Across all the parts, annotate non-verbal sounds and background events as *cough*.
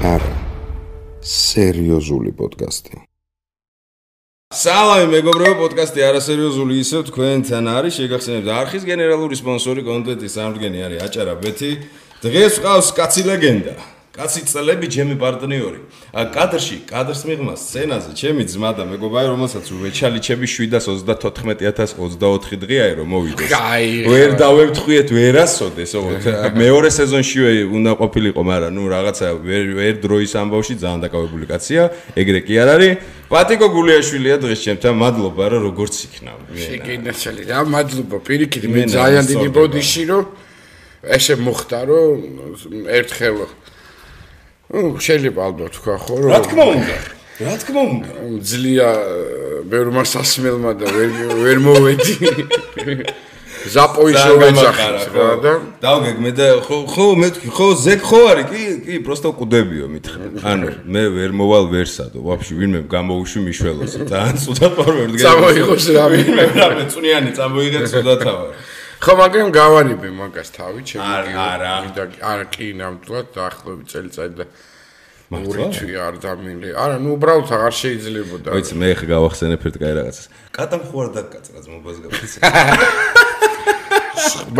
არა სერიოზული პოდკასტი. სალამი მეგობრებო პოდკასტი არასერიოზული ისევ თქვენთან არის შეგახსენებთ არხის გენერალური სპონსორი კონტენტის სამდგენი არის აჭარა ბეთი. დღეს ყავს კაცი ლეგენდა კაცი წლები ჩემი პარტნიორი. კადრში, კადრს მიღმა სცენაზე ჩემი ძმა და მეგობარი, რომელსაც ვეჩალიჩები 724.024 დღეაა რომ მოვიდეს. ვერ დავევთხვიეთ ვერასოდეს, ოღონდ მეორე სეზონშივე უნდა ყოფილიყო, მაგრამ ნუ რაღაცა ვერ ვერ დროის ამბავში ძალიან დაკავებული კაცია, ეგრე კი არ არის. პატიკო გულიაშვილია დღეს ჩემთან, მადლობა რა როგორც იქნა. შეგინდაცელი რა, მადლობა პირიქით, მე ძალიან დიდი ბოდიში რომ ესე მოხდა რომ ერთხელ შეიძლება ალბათ თქვა ხო რომ რა თქმა უნდა რა თქმა უნდა. ძლია ბევრმა სასმელმა და ვერ ვერ მოვედი. ზაპოიშო ვეძახის რა და დავგეგმე და ხო ხო მე ხო ზეკ ხო არის კი კი პროსტო ყუდებიო მითხრა. ანუ მე ვერ მოვალ ვერსადო ვაფშე ვინმე გამოუშვი მიშველოს ძალიან ცუდად ვარ ვერ დგე წამოიღოს რა ვინმე რა მე წუნიანი წამოიღე ცუდად ვარ ხო მაგრამ გავარიბე მაგას თავი ჩემი არა არა. კი ნამდვილად დაახლოებით წელიწადი და მურიჩი არ დამილე. არა ნუ უბრალოდ აღარ შეიძლებოდა ვიცი მე ხე გავახსენებ ერთ კაი რაღაცას. კატამ ხო არ დაკაცრა ძმობას გაფიცე *laughs*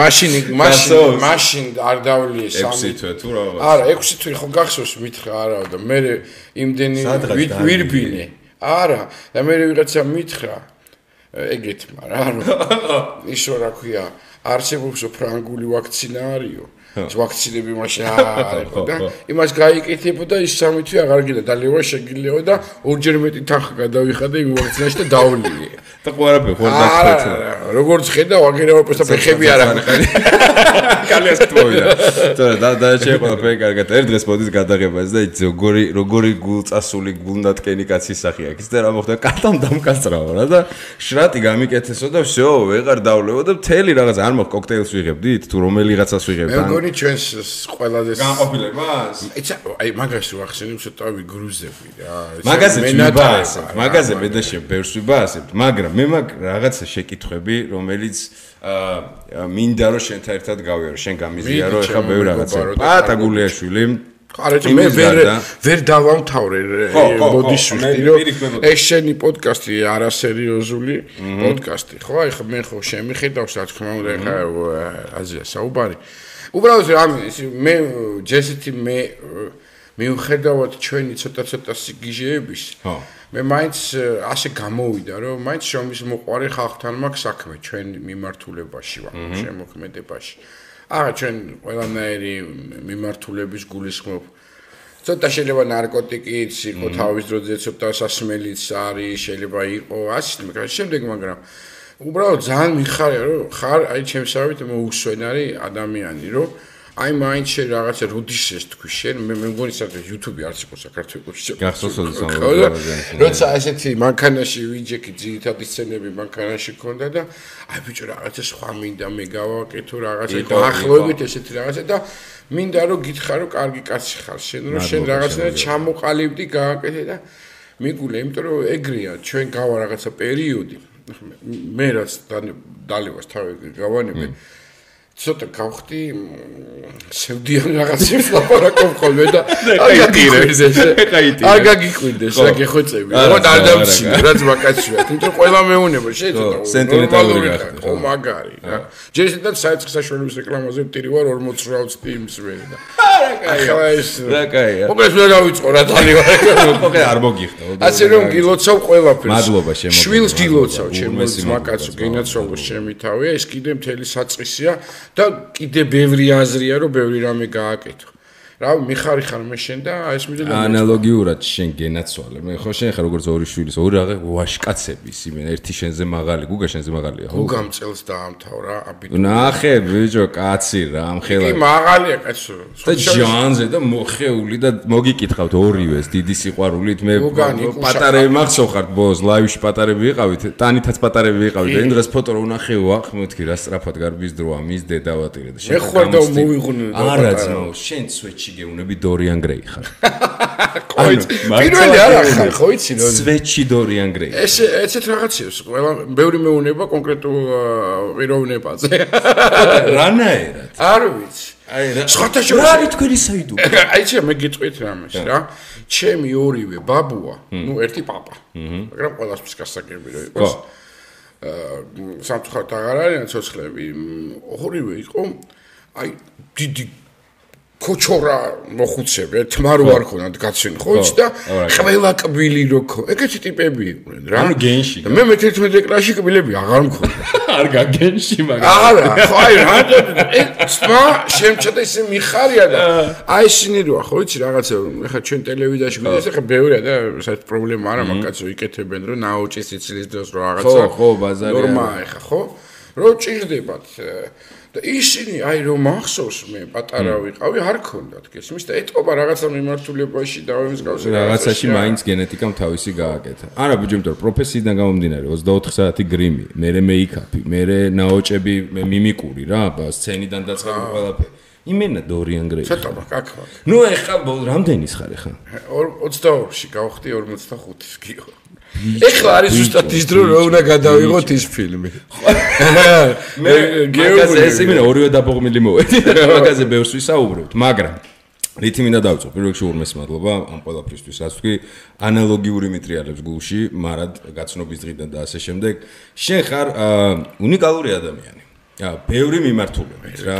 მაშინ მაშინ მაშინ არ დავლი სამი თვე თუ რა არა 6 თვე ხო გახსოვს მითხრა არა და მე იმდენი ვირბინე. არა და მე ვიღაცა მითხრა. ეგეთმა რა რომ *laughs* ისო რა ქვია არსებობს ფრანგული ვაქცინა არისო. ეს ვაქცინები მაშინ არის და იმას გაიკეთებოდა ის სამი თვე აღარ გინდა დალევა შეგილეო და ორჯერ მეტი თანხა გადავიხადე იმ ვაქცინაში და დავლინე *laughs* და ყურაფე ხო დაგხვეწე როგორც ხედავ აგერავა პრესტა ფეხები არ აქვს კალიას თვოია და და შეყო ფე კარგად ერთ დღეს მოდის გადაღებაზე და იცი როგორი როგორი გულწასული გულნატკენი კაცის სახე აქვს და რა მოხდა კატამ დამკასწრავა რა და შრატი გამიკეთესო და всё ვეღარ დავლევო და მთელი რაღაც არ მოხ კოქტეილს ვიღებდით თუ რომელიღაცას ვიღებთ ან მეგონი ჩვენს ყველაზე განყოფილებას ეცა აი მაგას რო ახსენებ ცოტავი გრუზები რა მაგაზე მენატარესა მაგაზე მე და შენ ბევრს ვიბაასებთ მაგრამ მე მაგ რაღაცა შეკითხები რომელიც აა მინდა რომ შენთან ერთად გავიარო შენ გამიზიარო ეხა ბევრ რაღაცა პატა გულიაშვილი. ხარეთი მე ვერ ვერ დავამთავრე ბოდიშვილი რომ ეს შენი პოდკასტი არასერიოზული პოდკასტი ხო? აი ხა მე ხო შემიხედავს რა თქმა უნდა ხა აზია საუბარი უბრალოდ რა მე ჯესიტი მე მიუხედავად ჩვენი ცოტა-ცოტა სიგიჟეების ხო. მე მაინც ასე გამოვიდა რომ მაინც შრომის მოყარი ხალხთან მაქვს საქმე ჩვენ მიმართულებაში ვარ შემოქმედებაში აა ჩვენ ყველანაირი მიმართულების გულისხმობ. ცოტა შეიძლება ნარკოტიკიც იყო თავის დროზე ცოტა სასმელიც არის შეიძლება იყო ასე მაგრამ შემდეგ მაგრამ უბრალოდ ძალიან მიხარია რომ ხარ აი ჩემსავით მოუსვენარი ადამიანი რომ აი მაინც შე რაღაცა რუდიშეს თქვი შენ მე მე მგონი საერთოდ YouTube-ი არც იყო საქართველოში გახსოვს რომ როცა ესეთი მანქანაში ვიჯექი ძირითადი სცენები მანქანაში ქონდა და აი ბიჭო რაღაცა სხვა მინდა მე გავაკეთო რაღაცა დაახლოებით ესეთი რაღაცა და მინდა რომ გითხარ რომ კარგი კაცი ხარ შენ რომ შენ რაღაცა ჩამოყალიბდი გააკეთე და მიგულე იმიტომ რომ ეგრეა ჩვენ გავა რაღაცა პერიოდი მე რაც დალევას თავი გავანებე ცოტა გავხდი სევდიან რაღაცებს ლაპარაკობ *laughs* ხოლმე და აგაგიყვინდეს ეხა აგაგიყვინდეს რა გეხოცები რა არ დავცინე რაც ვაკაცია. თუმცა ყველა მეუნება შეიძლება სენტიმეტალური გახდა ხო. მაგარი რა. ჯერ ისედაც საერთო საშუალების რეკლამაზე ვტირი ვარ 48 ტიმს ვერი და ახლა ეს რა კაია. მოკლედ რა დავიწყო რა თალი ვარ. *laughs* მოკლედ არ მოგიხდა ასე რომ გილოცავ ყველაფერს. მადლობა შემო შვილს გილოცავ ჩემო ძმაკაცო გინაცროლოს ჩემი თავია ეს კიდე მთელი საწყისია და კიდე ბევრი აზრია რომ ბევრი რამე გააკეთო რა მიხარიხარ მე შენ და ეს მიდელი ანალოგიურად შენ გენაცვალე. მე ხო შენ ხარ როგორც ორი შვილის ორი რაღა ვაშკაცების იმენ ერთი შენზე მაღალი გუგა შენზე მაღალია ხო? გუგამ წელს დაამთავრა აბიტური ნახე ბიჭო კაცი რა ამხელა. კი მაღალია კაცო და ჯანზე და მოხეული და მოგიკითხავთ ორივეს დიდი სიყვარულით მე პატარები მახსოვხარ ბოს ლაივში პატარები ვიყავით ტანითაც პატარები ვიყავით და იმ დღეს ფოტო რო ნახეო ახ მეთქი რა სწრაფად გარბის დროა მის დედავატირე და შენ ხარ და მოვიღუნე არა ძმო შენ სვეჩი სვეჩი გეუნები დორიან გრეი ხარ. ხო იცი. პირველი არა ხარ, ხო იცი ნო. სვეჩი დორიან გრეი. ეს ეცეთ რაღაცებს ყველა ბევრი მეუნება კონკრეტულ პიროვნებაზე. *laughs* რანაერად? არ ვიცი. აი სხვათა შორის რა არის თქვენი საიდო? აი ჩემ მე გიწვით რამეს რა. ჩემი ორივე ბაბუა, ნუ ერთი papa. მაგრამ ყველასთვის გასაგები რო იყოს. აა სამწუხაროდ აღარ არიან ცოცხლები. ორივე იყო აი დიდი ქოჩორა მოხუცები თმარო არ ქონათ გაცენ ხო იცი და ყველა კბილი რო ხო ეგეთი ტიპები იყვნენ რა. ანუ გენში მე მე-11 კლასში კბილები აღარ მქონდა. *laughs* არ გაგენში მაგრამ არა ხო აი რა სპა შემჭდა ისე მიხარია და აი ისინი როა ხო იცი რაღაცა ეხა ჩვენ ტელევიზიაში ვიდეოს ეხა ბევრია და საერთოდ პრობლემა არა მაგაცო იკეთებენ რომ ნაოჭის სიცილის დროს რო რაღაცა ხო ხო ბაზარი ნორმა ეხა ხო? რო ჭირდებათ და ისინი აი რომ მახსოვს მე პატარა ვიყავი არ ქონდათ გესმის და ეთყობა რაღაცა მიმართულებაში და ამისგავს რაღაცაში მაინც გენეტიკამ თავისი გააკეთა. არა ბიჭო იმიტომ რომ პროფესიიდან გამომდინარე 24 საათი გრიმი მერე მეიქაპი მერე ნაოჭები მიმიკური რა სცენიდან დაწყებული ყველაფერი. იმენა დორიან გრეი ცოტა მაგაკვა ნუ ეხა რამდენის ხარ ეხა? 22-ში გავხდი 45-ის გიყო ეხლა არის ზუსტად ის დრო რომ უნდა გადავიღოთ ის ფილმი. *laughs* მე გეოგრაფია ეს იმენა ორივე დაბოღმილი მოვედი *laughs* მაგაზე ბევრს ვისაუბრებთ, მაგრამ რითი მინდა დავწო პირველ რიგში ურმეს მადლობა ამ ყველაფრისთვის. რაც თქვი ანალოგიური მიტრიალებს გულში მარად გაცნობის დღიდან და ასე შემდეგ. შენ ხარ უნიკალური ადამიანი ბევრი მიმართულებით რა.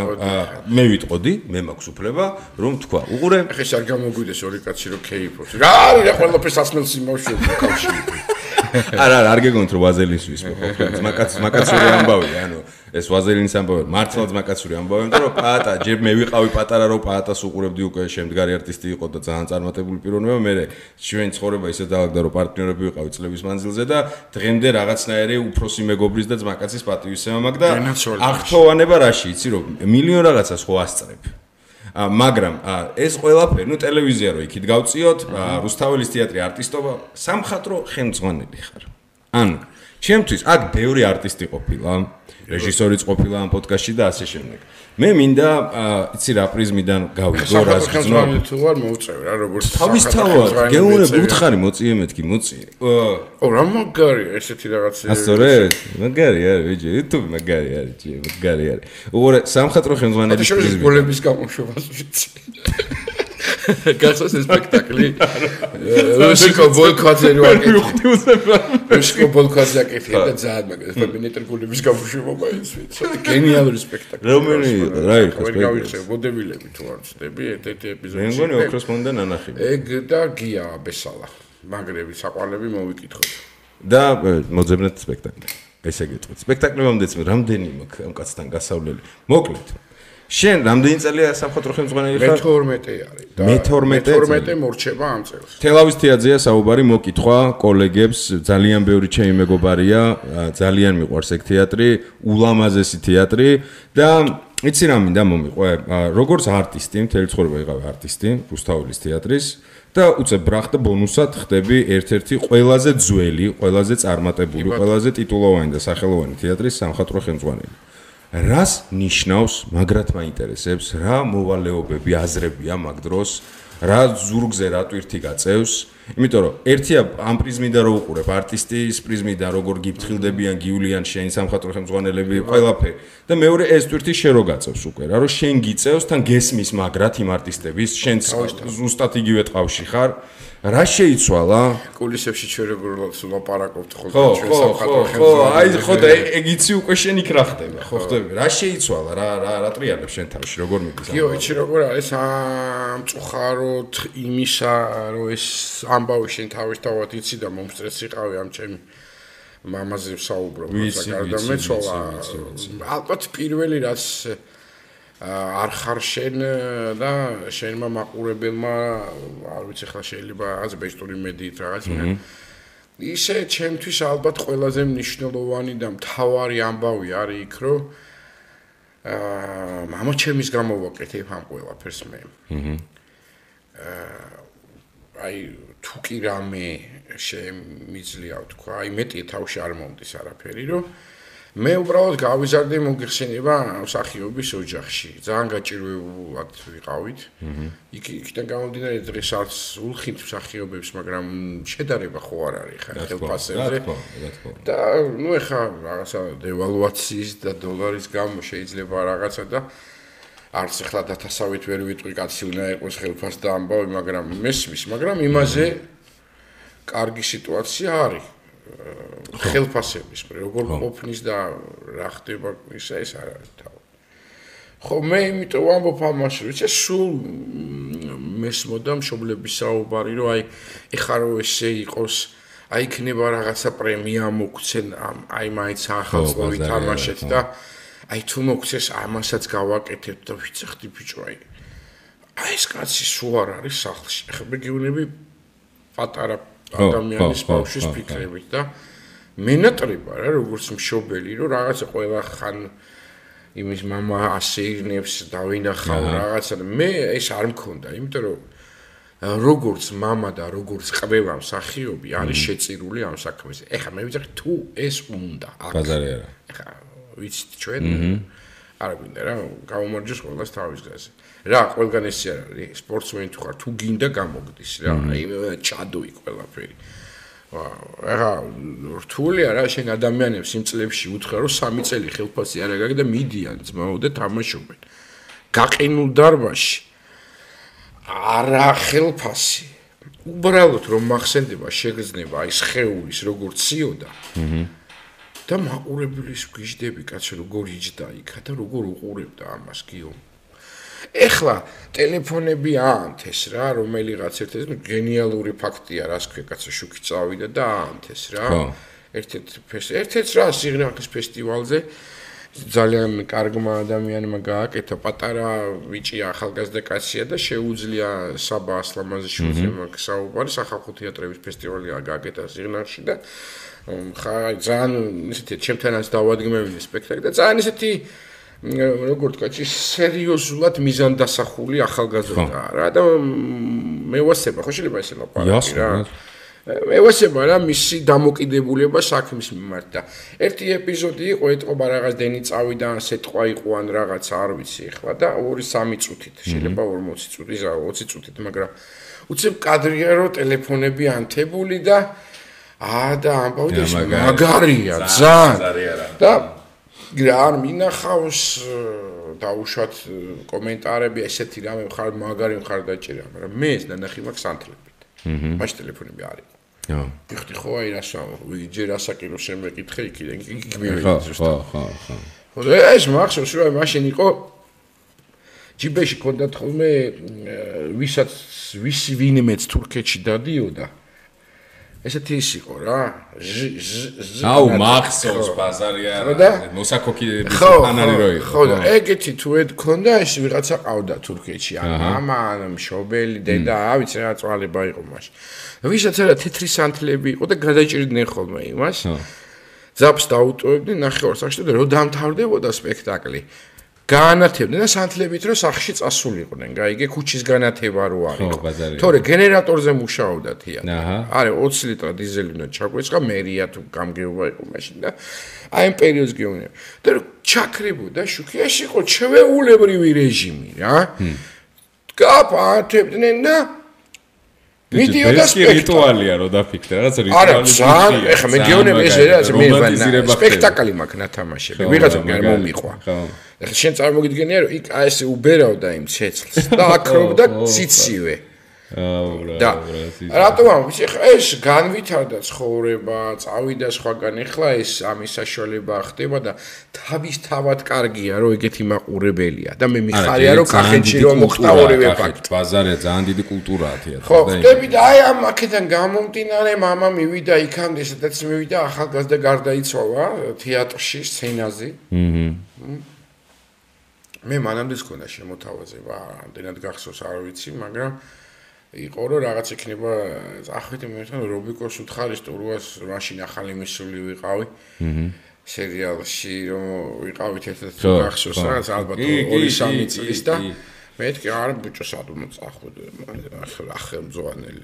მე ვიტყოდი მე მაქვს უფლება რომ თქვა უყურე. ხე შარ გამოგვიდეს ორი კაცი რომ ქეიფობს რა არის რა ყველაფერს ასმელს იმავში უკავშირდება *laughs* არა არა არ გეგონთ რომ ვაზელინს ვისმო ხო მაგაც მაგაცური ამბავი ანუ ეს ვაზელინის ამბავი მართლაც მაგაცური ამბავი იმიტომ რომ პაატა ჯერ მე ვიყავი პატარა რომ პაატას უყურებდი უკვე შემდგარი არტისტი იყო და ძალიან წარმატებული პიროვნება. მე ჩვენ ცხოვრება ისე დაალაგდა რომ პარტნიორები ვიყავი წლების მანძილზე და დღემდე რაღაცნაირი უფროსი მეგობრის და ძმაკაცის პატივისცემა მაქვს და აღთოვანება რაში იცი რომ მილიონ რაღაცას ხო ასწრებ. მაგრამ ეს ყველაფერი, ნუ ტელევიზია რო იქით გავწიოთ, რუსთაველის თეატრი არტისტობა, სამხატრო ხელმძღვანელი ხარ. ანუ ჩემთვის აქ ბევრი არტისტი ყოფილა, რეჟისორიც ყოფილა ამ პოდკასტში და ასე შემდეგ. მე მინდა იცი რა პრიზმიდან გავიგო რა ზღვა თუ არ მოუწევ რა როგორც თავისთავად გეუნებ უთხარი მოწიე მეთქი მოწიე. ო რა მაგარი ესეთი რაღაცა ასორე მაგარი არის ვიჯი YouTube მაგარი არის ჯი მაგარი არის. უყურე სამხატრო ხელმძღვანელი პრიზმი. გოლების გამოშვებას ვიცი *laughs* გასოს სპექტაკლი. *laughs* რუსიკო ბოლკაძე რო აკეთე. რუსიკო ბოლკაძე აკეთე და *laughs* ძალიან მაგარი ფემინიტერ გულების გამოშვება მაინც ვიცი გენიალური სპექტაკლი. რომელი რა იყო სპექტაკლი? ბოდებილები თუ არ ვწდები ერთ-ერთი ეპიზოდი მე მგონი ოქროს მონდა ნანახი. ეგ და გია ბესალა მაგრები საყვარლები მოვიკითხოთ. და მოძებნეთ სპექტაკლი. ესე გეტყვით. სპექტაკლი მომდეც რამდენი მაქვს ამ კაცთან გასავლელი? მოკლედ შენ რამდენი წელია სამხატვრო ხელმძღვანელი ხარ? მე 12 არის. მე 12 12 მორჩება ამ წელს. თელავის თეატრია საუბარი მოკითხვა კოლეგებს, ძალიან ბევრი ჩემი მეგობარია, ძალიან მიყვარს ეგ თეატრი, ულამაზესი თეატრი და იცი რა მინდა მომიყვე, როგორც არტისტი, მთელი ცხოვრება იყავი არტისტი რუსთაველის თეატრის და უცებ და ბონუსად ხდები ერთ-ერთი ყველაზე ძველი, ყველაზე წარმატებული, ყველაზე ტიტულოვანი და სახელოვანი თეატრის სამხატვრო ხელმძღვანელი. რას ნიშნავს მაგრად მაინტერესებს რა მოვალეობები აზრებია მაგ დროს რა ზურგზე რა ტვირთი გაწევს იმიტომ რომ ერთია ამ პრიზმიდან რო უყურებ არტისტის პრიზმიდან როგორ გიფრთხილდებიან გიულიან შენ სამხატვრო ხელმძღვანელები ყველაფერი და მეორე ეს ტვირთი შენ რო გაწევს უკვე რა რომ შენ გიწევს თან გესმის მაგრად იმ არტისტების შენ ზუსტად იგივე ტყავში ხარ რა შეიცვალა? კულისებში ჩვენ როგორ ლაპარაკობთ ხოლმე ჩვენ სამხატვრო ხელს. ხო, აი ხო და ეგიცი უკვე შენ იქ რა ხდება, ხო ხდები? რა შეიცვალა? რა რა რა ტრიალებს შენ თავში, როგორ მიდის? იო, იცი როგორ არის ამწუხაროთ იმისა, რომ ეს ამბავი შენ თავისთავად იცი და მომსწრეს იყავი ამ ჩემი მამაზე ვსაუბრობ, როცა გარდამეცვალა. ალბათ პირველი რაც არ ხარ შენ და შენმა მაყურებელმა არ ვიცი ხა შეიძლება რაღაც ბეჭდური მედიით რაღაც ისე ჩემთვის ალბათ ყველაზე მნიშვნელოვანი და მთავარი ამბავი არის იქ რომ აა მამა ჩემის გამოვაკეთებ ამ ყველაფერს მე. აჰა. აი თუ კი რამე შემიძლია თქვა აი მეტი თავში არ მომდის არაფერი რომ მე უბრალოდ გავიზარდე მოგიხსენება მსახიობის ოჯახში. ძალიან გაჭირვებულად ვიყავით. იქ იქიდან გამომდინარე დღეს არც ულხით მსახიობებს, მაგრამ შედარება ხო არ არის ხა ხელფასებზე. და ნუ ეხა რაღაცა დევალვაციის და დოლარის გამო შეიძლება რაღაცა და არც ახლა დათასავით ვერ ვიტყვი კაცი უნდა იყოს ხელფას და ამბავი, მაგრამ მესმის, მაგრამ იმაზე კარგი სიტუაცია არის. ხელფასების, როგორ ყოფნის და რა ხდება ისა ეს არ არის თავი. ხო მე იმიტომ ვამბობ ამას, ვიცი, სულ მესმოდა მშობლების საუბარი, რომ აი ეხა რო ესე იყოს, აი იქნება რაღაცა პრემია მოგცენ, აი მაინც ახალს ვითამაშეთ და აი თუ მოგცეს ამასაც გავაკეთებ და ვიცახდი ბიჭო აი აი ეს კაცი სულ არ არის სახლში. ეხლა მეგეუნები პატარა ადამიანის ბავშვის ფიქრებით და მენატრება რა როგორც მშობელი რომ რაღაცა ყველა ხან იმის мама ასეირნებს და ვინახავ რაღაცა მე ეს არ მქონდა იმიტომ რომ როგორც мама და როგორც ყბება მსახიობი არის შეწირული ამ საქმეზე ეხლა მე ვიცი თუ ეს უნდა ბაზარი არა ეხლა ვიცით ჩვენ? არა გვინდა რა გამომარჯოს ყველას თავის გაზე რა ყველგან ესე არის სპორტსმენი თუ ხარ თუ გინდა გამოგდის რა აი ჩადოი ყველაფერი. ახლა რთულია რა შენ ადამიანებს იმ წლებში უთხრა რომ სამი წელი ხელფასი არ აგაგ და მიდიან ძმაო და თამაშობენ. გაყინულ დარბაში არა ხელფასი. უბრალოდ რომ მახსენდება შეგრძნება აი სხეულის როგორ ციოდა და მაყურებლის გიждები კაცო როგორ იჯდა იქა და როგორ უყურებდა ამას გიო ეხლა ტელეფონები აანთეს რა, რომელიღაც ერთ-ერთი გენიალური ფაქტია, რას ქვია კაცო შუქი წავიდა და აანთეს რა. ხო. ერთ-ერთ ერთ-ერთ რა სიგნალის ფესტივალზე ძალიან კარგმა ადამიანმა გააკეთა პატარა ვიჭი ახალგაზრდა კაცია და შეუძლია საბა ასლამაზიშვილს იმაკ საუბარი სახალხო თეატრების ფესტივალი გააკეთა სიგნალში და ხა ძალიან ისეთი ჩემთანაც დავადგმევინე სპექტაკლი და ძალიან ისეთი როგორ თქვა, ის სერიოზულად მიზანდასახული ახალგაზრდა რა და მე ვასება, ხო შეიძლება ესე ლაპარაკი რა. მე ვასება რა მისი დამოკიდებულება საქმის მიმართ და ერთი ეპიზოდი იყო, ეთყობა რაღაც დენი წავიდა, სეტყვა იყო ან რაღაც არ ვიცი ახლა და 2-3 წუთით, შეიძლება 40 წუთი, 20 წუთით, მაგრამ უცებ კადრია რომ ტელეფონები ანთებული და აა და ამბავი და მაგარია, ძალიან. და რა არ მინახავს დაუშვათ კომენტარები ესეთი რამე ხარ მაგარი ხარ დაჭერა მაგრამ მე ეს ნანახი მაქვს ანთლებით მაშ ტელეფონები არის. ხო იხდი ხო აი რასა ვიჯერ ასაკირო შემეკითხე იქიდან იქ მივედი ხო ხო ხო ხო ეს მახსოვს რომ მაშინ იყო ჯიბეში კონდათ ხოლმე ვისაც ვისი ვინმეც თურქეთში დადიოდა ესეთი ის იყო რა. აუ მახსოვს ბაზარი არა. მოსაკოკიდების ანარი რო იყო. ხო, ეგეთი თუ ედ ქონდა ეს ვიღაცა ყავდა თურქეთში, ან მამა, ან მშობელი, დედა, რა ვიცი რა წვალება იყო მაშინ. ვისაც არა თეთრი სანთლები იყო და გადაჭირდნენ ხოლმე იმას. ძაფს დაუტოვებდნენ ნახევარ საათში და რო დამთავრდებოდა სპექტაკლი. განათებდნენ და სანთლებით რომ სახში წასულიყვნენ. გაიგე ქუჩის განათება რო არის. თორე გენერატორზე მუშაობდა თია. არა 20 ლიტრა დიზელი უნდა ჩაგვეწყა მერია თუ გამგეობა იყო მაშინ და აი ამ პერიოდს გეუბნები. და ჩაქრებოდა შუქიაში იყო ჩვეულებრივი რეჟიმი რა. გაფათებდნენ და მიდიოდა სპექტაკლია რო დაფიქრე რაღაც რიტუალი არა ძალიან ეხა მე გეუბნები ეს რა მე სპექტაკლი მაქვს ნათამაშები ვიღაცა მე მომიყვა ხო ეხლა შენ წარმოგიდგენია რომ იქ აი ესე უბერავდა იმ ცეცხლს და აკრობდა *laughs* ციცივე და რატომ ამბობ ეხლა ეს განვითარდა ცხოვრება წავიდა სხვაგან ეხლა ეს ამის საშუალება ხდება და თავის თავად კარგია რომ ეგეთი მაყურებელია და მე მიხარია რომ კახეთში რომ მოხდა ორივე ფაქტი ბაზარია ძალიან დიდი კულტურაა თეატრი ხო ხდები და აი ამ აქედან გამომდინარე мама მივიდა იქამდე სადაც მივიდა ახალგაზრდა გარდაიცვალა თეატრში სცენაზე აჰა მე მანამდე მქონდა შემოთავაზება, ამდენად გახსოვს, არ ვიცი, მაგრამ იყო რომ რაღაც იქნება, ახვით მე თან რობიკოს უთხარის ტურვას მაშინ ახალი მისული ვიყავი. აჰა. სერიალში რომ ვიყავით ერთად გახსოვს, რაღაც ალბათ 2-3 წლის და მეთქი არ ბიჭო სადმო წახვიდე, ახლა ხელმძღვანელი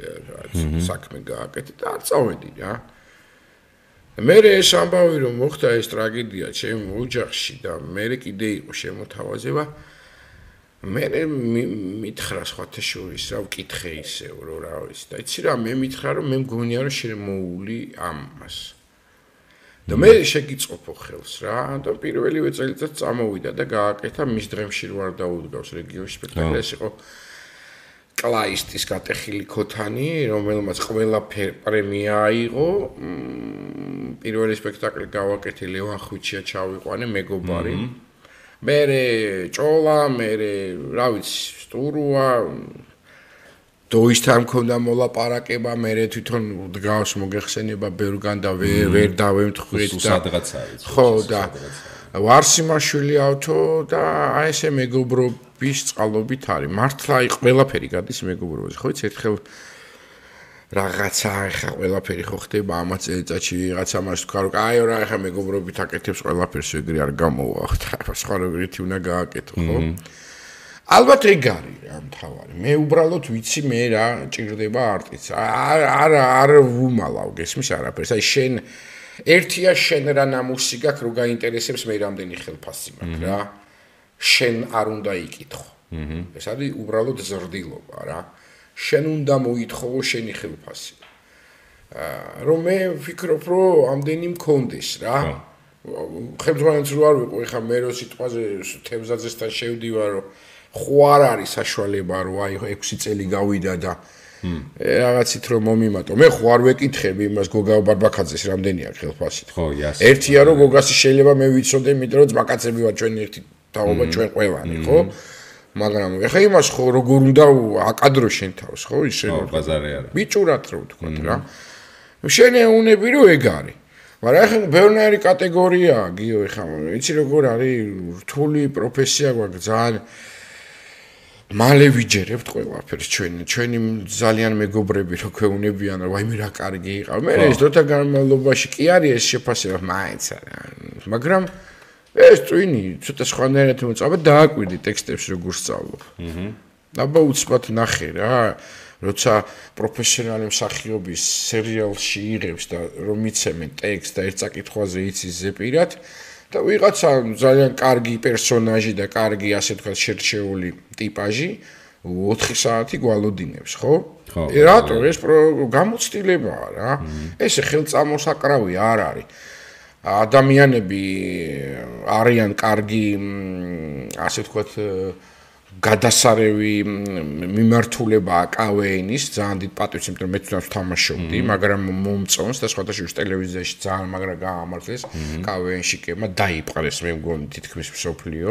საქმე გააკეთე და არ წავედი რა. აჰა. მე ეს ამბავი რომ მოხდა ეს ტრაგედია ჩემ ოჯახში და მე კიდე იყო შემოთავაზება მე მითხრა სხვათა შორის რა ვკითხე ისე რომ რა ვიცი და იცი რა მე მითხრა რომ მე მგონია რომ შემოული ამას და მე შეგიწყობო ხელს რა და პირველივე წელიწად წამოვიდა და გააკეთა მის დღემში რო არ დაუდგავს რეგიონში სპექტაკლი ეს იყო კლაისტის გატეხილი ქოთანი რომელმაც ყველა პრემია აიღო. პირველი სპექტაკლი გავაკეთე ლევან ხუჩია ჩავიყვანე მეგობარი. მე ჭოლა მე რა ვიცი სტურუა. დოისთან მქონდა მოლაპარაკება, მე თვითონ დგავს მოგეხსენება ბევრგან და ვერ ვერ დავემთხვით და სადღაც არის. ხო და ვარსიმაშვილი ავთო და აი ესე მეგობრობის წყალობით არის. მართლა აი ყველაფერი გადის მეგობრობაზე. ხო იცი ერთხელ რაღაცა ახლა ყველაფერი ხო ხდება ამაც წელიწადში ვიღაცა მას თქვა რომ აი რა ახლა მეგობრობით აკეთებს ყველაფერს ეგრე არ გამოვა. სხვა როგორი უნდა გააკეთო ხო? ალბათ ეგ არის რა მთავარი. მე უბრალოდ ვიცი მე რა ჭირდება არტიც. არ არ არ ვუმალავ გესმის არაფერს. აი შენ ერთია შენ რა ნამუსი გაქვს რო გაინტერესებს მე რამდენი ხელფასი მაქვს რა. შენ არ უნდა იკითხო. ეს არის უბრალოდ ზრდილობა რა. შენ უნდა მოითხოვო შენი ხელფასი. აა რომ მე ვფიქრობ რომ ამდენი მქონდეს რა. ხელმძღვანელს რო არ ვიყო, ეხა მე რო სიტყვაზე თემზაძესთან შევდივარ რომ ხო არ არის საშუალება რომ აი 6 წელი გავიდა და რაღაცით რომ მომიმატო. მე ხო არ ვეკითხები იმას გოგა ბარბაკაძეს რამდენი აქვს ხელფასი. ხო, იას. ერთია რომ გოგასი შეიძლება მე ვიცოდე, იმიტომ რომ ძმაკაცები ვარ ჩვენ ერთი თაობა ჩვენ ყველანი, ხო? მაგრამ ეხა იმას ხო როგორ უნდა აკადრო შენ თავს, ხო? ისე რომ ბაზარი არა. ბიჭურად რო ვთქვა რა. შენი უნები რომ ეგ არის. მაგრამ ეხა ბევრნაირი კატეგორიაა, გიო, ეხა იცი როგორ არის რთული პროფესია გვაქვს ძალიან მალე ვიჯერებთ ყველაფერს ჩვენი. ჩვენი ძალიან მეგობრები რო ქეუნებიან რა ვაიმე რა კარგი იყავ. მე ეს დროთა განმავლობაში კი არის ეს შეფასება მაინც არა მაგრამ ეს წვინი ცოტა სხვანაირად მოწაბა დააკვირდი ტექსტებს როგორ სწავლობ. აჰა აბა უცბად ნახე რა როცა პროფესიონალი მსახიობის სერიალში იღებს და რომ იცემენ ტექსტ და ერთ წაკითხვაზე იცის ზეპირად და ვიღაცა ძალიან კარგი პერსონაჟი და კარგი ასე ვთქვათ შერჩეული ტიპაჟი 4 საათი გვალოდინებს, ხო? ხო. რატო ეს გამოცდილებაა რა? ესე ხელწამოსაკრავი არ არის. ადამიანები არიან კარგი ასე ვთქვათ გადასარევი მიმართულება აკავეინის ძალიან დიდ პატივს, იმიტომ რომ მე თვითონ ვთამაშობდი, მაგრამ მომწონს და სხვადასხვა ტელევიზიაში ძალიან მაგრა გაამართლეს კავეინში კემა დაიპყრეს მე მგონი თითქმის მსოფლიო.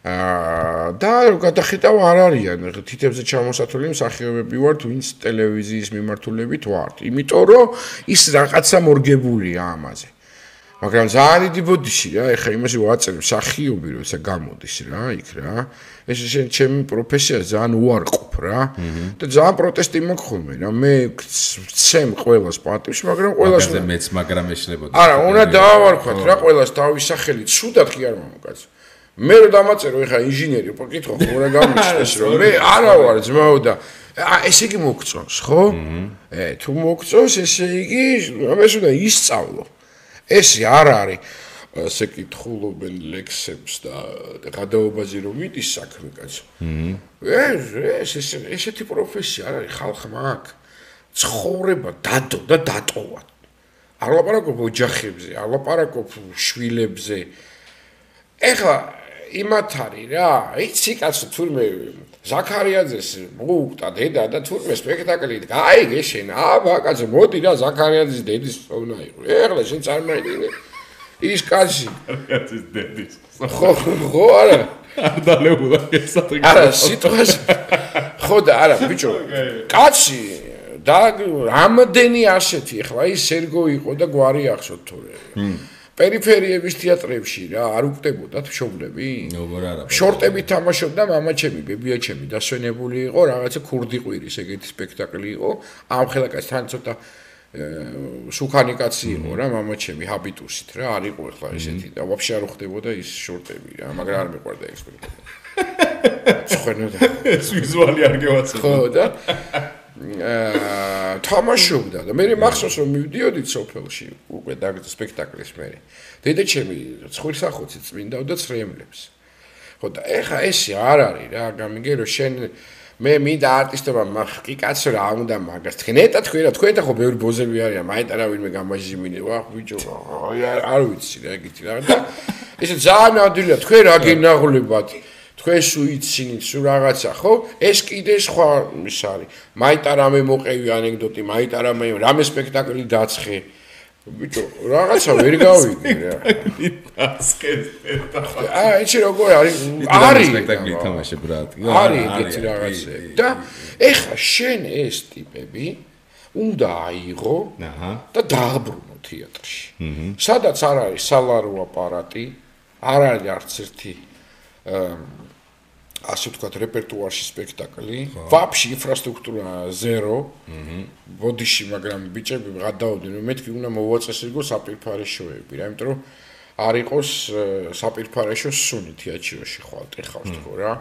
აა და გადახედავ არ არიან თითებზე ჩამოსათვლილი მსახიობები ვართ, ვინც ტელევიზიის მიმართულებით ვართ. იმიტომ რომ ის რაღაცა მორგებულია ამაზე. მაგრამ ძალიან დიდი ბოდიში რა, ეხა იმაში ვაწერებ სახიობი როცა გამოდის რა, იქ რა. ეს შენ ჩემი პროფესია ძალიან უარყოფ რა. და ძალიან პროტესტი მოგხოლმე რა. მე ვცემ ყოველას პატივს, მაგრამ ყოველას მაგაზე მეც მაგრამ ეშლებოდა. არა, უნდა დავარქვათ რა, ყოველას თავის სახელი ცუდად კი არ მომკაც. მე რო დამაწერო ეხა ინჟინერი, პოკითხო ხო რა გამიჩნდეს რომ მე არა ვარ ძმაო და ესე იგი მოგწონს, ხო? ე თუ მოგწონს ესე იგი, ამას უნდა ისწავლო. ესე არ არის ასე კითხულობენ ლექსებს და გადაობაზე რომ მიდის საქმე კაცო. ეს ეს ესეთი პროფესია არ არის ხალხმა აქ. ცხოვრება დადო და დატოვა. არ ლაპარაკობ ოჯახებზე, არ ლაპარაკობ შვილებზე. ეხლა იმათ არის რა, იცი კაცო თურმე ზაქარიაძეს მოუკტა დედა და თურმე სპექტაკლი გაიგე შენ აბა კაცო მოდი რა ზაქარიაძის დედის თხოვნა იყო. ეხლა შენ წარმოიდგინე ის კაცი ზაქარიაძის დედის ხო ხო არა. არ დალეულა ესატრიკა არა სიტყვას ხო და არა ბიჭო კაცი და რამდენი ასეთი ეხლა ის სერგო იყო და გვარი ახსოვთ თორე პერიფერიების თეატრებში რა არ უკტებოდათ მშობლები? როგორ არა. შორტები თამაშობდა მამაჩემი, ბებიაჩემი დასვენებული იყო, რაღაცა ქურდი ყვირის ეგეთი სპექტაკლი იყო. ამ ხელაკაც თან ცოტა სუქანი კაცი იყო რა მამაჩემი ჰაბიტუსით რა არ იყო ახლა ესეთი და ვაფშე არ ხდებოდა ის შორტები რა, მაგრამ არ მეყვარდა ეს *laughs* სპექტაკლი. ცხენო და ეს ვიზუალი არ გევაცე. ხო და აა თამაშობდა და მე მახსოვს რომ მივდიოდი სოფელში უკვე და სპექტაკლის მე. დედაჩემი ცხვირსახოცი წმინდავდა ცრემლებს. ხო და ეხა ესე არ არის რა, გამიგე რომ შენ მე მინდა არტისტობა მაგ კი კაცო რა უნდა მაგას თქვენ ეტა თქვენ რა თქვენ და ხო ბევრი ბოზები არიან მაინც რა ვინმე გამაჟიმინე ვა ბიჭო აი არ ვიცი რა ეგეთი რა და ესე ძალიან ადვილია თქვენ რა გინაღლებათ თქვენ სულ იცინით სულ რაღაცა ხო ეს კიდე სხვა ის არის მაინც რამე მოყევი ანეკდოტი მაინც რამე რამე სპექტაკლი დაცხე ბიჭო, რაღაცა ვერ გავიგე რა. ასკეთ სპექტაკლი. აა, ეჩი როგორ არის? არის სპექტაკლი თამაშებ რა. არის ეგეთი რაღაცა. და ეხა შენ ეს ტიპები უნდა აიღო და დააბრუნო თეატრში. სადაც არ არის სალარო აპარატი, არ არის არც ერთი აა ასე ვთქვათ, რეპერტუარში სპექტაკლი. ვაფშე ინფრასტრუქტურა ზერო. აჰა. ბოდიში, მაგრამ ბიჭები გადაოდნენ, მე მეთქი უნდა მოვაწესრიგო საპირფარეშოები, რა, იმიტომ რომ არ იყოს საპირფარეშო სუნი თეატრში ხვალ ტეხავს თქო რა.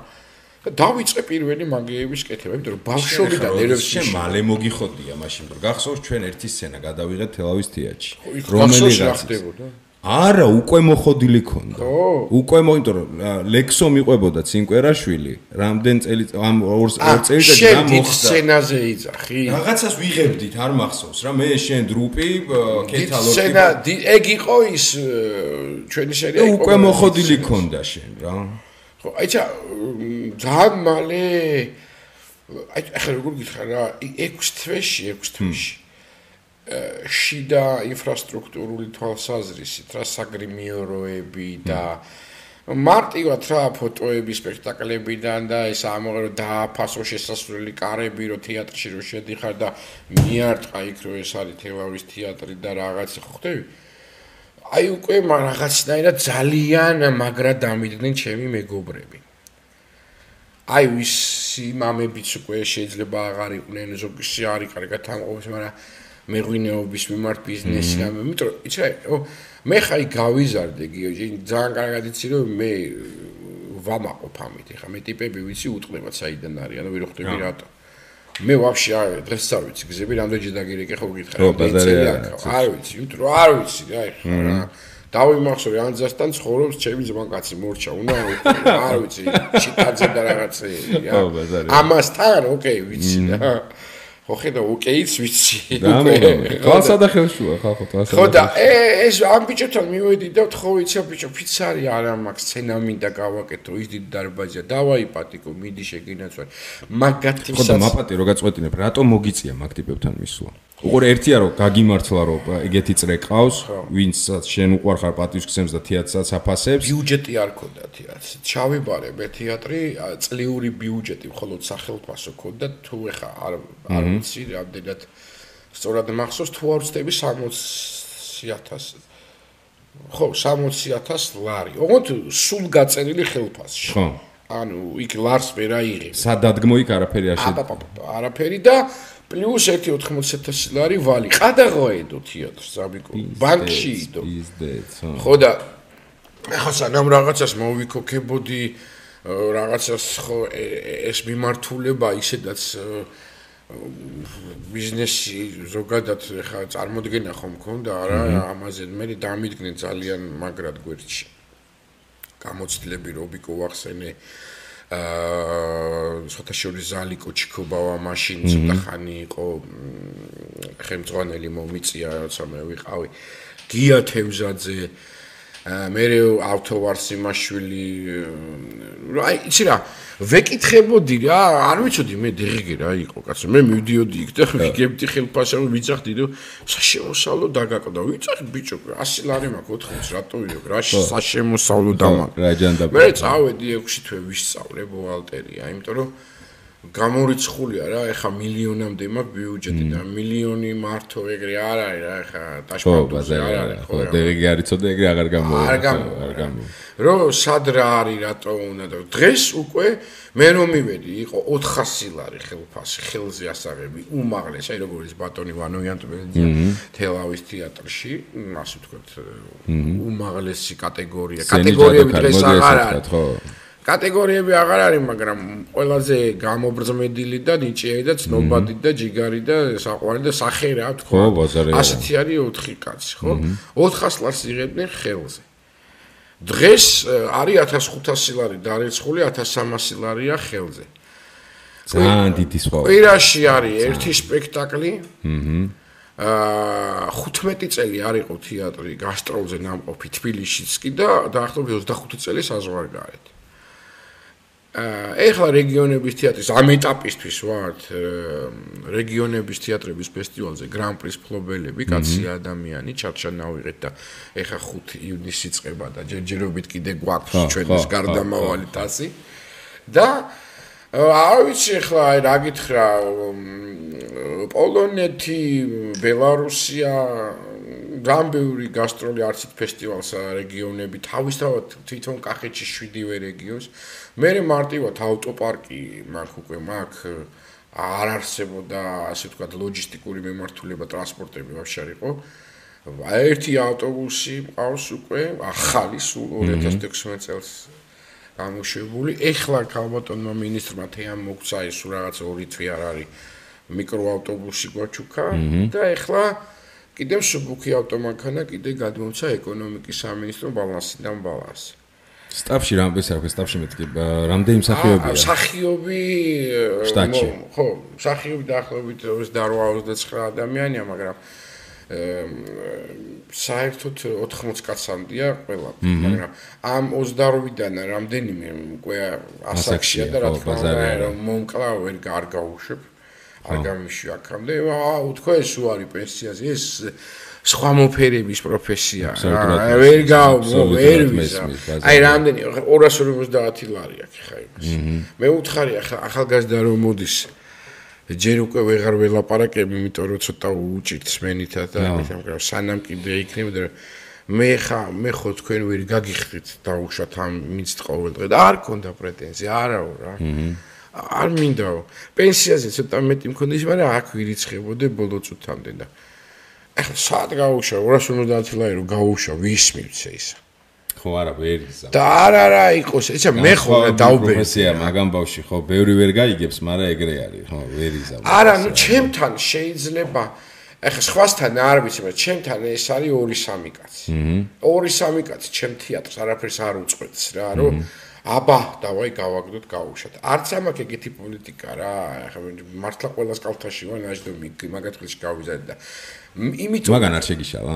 და დავიწყე პირველი მაგიების კეთება, იმიტომ რომ ბავშვობიდან ერევში მალე მოგიხოდია მაშინ, რომ გახსოვს ჩვენ ერთი სცენა გადავიღეთ თელავის თეატრში. რომელი რა ხდებოდა? არა, უკვე მოხოდილი ქონდა. უკვე მო, იმიტომ რომ ლექსო მიყვებოდა ცინკვერაშვილი, რამდენ წელი ამ ორ წელიწადში და მოხდა. სცენაზე იძახი. რაღაცას ვიღებდით, არ მახსოვს რა, მე შენ დრუპი, კეთალოგი. სცენა, ეგ იყო ის ჩვენი სერია იყო. უკვე მოხოდილი ქონდა შენ რა. ხო, აიცა ძალიან მალე აი ახლა როგორ გითხარ რა, 6 თვეში, 6 თვეში. შიდა ინფრასტრუქტურული თვალსაზრისით რა საგრიმიოროები და მარტივად რა ფოტოები სპექტაკლებიდან და ეს ამოღერო დააფასო შესასვლელი კარები რო თეატრში რო შედიხარ და მიარტყა იქ რო ეს არის თელავის თეატრი და რაღაც ხვდები აი უკვე რაღაცნაირად ძალიან მაგრა დამიდნენ ჩემი მეგობრები. აი ვის იმამებიც უკვე შეიძლება აღარ იყვნენ ზოგი არის კარგად ამყოფს მაგრამ მეღვინეობის მიმართ ბიზნესი ამ იმიტომ იცი რა მე ხაი გავიზარდე გიოჯი ძალიან კარგად იცი რომ მე ვამაყობ ამით ხა მე ტიპები ვიცი უტყდება საიდან არის ანუ ვერ ხვდები რატო? მე ვაფშე არ დღეს არ ვიცი გზები რამდენჯერ დაგირეკე ხო გითხარ არ ვიცი იმიტომ რომ არ ვიცი რა ხა რა. დავიმახსოვრე ანძასთან ცხოვრობს ჩემი ძმაკაცი მორჩა უნდა არ ვიცი *laughs* ჩიტაძე და რაღაცეები ამასთან ოკეი ვიცი რა ხო ხედა ოკეიც ვიცი ხალხსა და ხელშუა ხალხო თასა ხო და ეს ამ ბიჭებთან მივედი და ხო ვიცი ბიჭო ფიცარი არა მაქვს სცენა მინდა გავაკეთო ის დიდ დარბაზია დავაიპატიკო მიდი შეგინაცვალე მაგათი ხო და მაპატი რო გაწყვეტინებ რატომ მოგიწია მაგ ტიპებთან მისვლა უყურე ერთია რომ გაგიმართლა რომ ეგეთი წრე ყავს ვინცაც შენ უყარხარ პატივისცემს და თეატრსაც აფასებს ბიუჯეტი არ ქონდა თეატრს ჩავიბარე მე თეატრი წლიური ბიუჯეტი მხოლოდ სახელმწიფო ქონდა თუ ეხა არ არ ვიცი რამდენად სწორად მახსოვს თუ არ ვწდები 60000 ხო 60000 ლარი. ოღონდ სულ გაწერილი ხელფასში ხო. ანუ იქ ლარს ვერ აიღე სადადგმო იქ არაფერი არ შედა არაფერი და პლუს 1.80 ლარი ვალი. ყადაღოედო თეატრს ამიკო. ბანკში იდო. ხო და ახლა სანამ რაღაცას მოვიქოქებოდი რაღაცას ხო ეს მიმართულება ისედაც ბიზნესი ზოგადად ხა წარმოდგენა ხომ მქონდა არა ამაზე მე დამიდგნენ ძალიან მაგრად გვერდში გამოცდილები რობიკო ვახსენე აა სოთაშორის ზალიკო ჩიქობავა მაშინ ცოტა ხანი იყო ხელმძღვანელი მომიწია როცა მე ვიყავი გია თევზაძე მე ავტოვარსი მაშვილი აი იცი რა ვეკითხებოდი რა არ ვიცოდი მე დეგე რა იყო კაცო მე მივდიოდი იქ და ვიგებდი ხელფასა რომ ვიცახდი რომ საშემოსავლო დაგაკდა ვიცახ ბიჭო 100 ლარი მაქვს 80 რატო ვიო რა საშემოსავლო დამაკ. რა ჯანდა მე წავედი 6 თვე ვისწავლე ბუჰალტერია იმიტომ რომ გამორიცხულია რა, ეხა მილიონამდე მაქვს ბიუჯეტი და მილიონი მართო ეგრე არ არის რა, ეხა ტაშპარტოზე არ არის. ხო, დეგი არიცოდე ეგრე აღარ გამოვა. არ გამოვა. რო სად რა არის, რატო უნდა და დღეს უკვე მე რომ მივედი, იყო 400 ლარი ხელფასი, ხელზე ასაღები, უმაღლეს, აი როგორ ის ბატონი ვანოიანტბელია თელავის თეატრში, ასე ვთქვათ, უმაღლესი კატეგორია, კატეგორიები დღეს აღარ არის. კატეგორიები აღარ არის, მაგრამ ყველაზე გამობრძმედილი და ნიჭიერი და ცნობადი და ჯიგარი და საყვარი და სახე რა თქო. ხო, ბაზარი. ასეთი არის 4 კაცი, ხო? 400 ლარს იღებდნენ ხელზე. დღეს არის 1500 ლარი დარეცხული, 1300 ლარია ხელზე. ძალიან დიდი სხვა. კვირაში არის ერთი სპექტაკლი. აჰა. აა 15 წელი არ იყო თეატრი გასტროლზე ნამყოფი თბილისშიც კი და დაახლოებით 25 წელი საზღვარგარეთ. აა ეხლა რეგიონების თეატრის ამ ეტაპისთვის ვართ რეგიონების თეატრების ფესტივალზე გრან-პრის ფლობელები, კაცი ადამიანი, ჩარჩანავიღეთ და ეხლა 5 ივნისი წება და ჯერჯერობით კიდე გვაქვს ჩვენს გარდამავალი თასი. და არ ვიცი ახლა აი რა გითხრა პოლონეთი, ბელარუსია, გამბიური გასტროლი არცით ფესტივალს რეგიონები თავისთავად თვითონ კახეთში 7-ვე რეგიონს. მე მარტივად ავტოპარკი მაგ უკვე მაგ არ არსებობდა ასე ვთქვათ ლოჯისტიკური მიმართულება ტრანსპორტები ვაფშე არ იყო. ერთი ავტობუსი ყავს უკვე ახალი სულ 2016 წელს გამოშვებული. ეხლა ქალბატონმა მინისტრმა თეამ მოგცა ის რაღაცა ორი თვე არ არის მიკროავტობუსი გვაჩუქა და ეხლა კიდევ შუბუქი ავტომანქანა კიდე გადმოცა ეკონომიკის სამინისტრო ბალანსიდან ბალანსი. სტაფში რამბეს აქვს სტაფში მეთქი რამდენი მსახიობია? მსახიობი შტატში. ხო, მსახიობი დაახლოებით 29 ადამიანია, მაგრამ საერთოდ 80 კაცამდეა ყველა, მაგრამ ამ 28-დან რამდენიმე უკვე ასაკშია და რა თქმა უნდა მომკლა ვერ გარგაუშვებ. არ გამიშვი აქამდე. აა უთქვა ეს უარი პენსიაზე ეს სხვა მოფერების პროფესია. ვერ გაუ, ვერ ვიზა. აი რამდენი 250 ლარი აქვს ხა იმას. მე უთხარი ახლა ახალგაზრდა რომ მოდის ჯერ უკვე ვეღარ ველაპარაკებ, იმიტომ რომ ცოტა უჭირთ სმენითა და მაგრამ სანამ კიდე იქნებოდა მე ხა მე ხო თქვენ ვერ გაგიხდით და უშათ ამ მიცდ ყოველდღე და არ კონდა პრეტენზია, არაო რა. არ მინდაო. პენსიაზე ცოტა მეტი მქონდეს, მაგრამ აქ ვირიცხებოდე ბოლო წუთამდე და ახლა საათ გაუშა 250 ლარი რომ გაუშა ვის მივცე ისა. ხო არა ვერიზა და არ არა იყოს ეცა მე ხო დაუბე პროფესია მაგამ ბავში ხო ბევრი ვერ გაიგებს მაგრამ ეგრე არის ხო ვერიზა არა ნუ ჩემთან შეიძლება ეხა სხვასთან არ ვიცი მაგრამ ჩემთან ეს არის 2-3 კაცი. აჰა 2-3 კაცი ჩემ თეატრს არაფერს არ უწყვეტს რა რომ აბა დავაი გავაგდოთ გაუშვათ არც ამაკ ეგეთი პოლიტიკა რა ეხა მართლა ყოველას კალთაში ვარ ნაჟდომი მაგათქილში გავიზარდე და იმიტომ მაგან არ შეგიშალა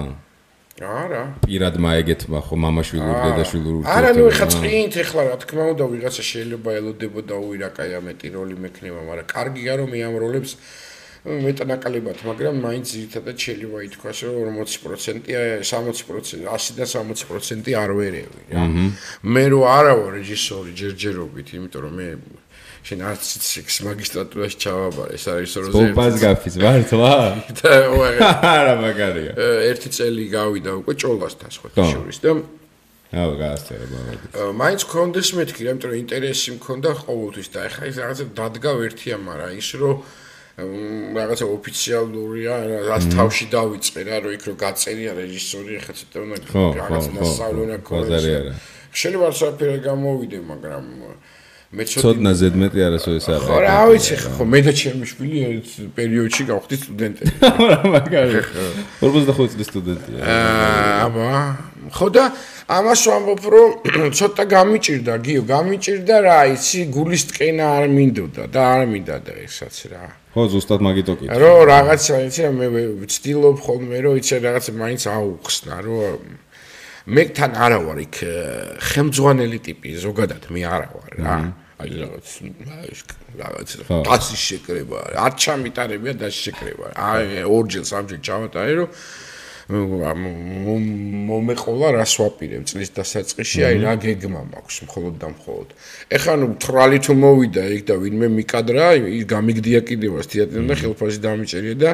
არა. პირად მაეგეთმა ხო მამაშვილურ დედაშვილურ ურთიერთობებს. არა, ნუ ეხა წინით ეხლა რა თქმა უნდა ვიღაცა შეიძლება ელოდებოდა უირაკაია მეტი როლი მექნება, მაგრამ კარგია რომ მე ამ როლებს მეტნაკლებად, მაგრამ მაინც ძირითადად შეიძლება ითქვას რომ 40%-ია, 60%, 100 და 60% არ ვერევი რა. მე რო არა ვარ რეჟისორი ჯერჯერობით, იმიტომ რომ მე შენ არც სიქს მაგისტრატურაში ჩავაბარე ეს არის როზე ბოპას გაფის მართლა *laughs* და არა მაგარია. ერთი წელი გავიდა უკვე ჭოლასთან სხვა შორის და აუ გაასწერე ბავშვი მაინც კონდეს მეთქი რა იმიტომ რომ ინტერესი მქონდა ყოველთვის და ეხლა ის რაღაცა დადგა ერთია მაგრამ ის რომ რაღაცა ოფიციალურია რაც თავში დავიწყე რა რომ იქ რო გაწერია რეჟისორი ეხლა ცოტა უნდა რაღაცა მასწავლე უნდა შეიძლება საფერე გამოვიდე მაგრამ მე ცოტნა ზედმეტი არასო ეს არა. ხო რა ვიცი ხო მე და ჩემი შვილი ერთ პერიოდში გავხდით სტუდენტები. *laughs* რა მაგარი. 45 წლის სტუდენტია. აბა ხო და ამას ვამბობ რომ *clears throat* ცოტა გამიჭირდა გიო გამიჭირდა რა იცი გულის ტკენა არ მინდოდა და არ მინდა და ესაც რა. ხო ზუსტად მაგიტო კი. რო რაღაცა იცი მე ვცდილობ ხოლმე რომ იცი რაღაცა მაინც აუხსნა რომ მე თან არა ვარ იქ ხელმძღვანელი ტიპი ზოგადად მე არა ვარ რა. აი რაღაც რაღაც დაცი შეკრება არ ჩამიტარებია და შეკრება აი ორჯერ სამჯერ ჩავატარე რომ მომეყოლა რას ვაპირებ წლის დასაწყისში აი რა გეგმა მაქვს მხოლოდ და მხოლოდ ეხლა ნუ თრალი თუ მოვიდა იქ და ვინმე მიკადრა ის გამიგდია კიდევაც თეატრიდან და ხელფასი დამიწერია და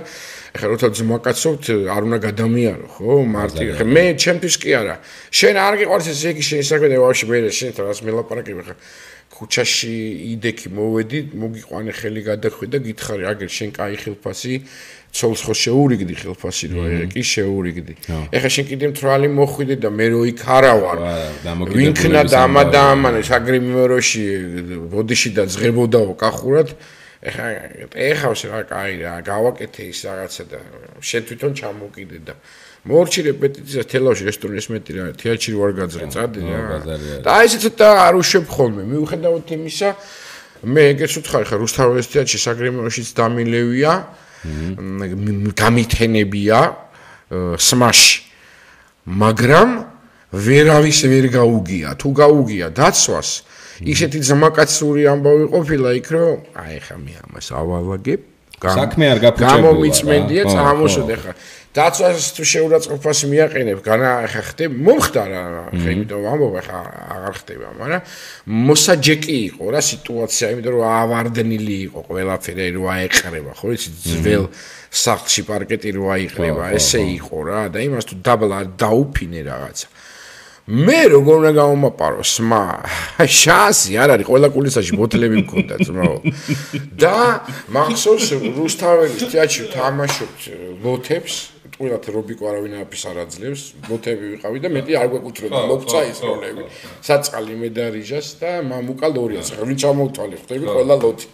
ეხლა როცა ძმაკაცობთ არ უნდა გადამიარო ხო მარტი ხე მე ჩემთვის კი არა შენ არ გიყვარს ეს იგი შენ საქმე და ვაფშე მე შენ თავს მელაპარაკებ ხა ქუჩაში იდექი მოვედი, მოგიყვანე ხელი გადახვე და გითხარი, აგერ შენ კაი ხელფასი, ცოლს ხო შეურიგდი ხელფასი რა კი შეურიგდი. ეხლა შენ კიდე მთვალი მოხვიდე და მე რო იქ არა ვარ. ვინქნა დამა დაამანეს აგრიმეროში ბოდიში და ზღებოდაო კახურად. ეხა ეხავს რა კაი რა, გავაკეთე ის რაღაცა და შენ თვითონ ჩამოკიდე და მორჩი რეპეტიცია თელავში რესტორნის მეტი რა თეატრში ვარ გაძრე წადი რა. და აი ესე ცოტა არ უშვებ ხოლმე მიუხედავად იმისა მე ეგეც ვთქარი ხა რუსთავის თეატრში საგრემოშიც დამილევია გამითენებია სმაში მაგრამ ვერავის ვერ გაუგია თუ გაუგია დაცვას. ისეთი ზმაკაცური ამბავი ყოფილა იქ რომ აი ხა მე ამას ავალაგებ საქმე არ გაფუჭებულა გამომიწმენდია წამოსვდე ხა დაცვას თუ შეურაცხყოფას მიაყენებ განა ხა ხდე მომხდარა ხა იმიტომ ამბობ ხა აღარ ხდება მაგრამ მოსაჯეკი იყო რა სიტუაცია იმიტომ რომ ავარდნილი იყო ყველაფერი რომ აეყრება ხო იცი ძველ სახლში პარკეტი რო აიყრება ესე იყო რა და იმას თუ დაბლა დაუფინე რაღაცა. მე როგორ უნდა გამომაპარო სმა შანსი არ არის ყველა კულისაში ბოთლები მქონდა ძმაო. და მახსოვს რუსთაველის თეატრში თამაშობთ ლოთებს ყველათ რობიკო არავინ აფის არ აძლევს. ლოთები ვიყავი და მეტი არ გვეკუთვნოდა მოგცა ის როლები საწყალი მე და რიჟას და მამუკა ლორიას ხა ვინ ჩამოვთვალე ხდები ყველა ლოთი.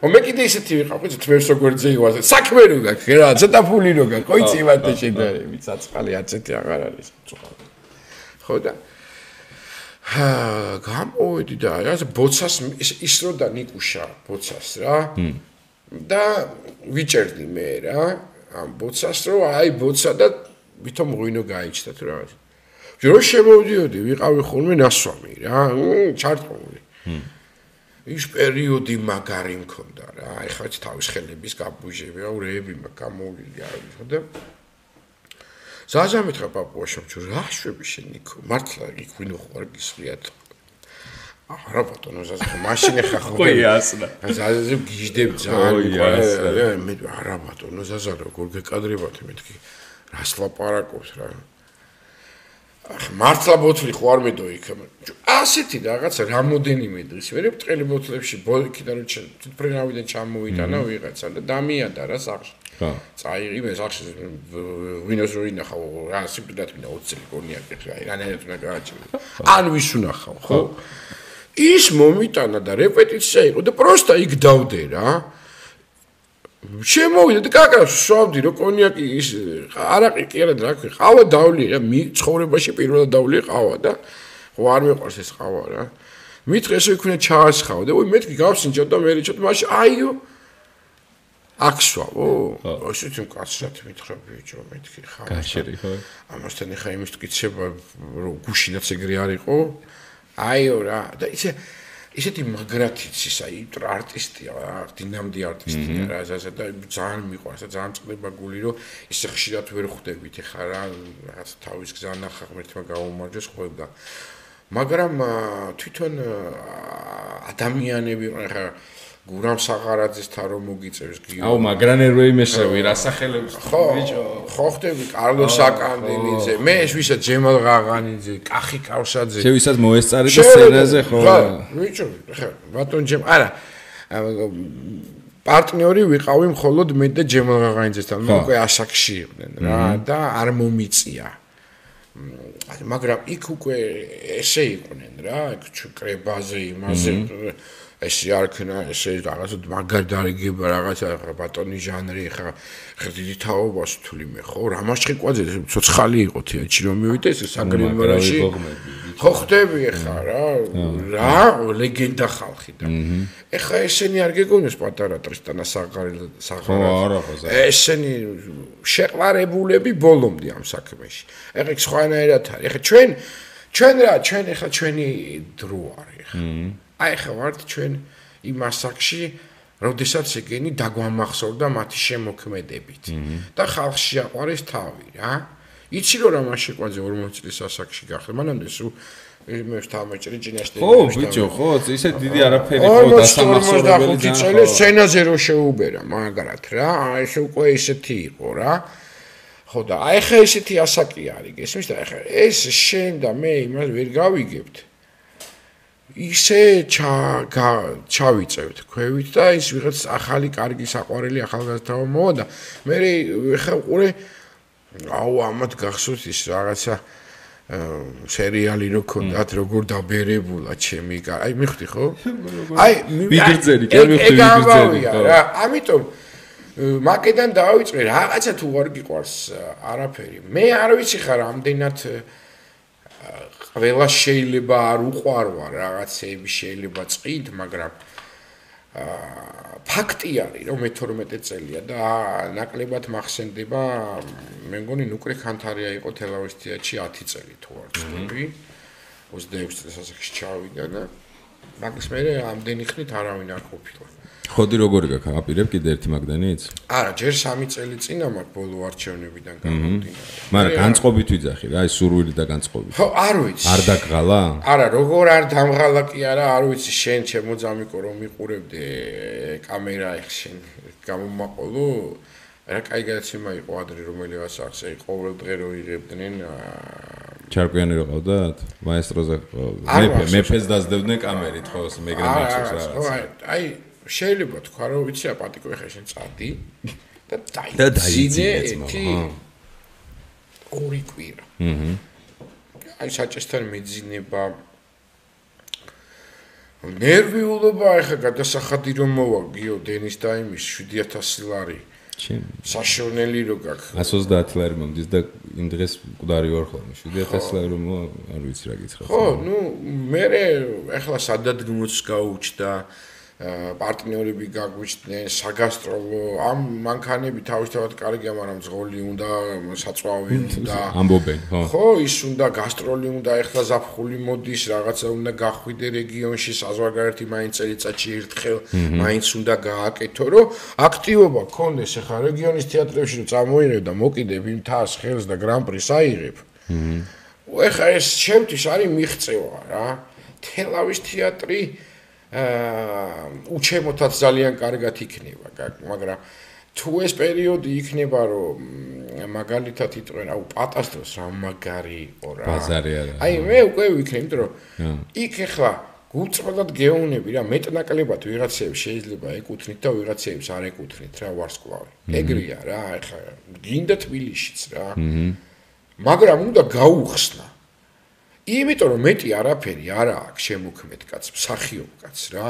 ო მე კიდე ისეთი ვიყავ, ხო, თმებს როგორ ძეივარ, საქმე რო გაქვს, რა, ცოტა ფული რო გაქვს, ხო, იცი შედარები, საწყალი აცეთი აღარ არის, ხო და ჰა, გამოვედი და რა, ბოცას ის რო და ნიკუშა ბოცას რა. და ვიჭერდი მე რა, ამ ბოცას რომ აი ბოცა და ვითომ ღვინო გაიჩნდა თუ რაღაც. რომ შემოვდიოდი, ვიყავი ხოლმე ნასვამი რა, ჩარტყული. ის პერიოდი მაგარი მქონდა რა. ეხლა თავის ხელების გაბუჟები რა, ურეები მაგ გამოვლილი არ იყო და ზაზა მეთხრა პაპუაშამ ჩუ რა შვები შენ იქ მართლა იქ ვინ ხوار გისრიათ *laughs* არა ბატონო ზაზა, მაშინ ხა ხო? ყოი ასნა. ზაზა გიждებ ძალიან. მე არა ბატონო ზაზა, როგორ გეკადრებათ მეთქი? რას ლაპარაკობს რა? მართლა ბოთლი ხო არ მედო იქ ასეთი რაღაც რამოდენიმე დღის მერე ბრტყელი ბოთლებში ბოლკიდან თვითფრენავიდან ჩამოვიტანა ვიღაცა და დამიანდა რა სახში ხო წაიღი მე სახში ვინოს რო ინახავ რა სიმპლად მინდა 20 წელი კონიაკი რა რანაირად უნდა გააჩინო ან ვის უნახავ ხო ის მომიტანა და რეპეტიცია იყო და პროსტა იქ დავდე რა შემოვიდა და კაკას შოვდი რომ კონიაკი ის არაყი კი არა რა ქვია ყავა დავლი რა მი ცხოვრებაში პირველად დავლი ყავა და ხო არ მეყვარს ეს ყავა რა. მითხე ესე იქნა ჩაასხავ და ვი მეთქი გავსინჯო და მე რიჩოთ მაშინ აიო. აქსვავო ისეთი მკაცრად მითხრა ბიჭო მეთქი ხა გაშერი ხო. ამასთან ხა იმის თქიცება რომ გუშინაც ეგრე არისო აიო რა. და ისე ისეთი მაგრათიც ისა არტისტია დინამდი არტისტია რა ასე და ძალიან მიყვარს და ძალიან წდება გული რომ ისე ხშირად ვერ ხვდებით ეხა რა რაღაც თავის გზა ნახა ღმერთმა გაუმარჯოს ხვდა მაგრამ თვითონ ადამიანები ეხა გურამ საღარაძეს თარო მოგიწევს გიო. აუ მაგრანერვე იმესევი რა სახელებს ხო ხო ხდები კარლო საკანდინიძე, მე ეს ვისა ჯემალ ღაღანიძე, კახი კავსაძე. შე ვისაც მოესწარი და სცენაზე ხო? ხო ბიჭო, ხა ბატონ ჯემ, არა. პარტნიორი ვიყავი მხოლოდ მე და ჯემალ ღაღანიძესთან, მე უკვე ასაკში იყვნენ რა და არ მომიწია. მაგრამ იქ უკვე ესე იყვნენ რა, იქ ჩუკრებაზე იმაზე ესე არქნა ესე რაღაცა მაგარდარიგება რაღაცა ბატონი ჟანრი ხა ხდიდი თაობას თული მე ხო? რამაშხიკვაძე ცოცხალი იყო თეატრში რომ მივიდა ეს საგრიმორაში ხო ხდები ხა რა რა ლეგენდა ხალხი და. ეხა ესენი არ გეგონეს პატარა ტრისტანა საღარი საღარა ესენი შეყარებულები ბოლომდე ამ საქმეში. ეხა სხვანაირად არის. ეხა ჩვენ ჩვენ რა ჩვენ ეხა ჩვენი დრო არის ხა აი ხა ვართ ჩვენ იმ ასაკში, როდესაც ეგენი დაგვამახსოვრდა მათი შემოქმედებით და ხალხში აყარეს თავი რა. იცი რომ რა მაშეკვაძე 40 წლის ასაკში გახდა, მანამდე სულ მე ვთამაჭრი ჯინასტიკა. ხო, ბიჭო, ხო, ისე დიდი არაფერი ხო დასამახსოვრებელი და წელი სცენაზე რო შეუბერა, მაგრად რა, აი ეს უკვე ისეთი იყო რა. ხო და აი ხა ესეთი ასაკი არის, გესმის და აი ხა ეს შენ და მე იმას ვერ გავიგებთ. ისე ჩავიწევთ ქვევით და ის ვიღაც ახალი კარგი საყვარელი ახალგაზრდა მოვა და მე ხა ყურე აუ ამათ გახსოვს ის რაღაცა სერიალი რო ქონდათ როგორ დაბერებულა ჩემი აი მიხვდი ხო? *laughs* აი ვიგრძელი კი მიხვდი ვიგრძელი რა ამიტომ მაკედან დავიწყე რაღაცა თუ არ გიყვარს არაფერი. მე არ ვიცი ხარ ამდენად ყველა შეიძლება არ უყარვა რაღაცეები შეიძლება წით, მაგრამ აა ფაქტი არის რომ მე-12 წელია და ნაკლებად მახსენდება მე მგონი ნუკრი ხანთარია იყო თელავის თეატრში 10 წელი თუ არ ვცდები 26 წელს ასაკში ჩავიდა და მაგის მერე ამდენი ხნით არავინ არ ყოფილა ხოდი როგორი გაქვს აპირებ კიდე ერთი მაგდანიც? არა, ჯერ 3 წელი წინა მაგ ბოლო არჩევნებიდან გამომდინარე. მაგრამ განწყობით ვიძახი რა, ეს სურვილი და განწყობით. ხო, არ ვიცი. არ დაგღალა? არა, როგორ არ დამღალა კი არა, არ ვიცი, შენ ჩემო ძამიკო რომ მიყურებდე კამერა ეხ შენ გამომაყოლო. რა кай გადაცემა იყო ადრე რომელიღაც ახსე ყოველ დღე რო იღებდნენ ჩარკვიანი რო ყავდათ მაესტროზე მეფე მეფეს დაძდებდნენ კამერით ხო მეგრე მაჩოს რა აი შეიძლება თქვა რომ ვიცი აპატიკო ხე შენ წადი და დაიძინე ერთი ორი კვირა. აჰა. აი საჭესთან მიძინება ნერვიულობა ახლა გადასახადი რომ მოვაგიო დენის და იმის 7000 ლარი. ჩემ საშონელი რო გაქვს 130 ლარი მომდის და იმ დღეს მკვდარი ვარ ხოლმე 7000 ლარი რომ არ ვიცი რა გიცხრა ხო ნუ მე ახლა სადადგმოც გაუჩდა პარტნიორები გაგვიჩნდნენ, საგასტროლო, ამ მანქანები თავისთავად კარგია, მაგრამ ზღოლი უნდა, საწვავი უნდა. ამბობენ, ხო. ხო, ის უნდა გასტროლი უნდა, ეხლა ზაფხული მოდის, რაღაცა უნდა გახვიდე რეგიონში, საზღვარგარეთი მაინც წელიწადში ერთხელ, მაინც უნდა გააკეთო, რომ აქტივობა გქონდეს, ეხლა რეგიონის თეატრებში რომ წამოიღებ და მოკიდებ იმ თას ხელს და გრან-პრის აიღებ. ჰმ. ეხლა ეს ჩემთვის არის მიღწევა რა. თელავის თეატრი აა უჩემოთაც ძალიან კარგად იქნება, მაგრამ თუ ეს პერიოდი იქნება, რომ მაგალითად იტყვენ, აუ პატასტროს რა მაგარი იყო რა. ბაზარი არა. აი მე უკვე ვიქნებ, იმიტომ რომ იქ ახლა გულწრფელად გეუნები რა, მეტნაკლებად ვიღაცებს შეიძლება ეკუთვნით და ვიღაცებს არ ეკუთვნით რა ვარსკვლავი. ეგრეა რა, ახლა გინდა თბილისშიც რა. მაგრამ უნდა გაუხსნა. იმიტომ რომ მეტი არაფერი არა აქვს შემოქმედ კაც, მსახიობ კაც რა.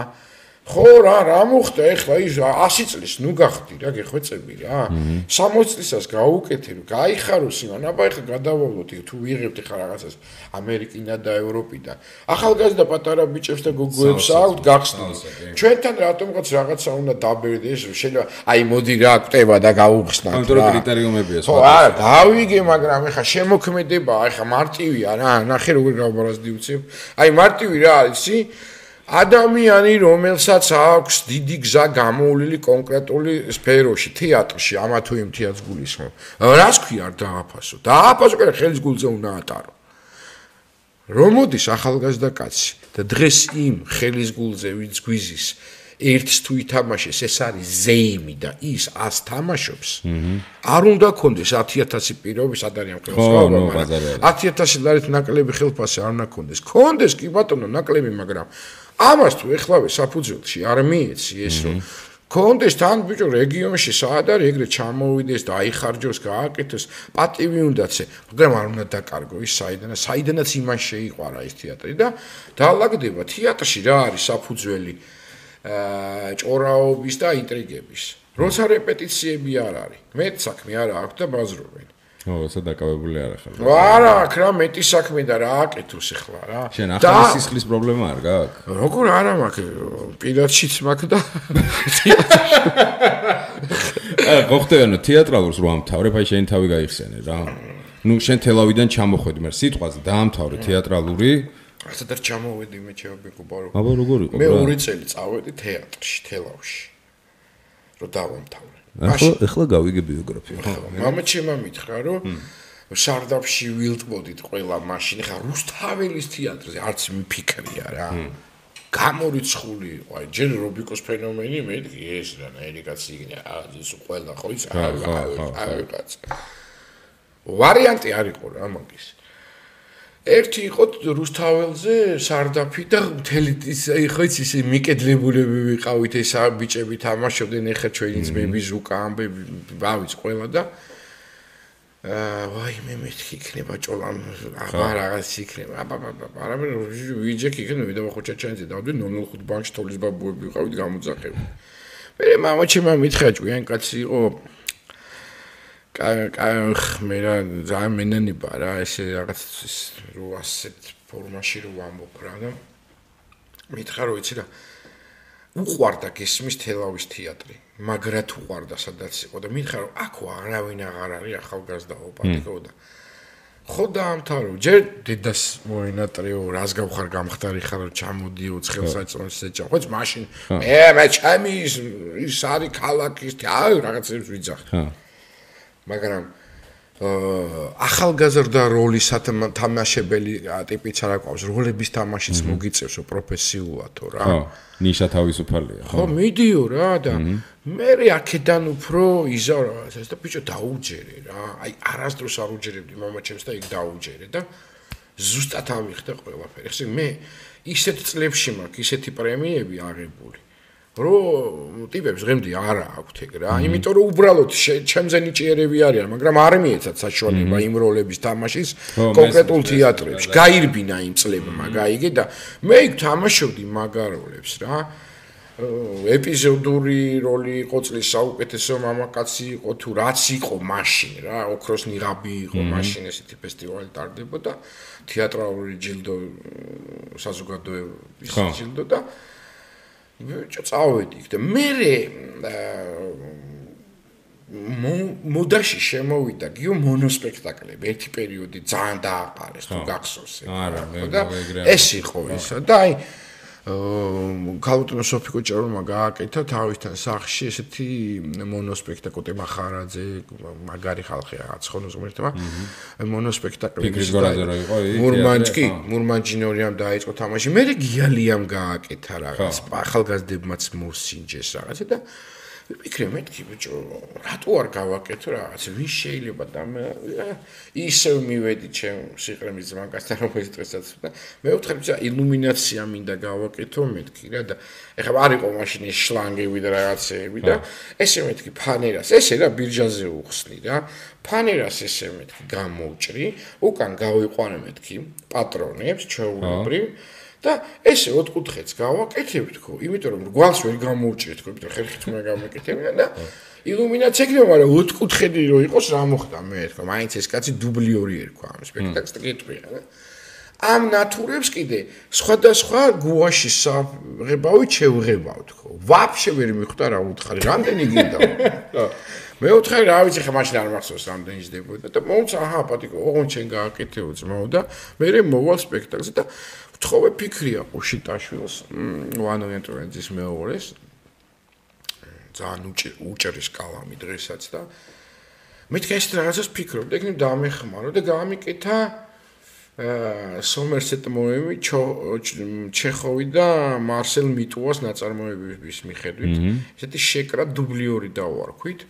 ხო რა, რა მოხდა ეხლა ის 100 წლის ნუ გახდი რა, გეხვეწები რა. 60 წლისას გაუკეთე, გაიხაროს იმან, აბა ეხლა გადავალოთ, თუ ვიღებთ ეხლა რაღაცას ამერიკიდან და ევროპიდან. ახალგაზრდა პატარა ბიჭებს და გოგოებს აქვთ გახსნილ. ჩვენთან რატომღაც რაღაცა უნდა დაბერდეს, შეიძლება აი მოდი რა კვტება და გაუხსნათ რა. კონტროლ კრიტერიუმებია ხო, არა, გავიგე, მაგრამ ეხლა შემოქმედება, ეხლა მარტივია რა, ნახე როგორ გავბარაზდი უცებ. აი მარტივი რა არის, ისი? ადამიანი, რომელსაც აქვს დიდი გზა გამოვლილი კონკრეტული სფეროში, თეატრში, ამა თუ იმ თეატრს გულისხმობ. რას ქვია არ დააფასო? დააფასო, კიდე ხელის გულზე უნდა ატარო. რომ მოდის ახალგაზრდა კაცი და დღეს იმ ხელის გულზე ვინც გვიზის ერთს თუ ითამაშეს, ეს არის ზეიმი და ის ას თამაშობს. არ უნდა კონდეს 10000 პირობი სადარიან ხელს. 10000 ლარით ნაკლები ხელფასი არ უნდა კონდეს. კონდეს კი ბატონო ნაკლები, მაგრამ ამას თუ ეხლავე საფუძველში არ მიეცი ეს რომ კონდეს თან ბიჭო რეგიონში საად არის ეგრე ჩამოვიდეს და აიხარჯოს გააკეთოს პატივი უნდაცე მაგრამ არ უნდა დაკარგო ის საიდან საიდანაც იმან შეიყვარა ეს თეატრი და დაალაგდება თეატრში რა არის საფუძველი აა ჭორაობის და ინტრიგების. როცა რეპეტიციები არ არის მე საქმე არ აქვს და ბაზრობენ ო, ესა დაკავებული არ ახლა. არა, აქ რა მეტი საქმე და რა აკეთოს ახლა რა. შენ ახალი სისხლის პრობლემა არ გაქვს? როგორ არა მაქვს? პირადშიც მაქვს და აა, გოხტეანო თეატრალურს რო ამთავრებ, აი შენ თავი გაიხსენე რა. ნუ შენ თელავიდან ჩამოხვედი, მე სიტყვაზე დაამთავრე თეატრალური. ასე და ჩამოვედი მე ბარო. აბა როგორ იყო? მე ორი წელი წავედი თეატრში, თელავში. რო დავამთავრე. ახლა ახლა გავიგე ბიოგრაფია. მამა ჩემმა მითხრა, რომ შარდაფში ვილტბოდით ყველა მაშინ, ხა რუსთაველის თეატრზე არც მიფიქრია რა. გამორიცხული იყო, აი ჯერ რობიკოს ფენომენი მეთქი ეს რა, ერიკაც იგნე, ეს ყველა ხო ის აი კაც. ვარიანტი არ იყო რა მაგის. ერთი იყო რუსთაველზე სარდაფი და მთელი ის ხო იცი ისე მიკედლებულები ვიყავით ეს ბიჭები თამაშობდნენ ეხა ჩვენი ძმები ზუკა ამბები ბავიც ყველა და აა ვაი მე მეთქი იქნება ჭოლან აბა რაღაც იქნება აბა აბა არა მე ვიჯექი იქნება და ხო ჩაჩანზე დავდი 05 ბანკში თოლის ბაბუები ვიყავით გამოძახები მე მამაჩემ მითხრა ჭუიან კაცი იყო კაი მე რა ძალიან მენანება რა ესე რაღაც რო ასეთ ფორმაში რო ამბობ რა და მითხარო იცი რა უყვარდა გესმის თელავის თეატრი მაგრად უყვარდა სადაც იყო და მითხარო აქ არავინ აღარ არის ახალგაზრდა ოპატიკო და ხო დაამთავრო ჯერ დედას მოენატრიო რას გავხარ გამختარი ხარ ჩამოდიო ცხელსაწონს ეჭა ხო მაშინ მე მე ჩემი ის არის ქალაქის აი რაღაცებს ვიძახ. ხო მაგრამ ახალგაზრდა როლის თამაშებელი ტიპიც არ აქვს როლების თამაშიც მოგიწევსო პროფესიულადო რა. ხო ნიშა თავისუფალია ხო მიდიო რა და მე აქედან უფრო იზარა ეს და ბიჭო დაუჯერე რა. აი არასდროს არ უჯერებდი მამაჩემს და იქ დაუჯერე და ზუსტად ამიხდა ყველაფერი. ხსე მე ისეთ წლებში მაქვს ისეთი პრემიები აღებული რომ ტიპებს ღემდი არა აქვთ ეგ რა. იმიტომ რომ უბრალოდ ჩემზე ნიჭიერები არიან, მაგრამ არ მიეცათ საშუალება იმ როლების თამაშის კონკრეტულ თეატრებში. გაირბინა იმ წლებმა, გაიგე და მე იქ თამაშობდი მაგაროლებს რა. ეპიზოდური როლი იყო წლის საუკეთესო მამაკაცი იყო თუ რაც იყო მაშინ რა, ოქროს ნიღაბი იყო მაშინ ესეთი ფესტივალი ტარდებოდა. თეატრალური ჯილდო საზოგადოების ჯილდო და ბიჭო წავედი და მე მოდაში შემოვიდა გიო მონოსპექტაკლები. ერთი პერიოდი ძალიან დააყარეს თუ გახსოვს არა მე ეს იყო ისა და აი კალუტონო სოფიკო ჭერომა გააკეთა თავისთან სახში ესეთი მონოსპექტაკლი მახარაძე მაგარი ხალხი რაღაც ხონოს ღმერთმა მონოსპექტაკლი მურმანჭკი მურმანჯინორიამ დაიწყო თამაში. მე გიალიამ გააკეთა რაღაც ახალგაზრდებმაც მოსინჯეს რაღაცა და ვიქრე მეთქი ბიჭო რატო არ გავაკეთო რაღაც ვის შეიძლება და ისევ მივედი ჩემ სიყრემის ზმანკასთან რომელიც დღესაც და მე ვთქი ბიჭო ილუმინაცია მინდა გავაკეთო მეთქი რა და ეხლა არ იყო მაშინ ეს შლანგები და რაღაცეები და ესე მეთქი ფანერას ესე რა ბირჟაზე უხსნი რა ფანერას ესე მეთქი გამოვჭრი უკან გავიყვანე მეთქი პატრონებს ჩვეულებრივ და ესე ოთხკუთხედს გავაკეთებ თქო, იმიტომ რომ გვალს ვერ გამოვჭრე თქო, იმიტომ ხერხით უნდა გამეკეთებინა და ილუმინაცია იქნება, მაგრამ ოთხკუთხედი რო იყოს რა მოხდა მე თქო, მაინც ეს კაცი დუბლიორი ერქვა ამ სპექტაკლს და კითხვია და ამ ნატურებს კიდე სხვადასხვა გუაში საღებავი შევღებავ თქო. ვაფშე ვერ მიხვდა რა უთხარი, რამდენი გინდა? *laughs* მე უთხარი რა ვიცი ხა მაშინ არ მახსოვს რამდენი ჟდებოდა და მომცა აჰა პატიკო, ოღონ ჩვენ გააკეთეო ძმაო და მე მოვალ სპექტაკლზე და თხოვე ფიქრია. ყუშიტაშვილს ვანოენტურენძის მეორეს ძალიან უჭერის კალამი დღესაც და მეთქე ეს რაღაცას ფიქრობ და ეგნებ დამეხმარო და გამიკეთა სომერსეტ მოემი ჩეხოვი და მარსელ მიტუას ნაწარმოებების მიხედვით. ესეთი შეკრა დუბლიორი დავარქვით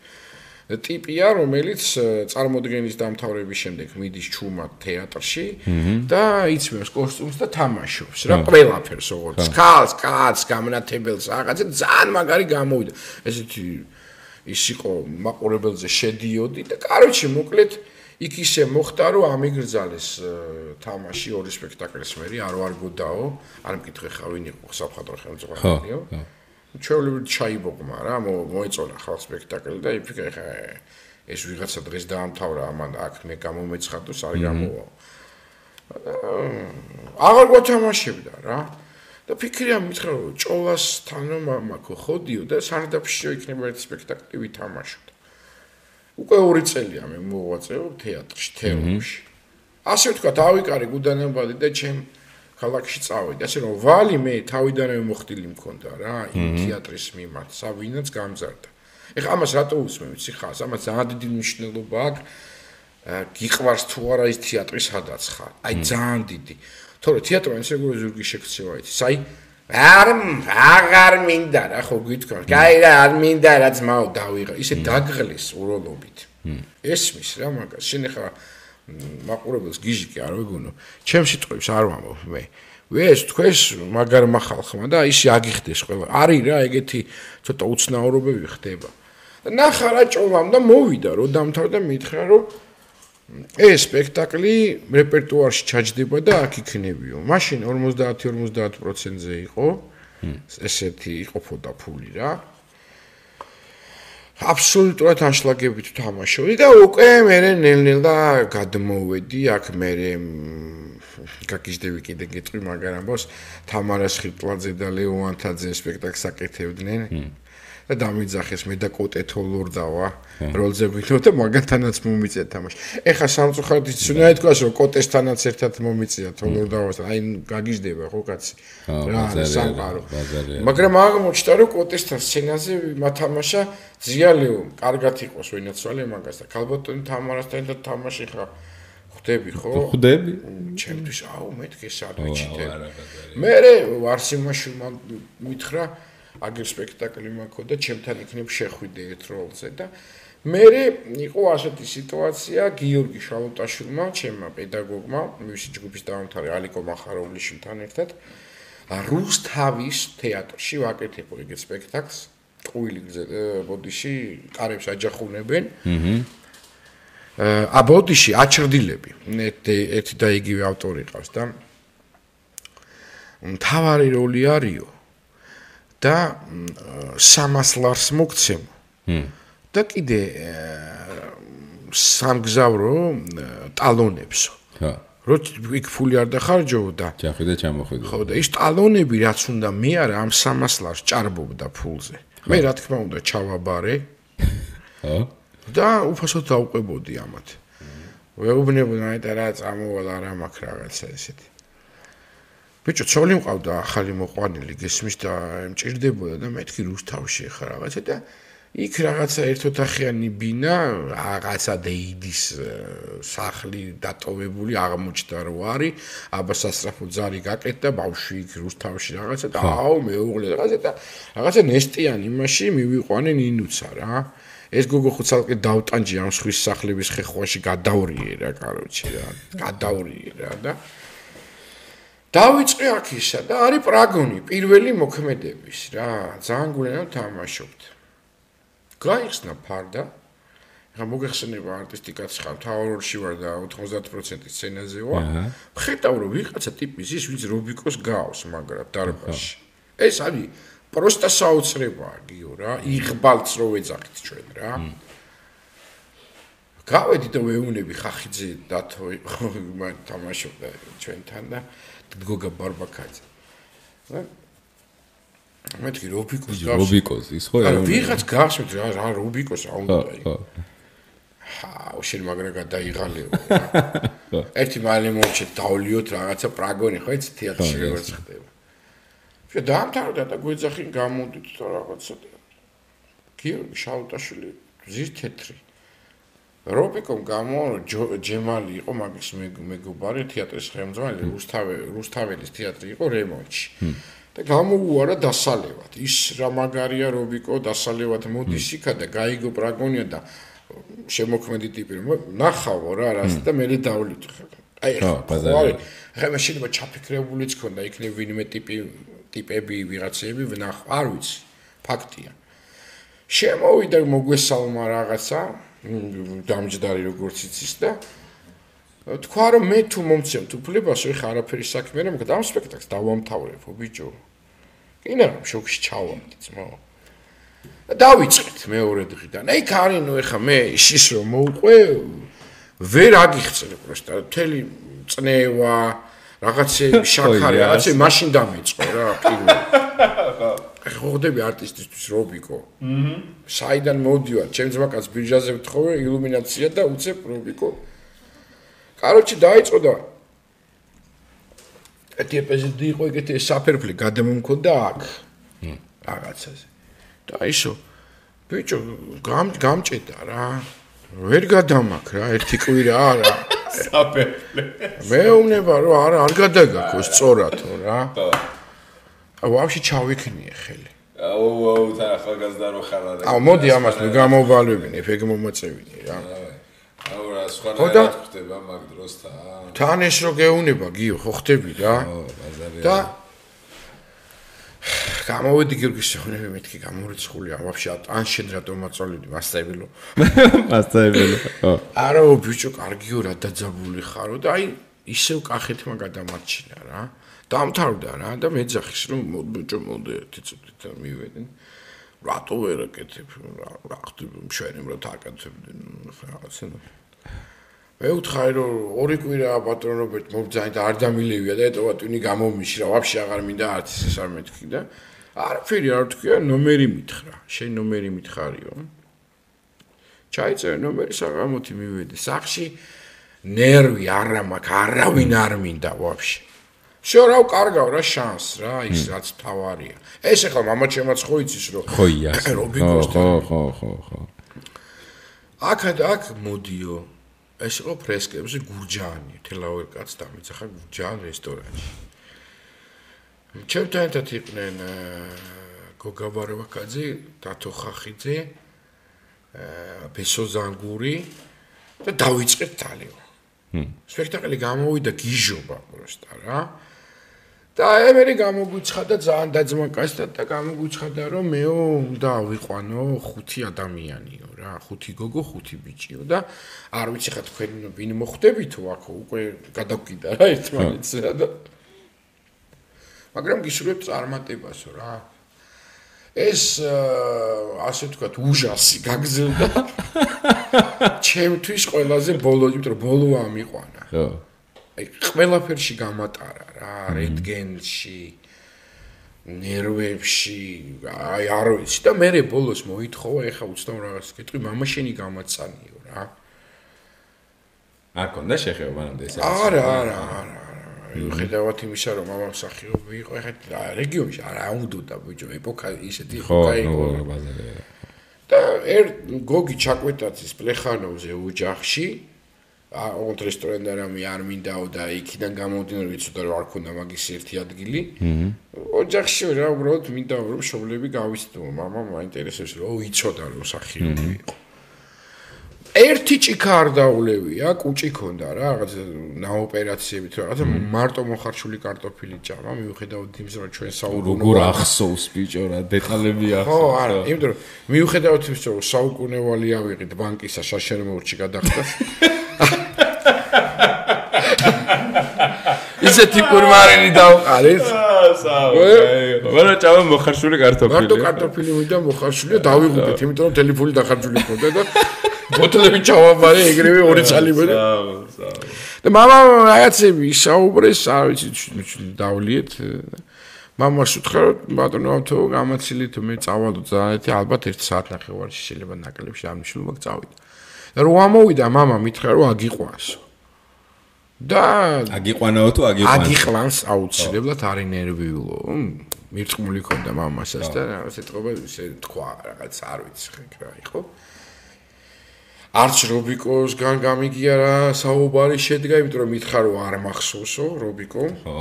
ტიპია, რომელიც წარმოდგენის დამთავრების შემდეგ მიდის ჩუმად თეატრში და იცმევს კოსტუმს და თამაშობს რა ყველაფერს როგორც ქალს, კაცს, გამნათებელს, რაღაცა ძალიან მაგარი გამოვიდა. ესეთი ის იყო მაყურებელზე შედიოდი და კაროჩი მოკლედ იქ ისე მოხდა რომ ამიგრძალეს თამაში ორი სპექტაკლის მერი არ ვარგოდაო, არ მკითხე ხა ვინ იყო საფხატრო ხელმძღვანელიო. ხო, ხო. ჩვეულებრივ ჩაიბოგმა რა მოეწონა ხალ სპექტაკლი და იფიქრე ხა ეს ვიღაცა დღეს დაამთავრა ამან აქ მე გამომეცხადოს არ გამოვა. აღარ გვათამაშებდა რა. და ფიქრია მითხრა რომ ჭოლასთან მამაკო ხოდიო და სარდაფშიო იქნება ერთ სპექტაკლი ვითამაშოთ. უკვე ორი წელია მე მოვაწეო თეატრში თეატრში ასე ვთქვა დავიკარე გუდანებადი და ჩემ ქალაქში წავედი. ასე რომ ვალი მე თავიდანვე მოხდილი მქონდა რა, იმ თეატრის მიმართ, სავინაც გამზარდა. ეხლა ამას რატო უსმენ, ვიცი ხა, ამას ძალიან დიდი მნიშვნელობა აქვს. გიყვარს თუ არა ის თეატრი სადაც ხარ. აი ძალიან დიდი. თორე თეატრი ეს როგორი ზურგი შექცევა იცი. საი არ აღარ მინდა რა ხო გითქვა. კაი რა არ მინდა რა ძმაო დავიღე. ისე დაგღლის უროლობით. ესმის რა მაგას. შენ ეხლა მაყურებელს გიჟი კი არ ვეგონო. ჩემ სიტყვებს არ ვამბობ მე. ვეს თქვენს მაგარ מחალხმა და ისე აგიხდეს ყველა. არის რა ეგეთი ცოტა უცნაურობები ხდება. და ნახარა ჭოვამ და მოვიდა რომ დამთავრდა მითხრა რომ ეს სპექტაკლი რეპერტუარში ჩაჯდება და აქ იქნებიო. მაშინ 50-50%-ზე იყო. ესეთი იყოფოდა ფული რა. აბსოლუტურად ანშლაგებით თამაშობდი და უკვე მე ნელ-ნელა გადმოვედი აქ მე გაგიჟდები კიდე გეტყვი მაგრამ ბოს თამარას ხირტლაძე და ლეონთაძე სპექტაკლს აკეთებდნენ და დამიძახეს მე და კოტე თოლორდავა როლზე ვითო და მაგათანაც მომიწია თამაში. ეხა სამწუხაროდ იცუნა ეთქვას რომ კოტესთანაც ერთად მომიწია თოლორდავასთან. აი გაგიჟდება ხო კაცი. რა სამყარო. მაგრამ აღმოჩნდა რომ კოტესთან სცენაზე მათამაშა ზიალეო კარგად იყოს ვინაცვალე მაგას და ქალბატონი თამარასთან და თამაში ხა ხვდები ხო? ხვდები? ჩემთვის აუ მეთქე სადვიჩიტე. მე ვარსიმაში მითხრა აგერ სპექტაკლი მაქვს და ჩემთან იქნებ შეხვიდე ერთ როლზე და მე იყო ასეთი სიტუაცია გიორგი შალუტაშვილმა, ჩემმა პედაგოგმა, მისი ჯგუფის დაამთავრე ალიკო მახაროვლიშვილთან ერთად რუსთავის თეატრში ვაკეთებო ეგ სპექტაკლს. ყუილი ბოდიში კარებს აჯახუნებენ. აჰა. ა ბოდიში აჩრდილები. ერთი და იგივე ავტორი ყავს და მთავარი როლი არისო. და 300 ლარს მოგცემ. ჰმ. და კიდე სამგზავრო ტალონებსო. ხა. რო იქ ფული არ დახარჯო და ჯახი და ჩამოხვიდე. ხო და ის ტალონები რაც უნდა მე არა ამ 300 ლარს ჭარბობდა ფულზე. მე რა თქმა უნდა ჩავაბარე. *laughs* ხო. და უფასოდ დაუყებოდი ამათ. ვეუბნებოდი აი და რა წამოვალ არა მაქვს რაღაცა ესეთი. ბიჭო, ცოლი მყავდა ახალი მოყვანილი, გესმის და მჭirdებოდა და მეთქი რუსთავში ხა რაღაცა და იქ რაღაცა ერთოთახიანი ბინა, რაღაცა დეიდის სახლი დატოვებული აღმოჩნდა რო არის, აბა სასწრაფო ძარი გაკეთდა ბავშვი იქ რუსთავში რაღაცა და აუ მეუღლე რაღაცა და რაღაცა ნესტიან იმაში მივიყვანენ ინუცა რა. ეს გოგო ხო ცალკე დავტანჯი ამ სხვის სახლების ხეხვაში გადავრიერა, კაროჩი რა. გადავრიერა და დავიწყე აქ ისა და არის პრაგონი პირველი მოქმედების რა ძალიან გულენო თამაშობთ. გაიხსნა ფარდა. რა მოგეხსენება არტისტიკაც ხარ თავროლში ვარ და 90% სცენაზე ვარ. ხედავ რომ ვიღაცა ტიპის ის ვინც რობიკოს გავს მაგრამ დარბაზში. ეს არის პროსტა საოცრებაა გიო რა იღბალს რო ეძახით ჩვენ რა. გავედი და ვეუნები ხახიძე დათო თამაშობდა ჩვენთან და გოგა ბარბაკაძე. რა? მეთქი რობიკოს გავს. რობიკოს ის ხო? არა, ვიღაც გახსოვთ რა რა რობიკოს რა უნდა აი. ჰა, უშენ მაგრა გადაიღალეო. *laughs* ერთი მალე მომჩე დავლიოთ რაღაცა პრაგონი ხო იცი თეატრში როგორც ხდება. შე დაამთავრდა და გვეძახი გამოდით და რაღაცა. გიორგი შაუტაშვილი ზის თეთრი. რობიკომ გამო ჯემალი იყო მაგის მეგობარი თეატრის ხელმძღვანელი რუსთავე რუსთაველის თეატრი იყო რემონტში. და გამოუარა დასალევად. ის რა მაგარია რობიკო დასალევად მოდის იქა და გაიგო პრაგონია და შემოქმედი ტიპი რომ ნახავო რა რას და მე დავლით აი ხო ხა მაშინ ჩაფიქრებულიც ქონდა იქნებ ვინმე ტიპი ტიპები ვიღაცები ვნახ არ ვიცი ფაქტია. შემოვიდა მოგვესალმა რაღაცა დამჯდარი როგორც იცის და თქვა რომ მე თუ მომცემ თუ ფლებას ხო არაფერი საქმე რა მოგდა ამ სპექტაკლს დავამთავრებო ბიჭო. კინა რომ შოქში ჩავამდი ძმო. დავიწყეთ მეორე დღიდან. აი კარინო ეხა მე ის რომ მოუყვე ვერ აგიხსენე პროსტა თელი წნევა რაღაცე *laughs* შაქარი რაღაცე მაშინ დამეწყო რა ხოხდები არტისტისთვის რობიკო. აჰა. საიდან მოდივარ? ჩემს ვაკას ბიჟაზე ვთხოვე ილუმინაცია და უცებ რობიკო. კაროჩი დაიწყო და ეთი ეპიზოდი იყო ეგეთი საფერფლი გადამომქონდა აქ. ჰმ. რაღაცაზე. და ისო ბიჭო გამ გამჭედა რა. ვერ გადამაქ რა ერთი კვირა არა. *laughs* საფერფლი. მეუბნება რომ არა არ გადაგაქოს სწორათო რა. *laughs* ხო. აუ ვაფშე ჩავიქნიე ხელი. აუ აუ თა ახალგაზრდა რო ხარ რა. აუ მოდი ამას მე გამოვალებინე, ეგ მომაწევინე რა. აუ რა სხვა რა ხდება მაგ დროსთან. თან ეს რო გეუნება გიო, ხო ხდები რა. აუ ბაზარია. და გამოვედი გიორგის შეხვედრები მეთქი გამორიცხულია ვაფშე ან შენ რატომ მაწოლიდი მასწავლებელო *laughs* მასწავლებელო არა ბიჭო კარგიო რა დაძაბული ხარო და აი ისევ კახეთმა გადამარჩინა რა დამთავრდა რა და მეძახის რომ ბიჭო მოდი ერთი წუთით მივედენ რატო ვერ აკეთებ? რა ხდება, მშვენი რო თაკეთებდი რაღაცა. მე ვთხარი რომ ორი კვირაა პატრონობით მობძანი და არ დამილევია და ეტოვა ტვინი გამომიშრა, ვაფშე აღარ მინდა არც ეს არ მეთქი და არაფერი არ თქვია, ნომერი მითხრა. შენ ნომერი მითხარიო. ჩაიწერე ნომერი საღამოთი მივედი. სახში ნერვი არა მაქვს, არავინ არ მინდა ვაფშე. შო რა კარგავ რა შანს რა ის რაც თავარია. ეს ახლა მამაჩემაც ხო იცის რომ ხო ია. რობინგოსთან. ხო ხო ხო ხო. აქად აქ მოდიო. ეს იყო ფრესკებზე გურჯაანი, თელავერ კაც დამეძახა გურჯაან რესტორანში. ჩემთან ერთად იყვნენ გოგაბარევაკაძე, დათო ხახიძე, ბესო ზანგური და დავიწყეთ თალიო. ჰმ. სპექტაკლი გამოვიდა გიჟობა პროსტა რა. და ემერი გამოგვიცხადა ძალიან დაძმაკასთან და გამოგვიცხადა რომ მეო უნდა ვიყვანო ხუთი ადამიანიო რა ხუთი გოგო ხუთი ბიჭიო და არ ვიცი ხა თქვენ ვინ მოხვდებითო აქ უკვე გადავკიდა რა ერთმანეთს რა და მაგრამ გიშურებთ წარმატებასო რა. ეს ასე ვთქვათ უჟასი გაგზელდა *laughs* ჩემთვის ყველაზე ბოლო იმიტომ რომ ბოლო ამიყვანა. ხო აი ყველაფერში გამატარა რა რენტგენში ნერვებში აი არ ვიცი. და მე ბოლოს მოითხოვა ეხა უცნაურ რაღაც კითხი მამა შენი გამაცანიო რა. არ კონდა შეხება მანამდე ეს არა არა არა ხედავთ იმისა რომ მამა მსახიობი იყო ეხა რეგიონში არა უნდოდა ბიჭო ეპოქა ისეთი ეპოქა იყო. და ერთ გოგი ჩაკვეტაცის პლეხანოვზე ოჯახში აუთ რესტორანდარამი არ მინდაო და იქიდან გამომდინარე ვიცოდა რომ არ ქონდა მაგის ერთი ადგილი. ოჯახში რა უბრალოდ მინდა რომ შობლები გავიცდო. მამა მაინტერესებს რომ იცოდა რომ სახიობი იყო. ერთი ჭიქა არ დაულევია, კუჭი ქონდა რა, რაღაც ნაოპერაციებით რა, რაღაცა მარტო მოხარშული კარტოფილი ჭამა, მიუხედავად იმისა რომ ჩვენ საუკუნე როგორ ახსოვს ბიჭო რა, დეტალები ახსოვს. ხო, არა, იმიტომ რომ მიუხედავად იმისა რომ საუკუნევალი ავიღეთ ბანკისა შაშერმოურჩი გადახდა. *laughs* ისეთი პურმარინი დავყარეთ. *laughs* მაგრამ ჭამა მოხარშული კარტოფილი. მარტო კარტოფილი მიდა მოხარშულია დავიღუპეთ, იმიტომ რომ ტელეფონი დახარჯული ქონდა და *laughs* ბოთლები ჩავაბარე ეგრევე ორი წალი მე. და мама რაღაცები ისაუბრეს, არ ვიცი, დავლიეთ. მამას უთხრა რომ ბატონო ამთო გამაცილით მე წავალო ძალიან ალბათ 1 საათ ნახევარში შეიძლება ნაკლებში არ მიშლო მაგ წავიდა. რომ ამოვიდა мама მითხრა რომ აგიყვანს. და აგიყვანაო თუ აგიყვანს? აგიყვანს აუცილებლად არის ნერვიულო. მირწმული ქონდა მამასაც და ასე თქობა ისე თქვა რაღაც არ ვიცი ხე რა იყო. არც რობიკოსგან გამიგია რა საუბარი შედგა, იმიტომ რომ მითხრა რომ არ მახსოვსო რობიკო. ხო.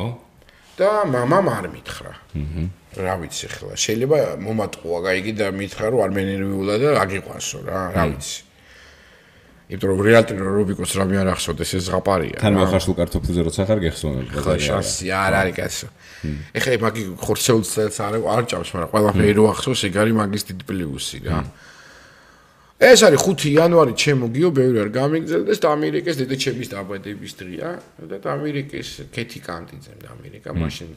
და მამამ არ მითხრა. აჰა. რა ვიცი ხლა, შეიძლება მომატყუა, გაიგი და მითხრა რომ არ მენერვიულა და აგიყვანსო რა, რა ვიცი. იმიტომ რომ რეალტი რობიკოს რამე არ ახსოვდეს ეს ზღაპარია. თან მოხარშულ კარტოფილზე როცა ხარ გეხსოვნა. ხო, შანსი არ არის კაცო. ეხლა მაგი ხორცეულსაც არ არ ჭამს, მაგრამ ყველაფერი რო ახსოვს, ეგ არის მაგის დიდი პლუსი რა. ეს არის 5 იანვარი ჩემო გიო ბევრი არ გამიგზელდეს და ამერიკის დედაჩემის დაბადების დღეა და ამერიკის კეთი კანტიძემ და ამერიკა მაშინ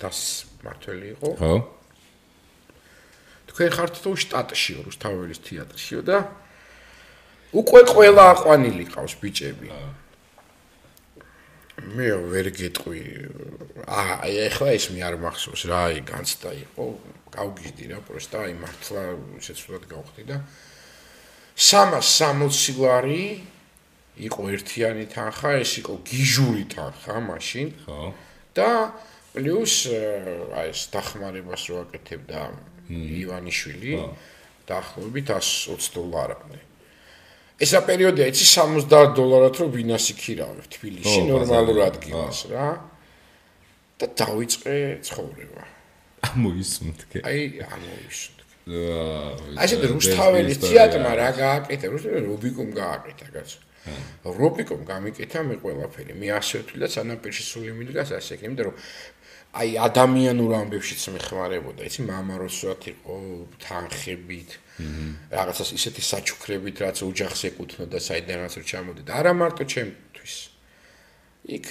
დას მართველი იყო. ხო. თქვენ ხართ თუ შტატში რუსთაველის თეატრშიო და უკვე ყველა აყვანილი ყავს ბიჭები. მე ვერ გეტყვი. აა ეხლა ეს მე არ მახსოვს რა, აი განცდა იყო, გავგიჟდი რა, პროსტა აი მართლა შეცვლად გავხდი და 360 ლარი იყო ერთიანი თანხა, ეს იყო გიჟური თანხა მაშინ. ხო. და პლუს აი ეს დახმარებას რო აკეთებდა ივანიშვილი, დაახლოებით 120 დოლარამდე. ესა პერიოდია იცი 70 დოლარად რო ვინასი ქირავებ თბილისში ნორმალურ ადგილას რა. და დავიწყე ცხოვრება. ამოისუნთქე. აი ამოისუნთქე. აი ეს რუსთაველის თეატრმა რა გააკეთა? რუსთაველი რობიკომ გააკეთა კაცო? რობიკომ გამიკეთა მე ყველაფერი. მე ასე ვთვლი და სანაპირში სული მიდგას ასე იმიტომ რომ აი ადამიანურ ამბებშიც მეხმარებოდა, იცი, მამაროსვათ იყო თანხებით, რაღაცას ისეთი საჩუქრებით, რაც ოჯახს ეკუთვნოდა, საიდანაც რომ ჩამოდით. არა მარტო ჩემთვის. იქ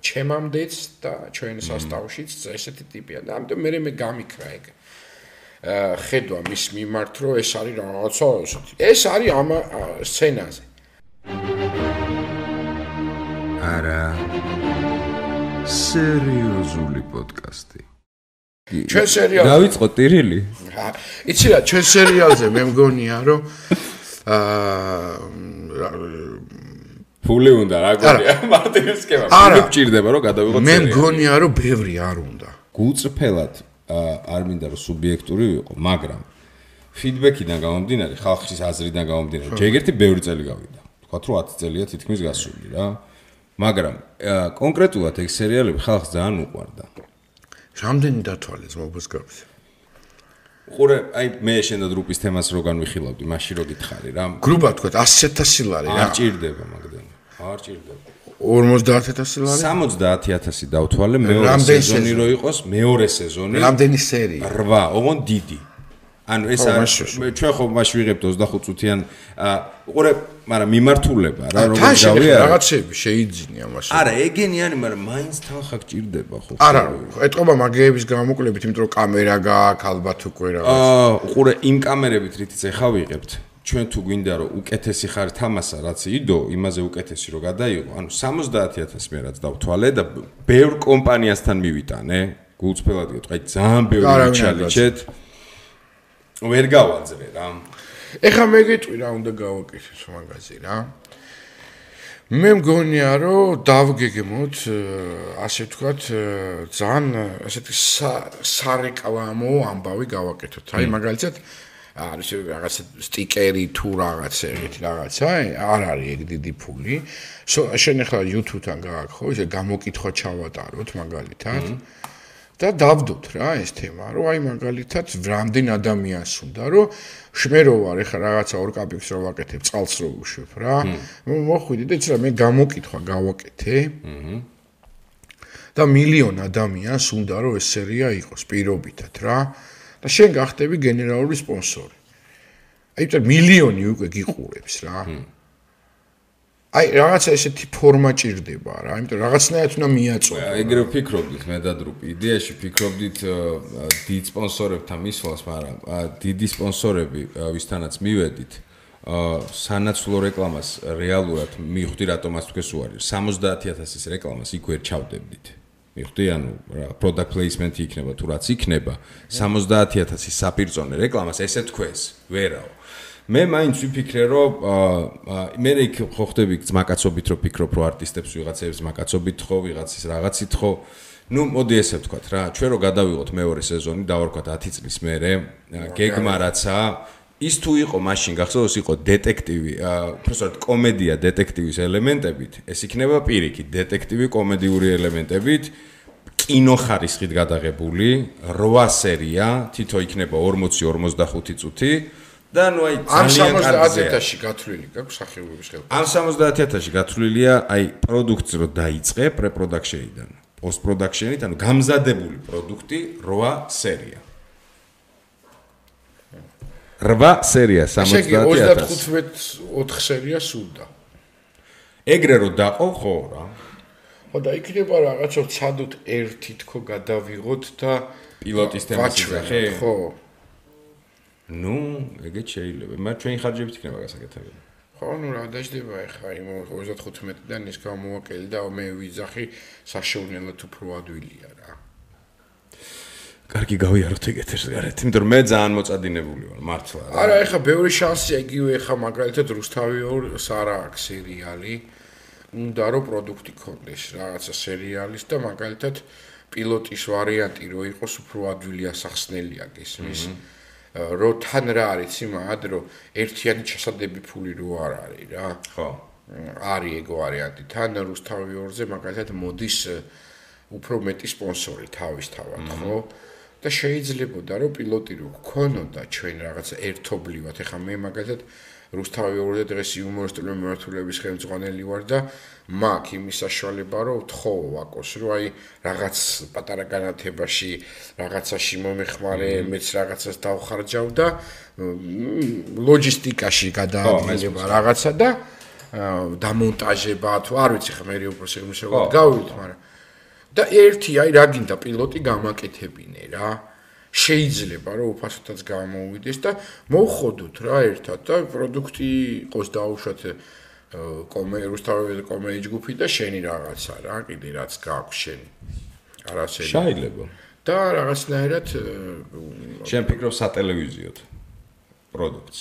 ჩემამდეც და ჩვენ სასტავშიც ესეთი ტიპია და ამიტომ მე მე გამიქრა ეგ. ხედვა მის მიმართ, რომ ეს არის რაღაცა ესეთი. ეს არის ამ სცენაზე. არა სერიოზული პოდკასტი. ჩვენ სერიალზე დავიწყო ტირილი. იცი რა, ჩვენ სერიალზე მე მგონია, რომ აა ფული უნდა რა გონია *laughs* მარტინსკება. ფული გჭირდება რომ გადავიღო წერილი. მე მგონია რომ ბევრი არ უნდა. გულწრფელად არ მინდა რომ სუბიექტური ვიყო, მაგრამ ფიდბექიდან გამომდინარე, ხალხის აზრიდან გამომდინარე, ჯეგერთი ბევრი წელი გავიდა. თქვათ რომ 10 წელია თითქმის გასული რა. მაგრამ კონკრეტულად ეგ სერიალები ხალხს ძალიან უყვარდა. რამდენი დათვალეს მოგესკრებს? ყურე, აი მე შენდა დრუპის თემას რო განვიხილავდი, მაშინ რო გითხარი რა. გრუბად თქვა 100.000 ლარი რა. არ ჭირდება მაგდენ. არ ჭირდება. 50000 ლარი? 70000 დავთვალე მეორე სეზონი რო იყოს, მეორე სეზონი. რამდენი სერია? 8, ოღონ დიდი. ანუ ეს არის ჩვენ ხო მაშ ვიღებთ 25 წუთიან უყურე მაგრამ მიმართულება რა როგორ გავია რაღაცები შეიძინე ამაში არა ეგენიანი მაგრამ მაინც თანხა გჭირდება ხო? არა ეტყობა მაგეების გამოკლებით იმიტომ რომ კამერა გააქვს ალბათ უკვე რაღაც აა უყურე იმ კამერებით რითიც ეხა ვიღებთ ჩვენ თუ გვინდა რომ უკეთესი ხარ თამასა რაც იდო იმაზე უკეთესი რომ გადაიღო ანუ 70000 მე რაც დავთვალე და ბევრ კომპანიასთან მივიტანე გულწრფელად გეტყვი ძალიან ბევრი ჩალიჩეთ ვერ გავაძრე რა. ეხა მე გეტყვი რა უნდა გავაკეთოს მაგაზე რა. მე მგონია რომ დავგეგმოთ ასე ვთქვათ ძალიან ასეთი სარეკლამო ამბავი გავაკეთოთ. აი მაგალითად არის რაღაც სტიკერი თუ რაღაც ეგეთი რაღაცა, არ არის ეგ დიდი ფული. შენ ახლა YouTube-თან ხო, ესე გამოკითხვა ჩავატაროთ მაგალითად. და დავდოთ რა ეს თემა, რომ აი მაგალითად რამდენ ადამიანს უნდა, რომ შმერო ვარ, ეხლა რაღაცა ორ კაპიქს რო ვაკეთებ, წყალს რო უშვებ რა. მოხვიდი და იცი რა, მე გამოკითხვა გავაკეთე. და მილიონ ადამიანს უნდა, რომ ეს სერია იყოს პირობითად რა. და შენ გახდები გენერალური სპონსორი. აი, ეს მილიონი უკვე გიყურებს რა. აი რაღაცა ესეთი ფორმა ჭირდება რა, იმიტომ რაღაცნაირად უნდა მიაწოდო. ეგრე ვფიქრობდით მე და დრუპი. იდეაში ვფიქრობდით დიდ სპონსორებთან მისვლას, მაგრამ დიდი სპონსორები ვისთანაც მივედით, სანაცვლო რეკლამას რეალურად მივხვდი რატომაც თქვენ უარი 70000-ის რეკლამას იქ ვერ ჩავდებდით. მივხვდი, ანუ რა product placement იქნება თუ რაც იქნება, 70000-ის საპირწონე რეკლამას ესე თქვენს, ვერაო. მე მაინც ვიფიქრე რომ მე იქ ხო ხდები ძმაკაცობით რომ ფიქრობ რომ არტისტებს ვიღაცებს ძმაკაცობით ხო ვიღაცის რაღაცით ხო. ну მოდი ესე ვთქვათ რა ჩვენ რო გადავიღოთ მეორე სეზონი დავარქვათ 10 წლის მერე გეგმა რაცა ის თუ იყო მაშინ გახსოვს იყო დეტექტივი უბრალოდ კომედია დეტექტივის ელემენტებით. ეს იქნება პირიქით დეტექტივი კომედიური ელემენტებით. კინო ხარისხით გადაღებული 8 სერია თითო იქნება 40-45 წუთი და ნუ აი ძალიან კარგია. ამ 70000-ში გათვლილი გაქვს სახეობების ხელფასი. ამ 70000-ში გათვლილია აი პროდუქტს რო დაიწყე პრე-პროდაქშენიდან. პოსტ-პროდაქშენით, ანუ გამზადებული პროდუქტი 8 სერია. 8 სერია 70000. ესე 35 4 სერია სულდა. ეგრე რო დაყო ხო რა. ხო და იქნება რაღაცა ცადოთ ერთი თქო გადავიღოთ და პილოტის თემას ისახე. ხო. ნუ, ეგეც შეიძლება. მაგრამ ჩვენი ხარჯებით იქნება გასაკეთებელი. ხო, ნუ რა დაждდება ახლა იმ 35-დან ის გამოვაკელი და მე ვიძახი საშოვნელად უფრო ადვილია რა. კარგი გავიაროთ ეგეთერს გარეთ, იმიტომ რომ მე ძალიან მოწადინებული ვარ, მართლა. არა, ახლა ბევრი შანსია იგივე ახლა მაგალითად რუსთავი ორ სარა აქვს სერიალი. უნდა რომ პროდუქტი ქონდეს რაღაცა სერიალის და მაგალითად პილოტის ვარიანტი რო იყოს უფრო ადვილი ასახსნელია გესმის. აჰა. რო თან რა არის იმად რო ერთიანი ჩასადები ფული რო არ არის რა. ხო. არის ეგ ვარიანტი. თან რუსთავი ორზე მაგალითად მოდის უფრო მეტი სპონსორი თავის თავად ხო? და შეიძლებოდა რომ პილოტი რო გქონოდა ჩვენ რაღაც ერთობლივად ეხა მე მაგალითად რუსთავი ორზე დღეს იუმორისტული მიმართულების ხელმძღვანელი ვარ და მაქვს იმის საშუალება რომ თხოვ ვაკოს რომ აი რაღაც პატარა განათებაში რაღაცაში მომეხმარე მეც რაღაცას დავხარჯავ და ლოჯისტიკაში გადაადგილება რაღაცა და დამონტაჟება თუ არ ვიცი ხა მე უფრო სიღრმისეულად გავივით მაგრამ და ერთი აი რა გინდა პილოტი გამაკეთებინე რა შეიძლება რომ უფასოდაც გამოვიდეს და მოხოდოთ რა ერთად და პროდუქტი იყოს დაუშვათ კომერუსთავები კომერი ჯგუფი და შენი რაღაცა რა კიდე რაც გაქვს შენი. არასე შეიძლება. და რაღაცნაირად შენ ფიქრობ სატელევიზიოდ პროდუქტს?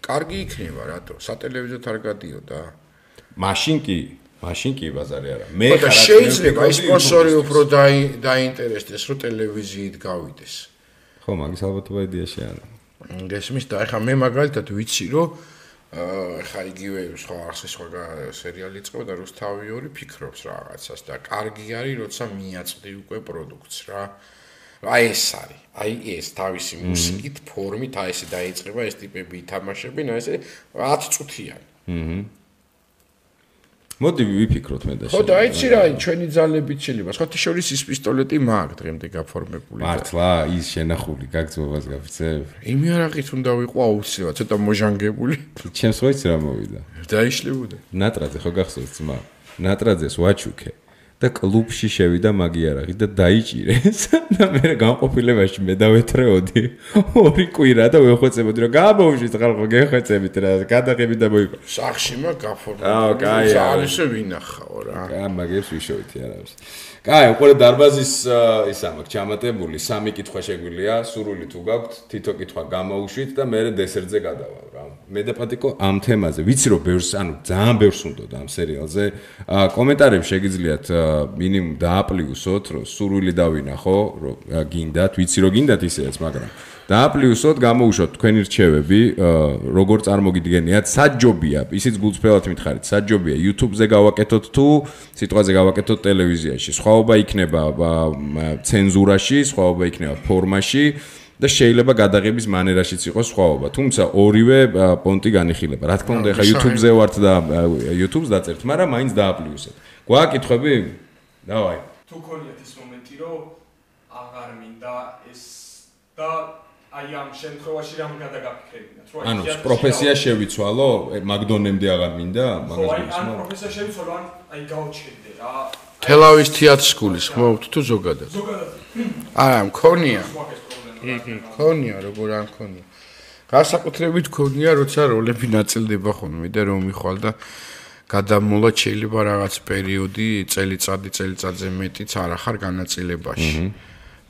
კარგი იქნება რატო? სატელევიზიოდ არ გადიო და მაშინ კი მაშინ კი ბაზარი არა. მე ხარ შეიძლება ის სპონსორი უფრო დაინტერესდეს რომ ტელევიზიით გავიდეს. ხო მაგის ალბათ იდეაში არა გესმის და ეხლა მე მაგალითად ვიცი რომ ხა იგივე სხვა ახსე სხვა სერიალი წყო და რუსთავი ორი ფიქრობს რაღაცას და კარგი არის როცა მიაწვდი უკვე პროდუქტს რა. აი ეს არის. აი ეს თავისი მუსიკით ფორმით აი ესე დაიწყება ეს ტიპები ითამაშებინ აი ესე 10 წუთიანი. აჰა მოდი ვიფიქროთ მე და ხო და აიცი რა ჩვენი ძალებით შეიძლება. სხვა შორის ის პისტოლეტი მაგ დღემდე გაფორმებული მართლა ის შენახული გაგზავნებას გაფიცებ იმი არაღით უნდა ვიყო აუცილებლად ცოტა მოჟანგებული. ჩემს ხო იცი რა მოვიდა? დაიშლებოდა. ნატრაძე ხო გახსოვს ძმა? ნატრაძეს ვაჩუქე და კლუბში შევიდა მაგიარაღი და დაიჭირეს. *laughs* და მე განყოფილებაში მე დავეთრეოდი ორი კვირა და ვეხვეწებოდი რომ გამოვიშვის ხალხო გეხვეწებით რა გადაღები და მოიყო სახში მაგ გაფორმდა აა კაი არის ვინახაო რა. კაი მაგებს ვიშოვით არავის კაი, უკვე დარბაზის ის ამაკ ჩამატებული, სამი კითხვა შეგვიძლია, სურვილი თუ გაქვთ, თითო კითხვა გამოუშვით და მე დესერტზე გადავალ რა. მე და პატიკო ამ თემაზე, ვიცი რომ ბევრს, ანუ ძალიან ბევრს უნდა ამ სერიალზე. აა კომენტარებში შეგიძლიათ მინიმუმ დააპლიუსოთ, რომ სურვილი დავინახო, რომ გინდათ, ვიცი რომ გინდათ ისეც, მაგრამ დააპლიუსოთ, გამოუშვოთ თქვენი რჩევები, როგორ წარმოგიდგენიათ, საჯობია, ისიც გულწრფელად მითხარით, საჯობია YouTube-ზე გავაკეთოთ თუ სიტყვაზე გავაკეთოთ ტელევიზიაში. სხვაობა იქნება ცენზურაში, სხვაობა იქნება ფორმაში და შეიძლება გადაღების მანერაშიც იყოს სხვაობა. თუმცა ორივე პონტი განიხილება. რა თქმა უნდა, ეხა YouTube-ზე ვართ და YouTube-ს დაწერთ, მაგრამ მაინც დააპლიუსეთ. გვაქვს კითხვები? დავაი. თუ ქონიათ ის მომენტი, რომ აღარ მინდა ეს და აი ამ შემთხვევაში რამ გადაგაფიქრებინათ? რომ ანუ პროფესია შევიცვალო, მაგდონემდე აღარ მინდა, მაგას გიხსნა. ანუ პროფესია შევიცვალო, ან აი გავჩერდე რა. *laughs* თელავის თეატრ სკოლის ხმობთ თუ ზოგადად? ზოგადად. აა, მქონია. კი, კი, მქონია, როგორ არ მქონია. გასაკუთრებით მქონია, როცა როლები ნაწილდება ხოლმე და რომ მიხვალ და გადამოლა შეიძლება რაღაც პერიოდი, წელიწადი, წელიწადზე მეტიც არ ახარ განაწილებაში.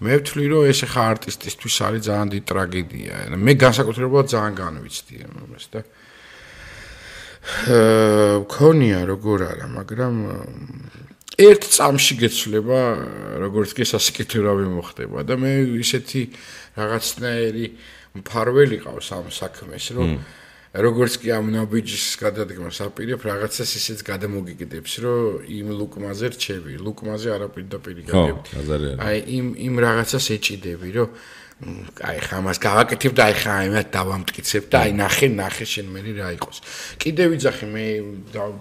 მე ვთვლი რომ ეს ხა არტისტისთვის არის ძალიან დიდი ტრაგედია. მე განსაკუთრებულად ძალიან განვიცდი ამას და აა ქონია როგორ არა, მაგრამ ერთ წამში გეცვლება როგორც კი სასიკეთურავი მოხდება და მე ისეთი რაღაცნაირი მფარველი ყავს ამ საქმეს, რომ როგორც კი ამ ნაბიჯის გადადგმას აპირებ, რაღაცას ისიც გადამოგიგდებს, რომ იმ ლუკმაზე რჩები, ლუკმაზე არაპირდაპირი გადაგებ. აი იმ იმ რაღაცას ეჭიდები, რომ აი ხა მას გავაკეთებ და აი ხა იმათ დავამტკიცებ და აი ნახე, ნახე შენ მე რა იყოს. კიდე ვიძახი მე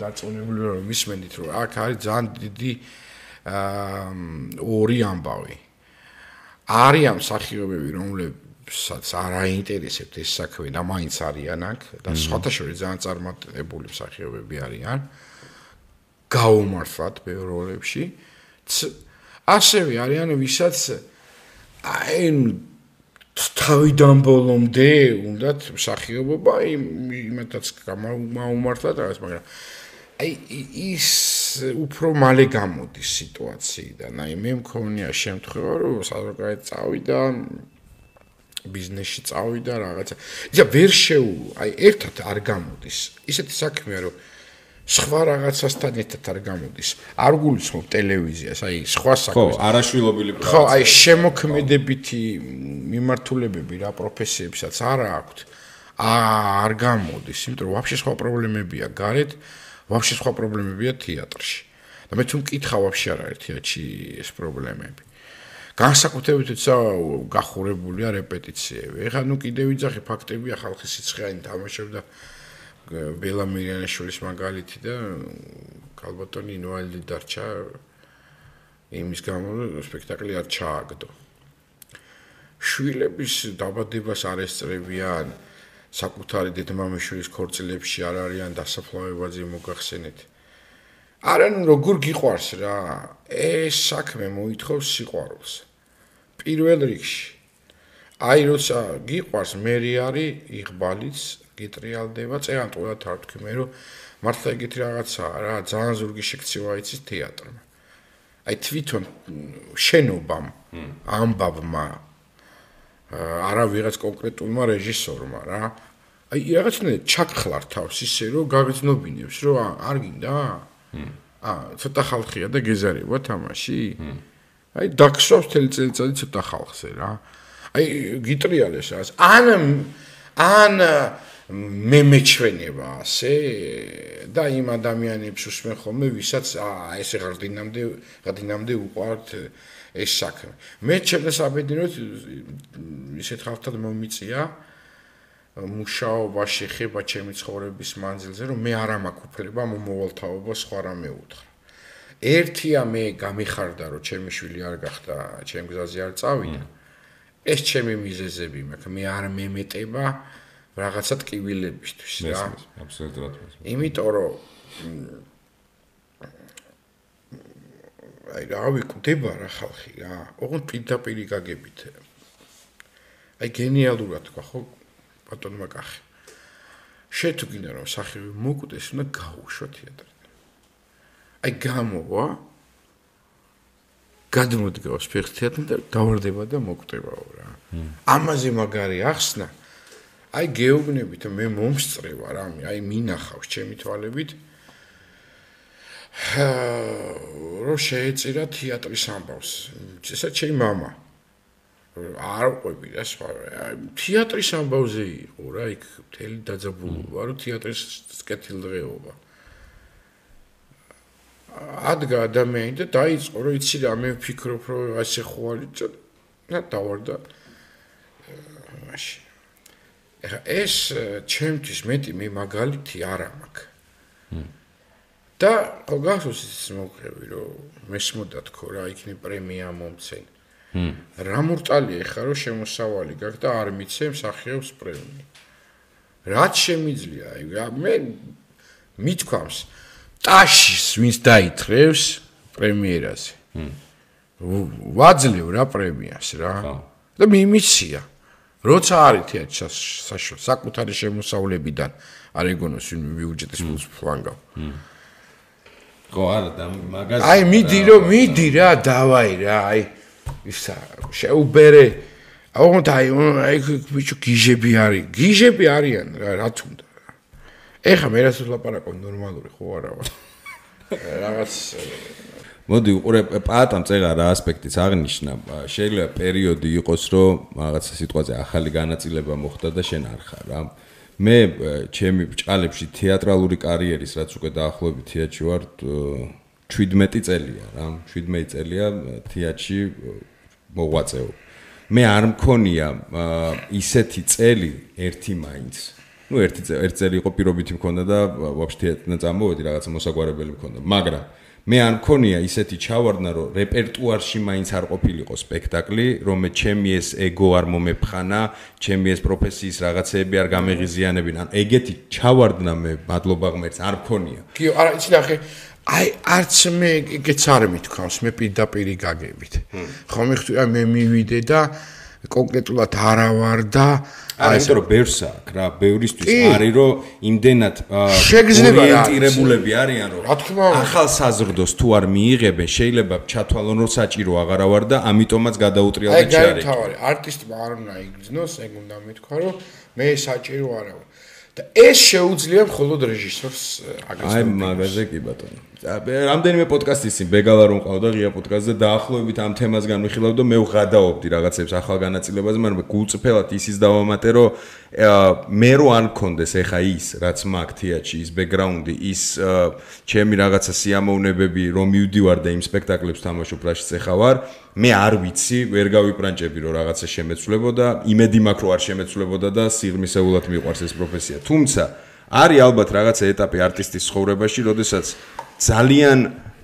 დაწუნებული რომ მისმენით რომ აქ არის ძალიან დიდი აა ორი ამბავი. არიან მსახიობები, რომლებიც საც არ აინტერესებთ ეს საქმე და მაინც არიან აქ და სხვათა შორის ძალიან წარმატებული მსახიობები არიან. გაუმართლად ბევრ როლებში. ასევე არიან ვისაც აი თავიდან ბოლომდე უნდათ მსახიობობა იმათაც გამაუმართლად რაღაც მაგრამ აი ის უფრო მალე გამოდის სიტუაციიდან. აი მე მქონია შემთხვევა რომ საზოგადოება წავიდა ბიზნესში წავიდა რაღაცა. ისა ვერ შეუ, აი ერთად არ გამოდის. ისეთი საქმეა რომ სხვა რაღაცასთან ერთად არ გამოდის. არ გულისხმობ ტელევიზიას, აი სხვა საქმეს. ხო, არაშვილობილი პროფესია. ხო, აი შემოქმედებითი მიმართულებები რა პროფესიებსაც არ აქვს. არ გამოდის, იმიტომ რომ ვაფშე სხვა პრობლემებია გარეთ, ვაფშე სხვა პრობლემებია თეატრში. და მე თუ მკითხავ ვაფშე არ არის თეატრში ეს პრობლემები. განსაკუთრებით გახურებულია რეპეტიციები. ეხლა ნუ კიდე ვიძახი ფაქტებია ხალხის სიცხეანი თამაშობდა ბელა მირიანაშვილის მაგალითი და ალბათონი ინვალიდი დარჩა იმის გამო სპექტაკლი არ ჩააგდო. შვილების დაბადებას არ ესწრებიან საკუთარი დედმამიშვილის ქორწილებში არ არიან დასაფლავებაზე მოგახსენეთ. არა ნუ როგორ გიყვარს რა ეს საქმე მოითხოვს სიყვარულს. პირველ რიგში. აი როცა გიყვარს მერი არის იღბალიც გიტრიალდება წეან ყველა თარ თქვი მე რომ მართლა ეგეთი რაღაცაა რა ძალიან ზურგი შექცივა იცის თეატრმა. აი თვითონ შენობამ ამბავმა არა ვიღაც კონკრეტულმა რეჟისორმა რა. აი რაღაცნაირად ჩაკხლარ თავს ისე რომ გაგრძნობინებს რომ არ გინდა აა ცოტა ხალხია და გეზარება თამაში აი დაგსვავს თელი წელიწადი ცოტა ხალხზე რა. აი გიტრიალეს ას ან ან მე მეჩვენება ასე და იმ ადამიანებს უსმენ ხოლმე ვისაც აა ესე ღარდინამდე ღარდინამდე უყვართ ეს საქმე. მე ჩემს აბედინოთ ისეთ ხალხთან მომიწია მუშაობაში ხება ჩემი ცხოვრების მანძილზე რომ მე არ მაქვს უფლება მომოვალთაობა სხვა რამე უთხრა ერთია მე გამიხარდა რომ ჩემი შვილი არ გახდა ჩემ გზაზე არ წავიდა. ეს ჩემი მიზეზები მაქვს. მე არ მემეტება რაღაცა ტკივილებისთვის რა. აბსოლუტურად იმიტომ რომ აი რა ვიკვდება რა ხალხი რა. ოღონდ პირდაპირ გაგებით აი გენიალურად თქვა ხო ბატონმა კახი შეთუ გინდა რომ სახელი მოკვდეს უნდა გაუშვა თეატრი აი გამოვა გადმოდგავს ფეხ თეატრში და დავარდება და მოკვდებაო რა ამაზე მაგარი ახსნა აი გეუბნებით მე მომსწრება რა აი მინახავს ჩემი თვალებით რო შეეწირა თეატრის ამბავს ესა ჩემი мама არ ყვები რა სხვა თეატრის ამბავზე იყო რა იქ მთელი დაძაბულობა რომ თეატრის კეთილდღეობა ადგა ადამიანი და დაიწყო რომ იცი რა მე ვფიქრობ რომ ასე ხო არის და დავარდა? მაშინ. ეხა ეს ჩემთვის მეტი მე მაგალითი არ მაქვს და ხო გახსოვს ის მოყევი რომ მესმოდა თქო რა იქნე პრემია მომცენ. რა მურტალია ხა რომ შემოსავალი გაქვს და არ მიცემ სახეობს პრემია. რაც შემიძლია, აი მე მithქვამს ტაშის ვინც დაითხრევს პრემიერაზე. ვაძლევ რა პრემიას რა. და მიმიცია. როცა არის თეატრ საშო საკუთარი შემოსავლებიდან არ ეგონოს ვინ მიუჯეტეს ფულს ფლანგავ. ხო არა და მაგაზე აი მიდი რომ მიდი რა დავაი რა აი ისა შეუბერე აუ და აი ბიჭო გიჟები არის გიჟები არიან რა თუნდა ეხა მე რას ვლაპარაკო ნორმალური ხო არა ვარ. *laughs* რაღაც მოდი უყურე პატამ წეგა რა ასპექტიც აღნიშნა. შეიძლება პერიოდი იყოს რომ რაღაცა სიტყვაზე ახალი განაწილება მოხდა და შენ არ ხარ რა. მე ჩემი ბჭალებში თეატრალური კარიერის რაც უკვე დაახლოებით თეატრში ვარ 17 წელია რა. 17 წელია თეატრში მოღვაწეო მე არ მქონია ისეთი წელი ერთი მაინც ну ერთი ერთი წელი იყო პირობითი მქონდა და ვაფშე წამოვედი რაღაცა მოსაგვარებელი მქონდა. მაგრამ მე არ მქონია ისეთი ჩავარდნა რომ რეპერტუარში მაინც არ ყოფილიყო სპექტაკლი რომ მე ჩემი ეს ეგო არ მომეფხანა ჩემი ეს პროფესიის რაღაცეები არ გამეღიზიანებინა. ანუ ეგეთი ჩავარდნა მე მადლობა ღმერთს არ მქონია. კი არა იცი ნახე აი არც მე ეგეც არ მithქვავს მე პირდაპირ გაგებით. ხო მიხვდი მე მივიდე და კონკრეტულად არა ვარ და აი ეს რომ ბევრს აქვს რა ბევრისთვის არის რომ იმდენად ორიენტირებულები არიან რომ რა თქმა უნდა. ახალ საზრდოს თუ არ მიიღებენ შეიძლება ჩათვალონ რომ საჭირო აღარა ვარ და ამიტომაც გადაუტრიალდა ჩარე აი გაითავარი არტისტმა არ უნდა იგრძნოს ეგ უნდა მithქვა რომ მე საჭირო არა ვარ და ეს შეუძლია მხოლოდ რეჟისორს აგასწროს აი მაგაზე კი ბატონო რამდენიმე პოდკასტის წინ ბეგალა რომ ყავდა ღია პოდკასტზე დაახლოებით ამ თემას განვიხილავ და მე ვღადაობდი რაღაცებს ახალ განაწილებაზე, მაგრამ გულწრფელად ისიც დავამატე, რომ მე რო არ მქონდეს ეხა ის, რაც მაგ თეატრში ის ბექგრაუნდი, ის ჩემი რაღაცა სიამოვნებები, რომ მივდივარ და იმ სპექტაკლებს თამაშობ, რაშიც ეხა ვარ, მე არ ვიცი, ვერ გავიპრანჭები, რომ რაღაცა შემეცვლებოდა, იმედი მაქვს, რომ არ შემეცვლებოდა და სიღრმისეულად მიყვარს ეს პროფესია. თუმცა არის ალბათ რაღაცა ეტაპი არტისტის ცხოვრებაში, როდესაც ძალიან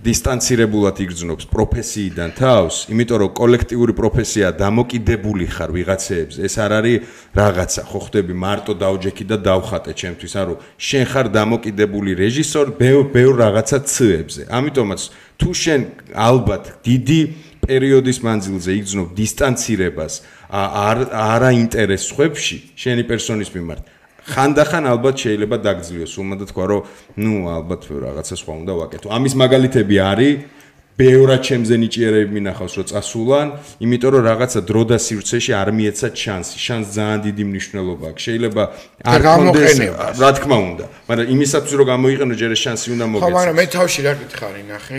დისტანცირებულად იგრძნობს პროფესიიდან თავს, იმიტომ რომ კოლექტიური პროფესია დამოკიდებული ხარ ვიღაცეებს. ეს არ არის რაღაცა, ხო ხდები მარტო დაუჯექი და დავხატე ჩემთვის, ანუ შენ ხარ დამოკიდებული რეჟისორ ბევრ ბევრ რაღაცა ცებზე. ამიტომაც თუ შენ ალბათ დიდი პერიოდის მანძილზე იგრძნობ დისტანცირებას არ არაინტერესს ხვებში შენი პერსონის მიმართ ხანდახან ალბათ შეიძლება დაგძლიოს. უმა და თქვა რომ ნუ ალბათ რაღაცა სხვა უნდა ვაკეთო. ამის მაგალითები არის ბევრად ჩემზე ნიჭიერები მინახავს რომ წასულან იმიტომ რომ რაღაცა დრო და სივრცეში არ მიეცა ჩანსი. შანს ძალიან დიდი მნიშვნელობა აქვს. შეიძლება არ კონდეს რა თქმა უნდა. მაგრამ იმისათვის რომ გამოიყენო ჯერ შანსი უნდა მოგეცეს ხო მაგრამ მე თავში რა გითხარი ნახე.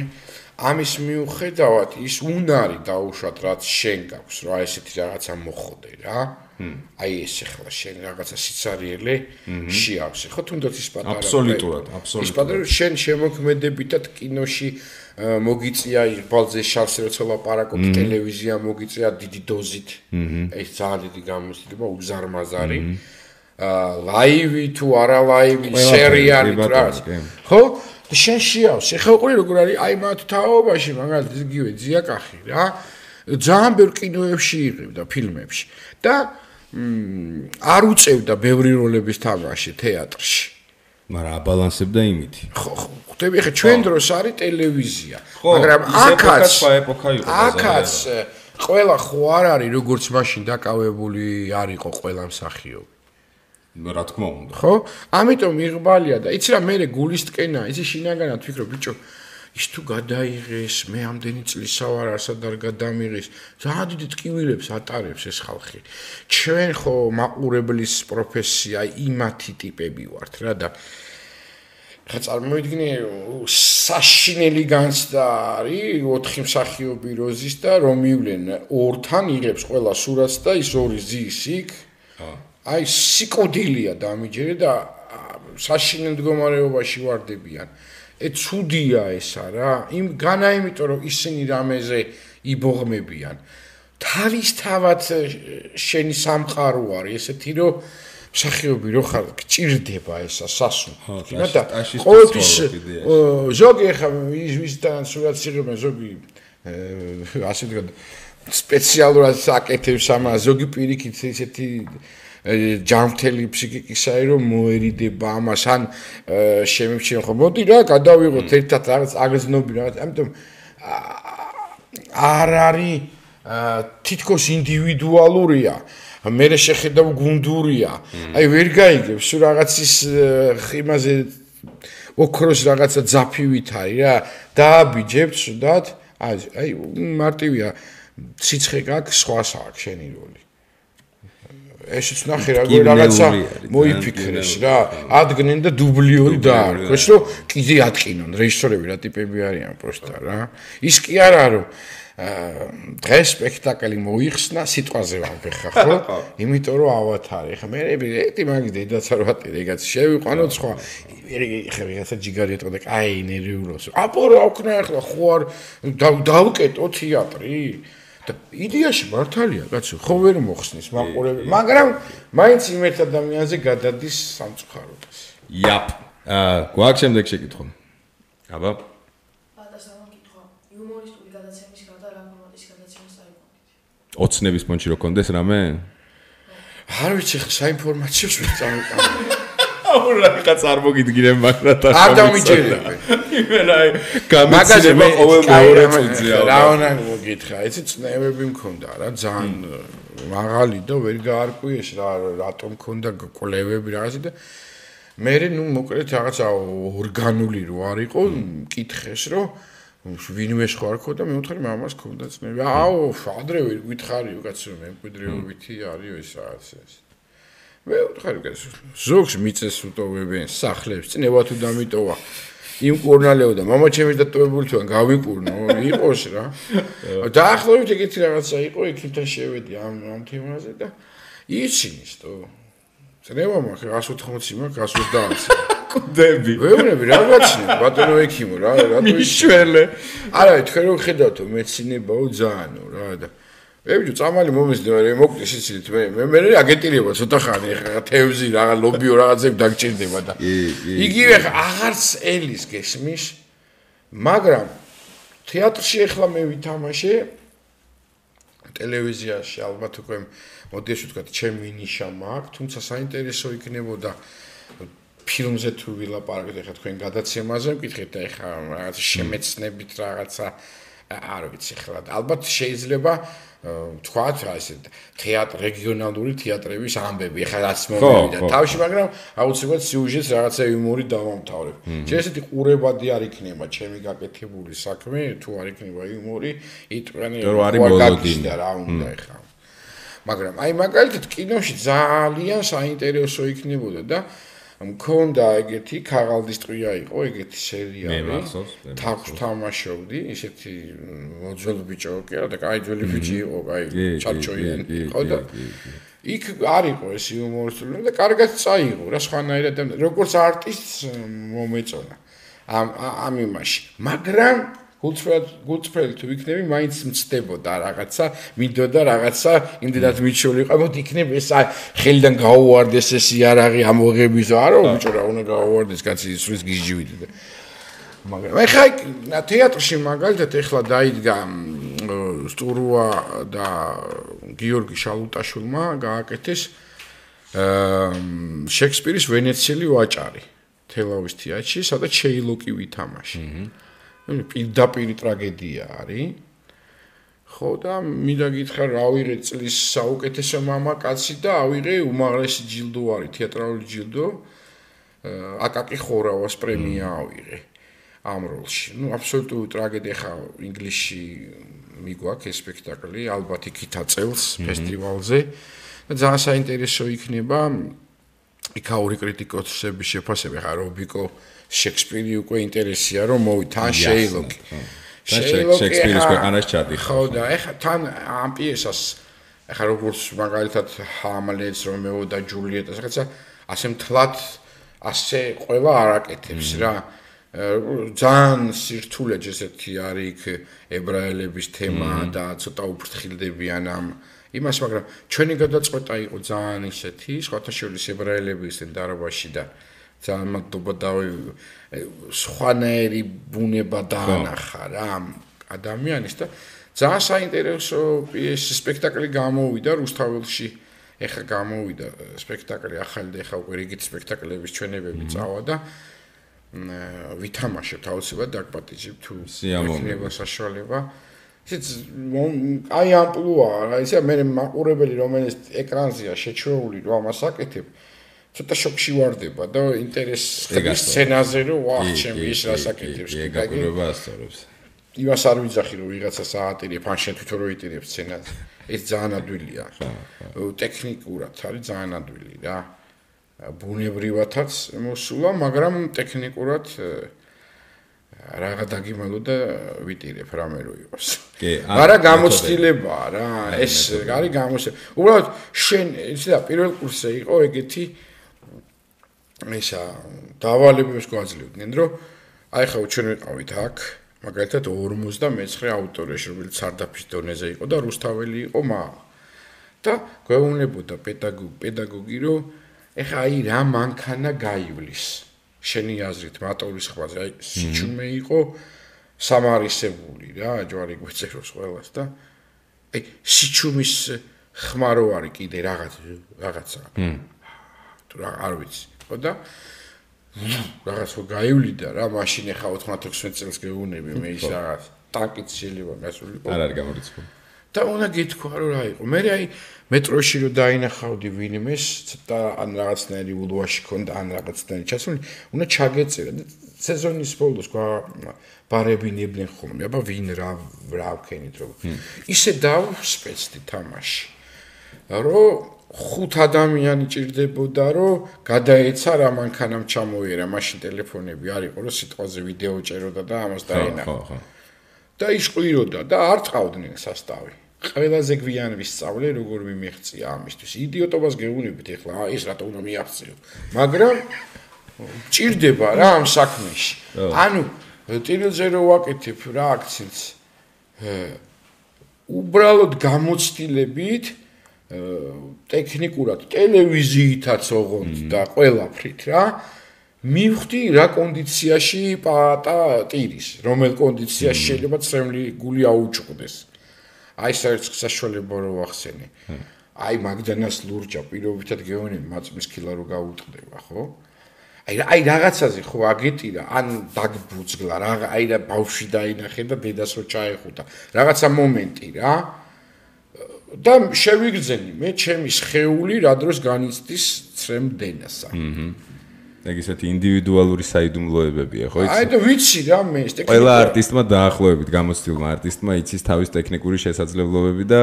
ამის მიუხედავად ის უნარი დაუშვათ რაც შენ გაქვს რა ესეთი რაღაცა მოხოდე რა აი ეს ახლა შენ რაღაცა სიცარიელე შეავსე. ხო თუნდაც ის პატარა აბსოლუტურად აბსოლუტურად ის პატარა შენ შემოქმედებითად კინოში მოგიწია ბალზე შავსე როცა ლაპარაკობ ტელევიზია მოგიწია დიდი დოზით. ეს ძალიან დიდი გამოსtildeება უზარმაზარი აა ლაივი თუ არა ლაივი სერიალი რა ხო? შენ შეავს ეხლა ყური როგორ არის? აი მათ თაობაში მაგალითად იგივე ძიაკახი რა. ძალიან ბევრ კინოებში იღებდა ფილმებში. და არ უწევდა ბევრი როლების თამაში თეატრში. მაგრამ აბალანსებდა იმით ხო ხო ხვდები ხე ჩვენ დროს არის ტელევიზია. მაგრამ აქაც აქაც ყველა ხო არ არის როგორც მაშინ დაკავებული არისო ყველა მსახიობი. რა თქმა უნდა. ხო? ამიტომ იღბალია და იცი რა მე გულისტკენა, იცი შინაგანად ვფიქრობ, ბიჭო, ის თუ გადაიღეს მე ამდენი წლისა ვარ არასად არ გადამიღეს. ძალიან დიდ ტკივილებს ატარებს ეს ხალხი. ჩვენ ხო მაყურებლის პროფესია იმათი ტიპები ვართ რა და ხა წარმოიდგინე საშინელი განცდა არის ოთხი მსახიობი როზის და რომ ივლენ ორთან იღებს ყველა სურათს და ის ორი ზის იქ. აი სიკოდილია დამიჯერე და საშინელ მდგომარეობაში واردებიან. ე ცუდია ესა რა. იმ განა იმიტომ რომ ისინი რამეზე იბოღმებიან. თავისთავად შენი სამყარო არის ესეთი რომ სახიობი რო ხარ გჭირდება ესა სასუნთქო. და ყოველთვის ზოგი ხა ის ვისთან სულაც იღებენ ზოგი ასე თქვა სპეციალურად საკეთებს ამა ზოგი პირიქით ესეთი ჯანმრთელი ფსიქიკისაა რომ მოერიდება ამას. ან შემიჩენ ხო მოდი რა გადავიღოთ ერთად რაღაც აგზნობი რაღაც. ამიტომ არ არის თითქოს ინდივიდუალურია. მე შეხედავ გუნდურია. აი ვერ გაიგებს სულ რაღაცის იმაზე ოქროს რაღაცა ძაფივით არის რა. დააბიჯებს სუდად აი აი მარტივია. ციცხე გაქვს სხვა საქმე შენი როლი ესეც ნახე რა რაღაცა მოიფიქრეს რა. ადგენენ და დუბლიორი დაარქვეს რომ კიდე ატკინონ რეჟისორები რა ტიპები არიან პროსტა რა. ის კი არა რომ დღეს სპექტაკლი მოიხსნა სიტყვაზე ვამბეხა *laughs* ხო? იმიტომ რომ ავათარი. ხა მე ერთი მაგის დედაცა რო ატირე ეგაც შევიყვანოთ სხვა ხა რაღაცა ჯიგარი ეტყოდა კაი ნერვიულოს აპორო აქვნა ახლა ხო არ დავკეტო თეატრი. და იდეაში მართალია კაცო ხო ვერ მოხსნის? მაყურები მაგრამ მაინც იმ ერთ ადამიანზე გადადის სამწუხაროდ. იაპ. აა გვაქვს შემდეგ შეკითხვა? აბა. ოცნების პონჩი რო კონდეს რამე? არ ვიცი ხა საინფორმაციოს ვერ წამოყავ. აუ რა ხა წარმოგიდგინე მაგრამ და არ დამიჯერებ. იმენაი გამიცდილება ყოველ მეორე წუთია. რა უნდა მოგითხრა, იცი წნევები მქონდა რა ძალიან მაღალი და ვერ გაარკვიეს რა რატომ მქონდა კოლევები რაღაცა და მე ნუ მოკლედ რაღაცა ორგანული რო არ იყო, მკითხეს რომ ვინმე სხვა არ ქონდა, მე ვთქარი მამას ქონდა წნევი. აუ, ადრევე გითხარიო კაცო, მე მკვიდრეობითი არის ეს რაღაც ეს. მე ვთქარი კაცო, ზოგს მიწეს უტოვებენ სახლებს, წნევა თუ დამიტოვა. იმ კურნალეო და мама ჩემი დატოვებული თუან გავიკურნო იყოს რა *laughs* დაახლოებით ეგეთი რაღაცა იყო იქიდან შევედი ამ ამ თემაზე და ისინის თო წნევა მაქვს 180 მაქვს 120 *laughs* კუდები ვეუბნები რა გაცნე ბატონო ექიმო რა რა მიშველე არა თქვენ რო ხედავთო მეცინებაო ძალიანო რა და ებიჯო წამალი მომესდე მე მოკვდი სიცილით მე მე მე აგეტილება ცოტა ხანი ხა თევზი რაღა ლობიო რაღაცები დაგჭირდება და იგივე ხა აღარც ელის გესმის მაგრამ თეატრში ახლა მე ვითამაშე ტელევიზიაში ალბათ უკვე მოდი ასე ვთქვა ჩემი ნიშა მაქვს თუმცა საინტერესო იქნებოდა ფილმზე თუ ვილაპარაკეთ ახლა თქვენ გადაცემაზე მკითხეთ ახლა რაღაც შემეცნებით რაღაცა არ ვიცი ახლა ალბათ შეიძლება თქვათ რა ესე თეატრ რეგიონალური თეატრების ამბები ახლა რაც მომივიდა თავში მაგრამ აუცილებლად სიუჟეტს რაღაცა იუმორი დავამთავრებ. შეიძლება ესეთი ყურებადი არ იქნება ჩემი გაკეთებული საქმე თუ არ იქნება იუმორი იტყვენი რა არის რა უნდა ახლა მაგრამ აი მაგალითად კინოში ძალიან საინტერესო იქნებოდა და მქონდა ეგეთი ქაღალდის ტყვია იყო ეგეთი სერიალი მე მახსოვს თავს თამაშობდი ისეთი მოძველი ბიჭო კი არა და კაი ძველი ბიჭი იყო კაი ჩარჩოიანი ხო და იქ არ იყო ეს იუმორისტული და კარგად წაიღო რა სხვანაირად როგორც არტისტს მომეწონა ამ ამ იმაში. მაგრამ გულწრფელად გულწრფელი თუ იქნები, მაინც მწდებოდა რაღაცა, მინდოდა რაღაცა, იმდენად მიჩული ყავოთ იქნებ ეს ხელიდან გაუვარდეს ეს იარაღი ამოღების, არა, ბიჭო რა უნდა გაუვარდეს, კაცი ისვის გიჟივით. მაგრამ ეხლა თეატრში მაგალითად ეხლა დაიდგა სტურუა და გიორგი შალუტაშვილმა გააკეთეს შექსპირის ვენეციელი ვაჭარი თელავის თეატრში, სადაც შეილოკი ვითამაში. აჰა პირდაპირ ტრაგედია არის. ხო და მინდა გითხრა რა ვიღე წლის საუკეთესო მამაკაცი და ავიღე უმაღლესი ჯილდო არის თეატრალური ჯილდო. აკაკი ხორავას პრემია ავიღე ამ როლში. ნუ აბსოლუტური ტრაგედია ხა ინგლისში მიგვაქვს ეს სპექტაკლი, ალბათ იქით აწევს ფესტივალზე. და ძალიან საინტერესო იქნება იქაური კრიტიკოსების შეფასება ხა რობიკო შექსპირი უკვე ინტერესია რომ მოვითან შეილოკი. შექსპირის ქვეყანაში ჩადი. ხო და ეხა თან ამ პიესას ეხა როგორც მაგალითად ჰამლეტს რომეო და ჯულიეტას რაღაცა ასე მთლად ასე ყველა არაკეთებს რა. ძალიან სირთულე ესეთი არის იქ ებრაელების თემა და ცოტა უფრთხილდებიან ამ იმას, მაგრამ ჩვენი გადაწყვეტა იყო ძალიან ისეთი, სხვათა შორის ებრაელების დარბაში და ძალიან მადლობა და სხვანაირი ბუნება დაანახა რა ადამიანის და ძალიან საინტერესო ეს სპექტაკლი გამოვიდა რუსთაველში ეხა გამოვიდა სპექტაკლი ახალი და ეხა უკვე რიგით სპექტაკლების ჩვენებები წავა და ვითამაშებთ აუცილებლად დაგპატიჟებ თუ იქნება საშუალება. ისიც აი ამპლუა რა ისე მე მაყურებელი რომელიც ეკრანზეა შეჩვეული რა მასაკეთებ ცოტა შოკში واردება და ინტერესს სცენაზე რომ ვაჰ ჩემი ის რასაკეთებს კი გაგურება ასწორებს. ივას არ ვიძახი რომ ვიღაცა საატირებ ან შენ თვითონ როიტირებ სცენაზე. ეს ძალიან ადვილია. ტექნიკურად არის ძალიან ადვილი რა. ბუნებრივათაც მოსულა მაგრამ ტექნიკურად რაღა დაგიმალო და ვიტირებ რამე რო იყოს. კი, არა გამოცდილებაა რა, ეს არის გამოცდილება. უბრალოდ შენ იცი და პირველ კურსზე იყო ეგეთი ესა დავალებებს გვაძლევდნენ რომ აი ხა ჩვენ ვიყავით აქ მაგალითად 59 ავტორია რომელიც სარდაფის დონეზე იყო და რუსთაველი იყო მა. და გვეუბნებოდა პედაგოგი პედაგოგი რომ ეხა აი რა მანქანა გაივლის? შენი აზრით მატორის ხვაზე აი სიჩუმე იყო სამარისებული რა ჯვარი გვეწეროს ყველას და აი სიჩუმის ხმარო არის კიდე რაღაც რაღაცა. თუ რა არ ვიცი ხო და რაღაც ხო გაივლიდა რა მაშინ ახლა 96 წელს გეუბნები მე ის რაღაც ტანკიც შეიძლება გასულიყო არ არის გამორიცხული და უნდა გითქვა რომ რა იყო. მე აი მეტროში რომ დაინახავდი ვინმეს და ან რაღაცნაირი ულვაში ქონდა ან რაღაცნაირი ჩასული უნდა ჩაგეწერა და სეზონის ბოლოს გა ბარებინებდნენ ხოლმე. აბა ვინ რა რა ვქენით რომ ისე დავსპეცდი თამაში რომ ხუთ ადამიანი ჭირდებოდა რომ გადაეცა რა მანქანამ ჩამოიერა მაშინ ტელეფონები არ იყო რომ სიტყვაზე ვიდეო ჭეროდა და ამას დაენახა ხო ხო. და ისყვიროდა და არ წავდნენ სასტავი. ყველაზე გვიან ვისწავლე როგორ მიმიღწია ამისთვის. იდიოტობას გეუბნებით ეხლა ეს რატო უნდა მიაღწიო მაგრამ ჭირდება რა ამ საქმეში. ანუ ტილზე რო ვაკეთებ რა აქციებს უბრალოდ გამოცდილებით ტექნიკურად ტელევიზიითაც ოღონდ და ყველაფრით რა მივხვდი რა კონდიციაში პატა ტირის რომელ კონდიციაში შეიძლება წრემლი გული აუჭყდეს. აი საერთოდ საშუალება რო ვახსენე აი მაგდანას ლურჯა პირობითად გეონი მაწმის ქილა რო გაუტყდება ხო? აი აი რაღაცაზე ხო აგეტირა ან დაგბუძგლა რა აი და ბავშვი დაინახე და დედას რო ჩაეხუტა რაღაცა მომენტი რა და შევიგრძენი მე ჩემი შეეული რა დროს განიცდის ცრემდენასა აჰა ეგ ისეთი ინდივიდუალური საიდუმლოებებია, ხო იცი? აი და ვიცი რა მე ეს ტექნიკური. ყველა არტისტმა დაახლოებით გამოცდილმა არტისტმა იცის თავის ტექნიკური შესაძლებლობები და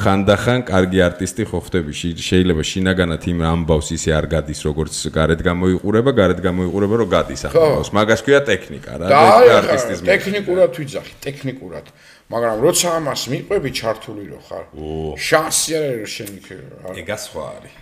ხანდახან კარგი არტისტი ხო ხდები, შეიძლება შინაგანად იმ ამბავს ისე არ გადის, როგორც გარეთ გამოიყურება, გარეთ გამოიყურება, რომ გადის ახალს. მაგას ქვია ტექნიკა რა, არტისტიზმი. ტექნიკურად ვიძახი, ტექნიკურად. მაგრამ როცა ამას მიყვები ჩართული რო ხარ, შანსი არ არის რომ შენ იქ ეგა სხვა არის.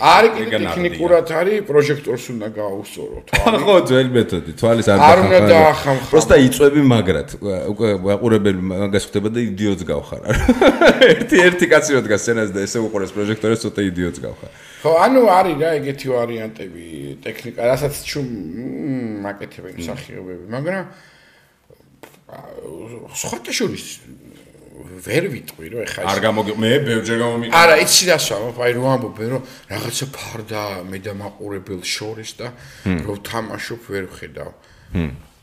არის კიდე ტექნიკურად არის პროჟექტორს უნდა გააუსწორო თვალი. *laughs* ხო ძველი მეთოდი თვალის არ არ უნდა დაახამხა პროსტა იწვევი მაგრად უკვე აყურებელი მაგას ხდება და იდიოტს გავხარ *laughs* ერთი ერთი კაცი რო დგას სცენაზე და ესე უყურეს პროჟექტორს ცოტა იდიოტს გავხარ ხო ანუ არის რა ეგეთი ვარიანტები ტექნიკა რასაც ჩუ მაკეთებენ მსახიობები მაგრამ სხვა შორის ვერ ვიტყვი რომ ეხა არ გამოგ მე ბევრჯერ გამომიყვა არა იცი რასვა აი რომ ამბობენ რომ რაღაცა ფარდა მე და მაყურებელ შორის და რომ თამაშობ ვერ ხედავ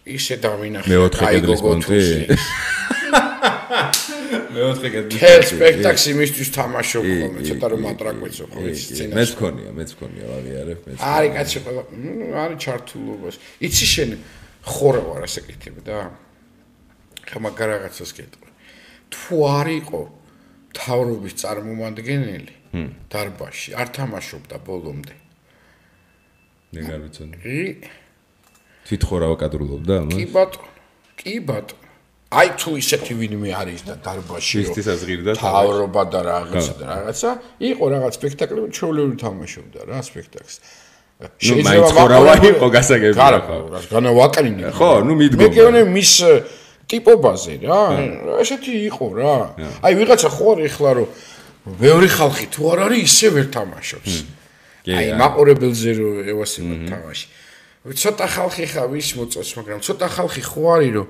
ისე დავინახე აი გოგოთი მე ოთხი კედლის თელ სპექტაკლს იმისთვის თამაშობ ხოლმე ცოტა რომ ატრაკვეცო ხო ის სცენა მეც მქონია მეც მქონია ვაღიარებ მეც არის კაცი ყველა არის ჩართულობას. იცი შენ ხორე ვარ ასე კითხები და ხა მაგარ რაღაცას კეთო თუ არ იყო თავრობის წარმომადგენელი დარბაში არ თამაშობდა ბოლომდე. მე არ ვიცოდი. კი თვითონ რა ვაკადრულობდა ამას? კი ბატონო კი ბატონო. აი თუ ისეთი ვინმე არის და დარბაში ის თასღირდა თავრობა და რაღაცა და რაღაცა იყო რაღაც სპექტაკლები ჩოლეული თამაშობდა რა სპექტაკლს. შეიძლება ხორავა იყო გასაგები ხო. განა ვაკრინე ხო ნუ მიდგომა მე კიდე მის ტიპობაზე რა. ესეთი იყო რა. აი ვიღაცა ხო არის ახლა რომ ბევრი ხალხი თუ არ არის ისე ვერ თამაშობს. აი მაყურებელზე რო ევასება თამაში. ცოტა ხალხი ხა ვის მოწოს, მაგრამ ცოტა ხალხი ხო არის რომ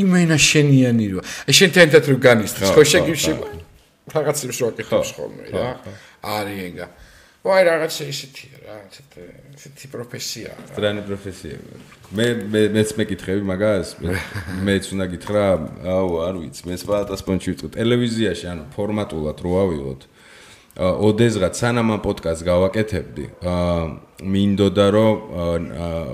იმენა შენიანი რო. აი შენ თენთად რო განისწრებს, ხო შეგივში რაღაცებს რო აკეთებს ხოლმე რა. არის ეგა. ვაი რაღაცა ისეთია რა, ესეთი პროფესიაა. სტრანი პროფესია. მე მე მეც მეკითხები მაგას? მეც უნდა გითხრა, აუ, არ ვიცი, მე სხვადასხვა პონჩი ვიტყვი ტელევიზიაში, ანუ ფორმატულად რო ავიღოთ. ოდესღაც სანამ ამ პოდკასტს გავაკეთებდი, აა მინდოდა რომ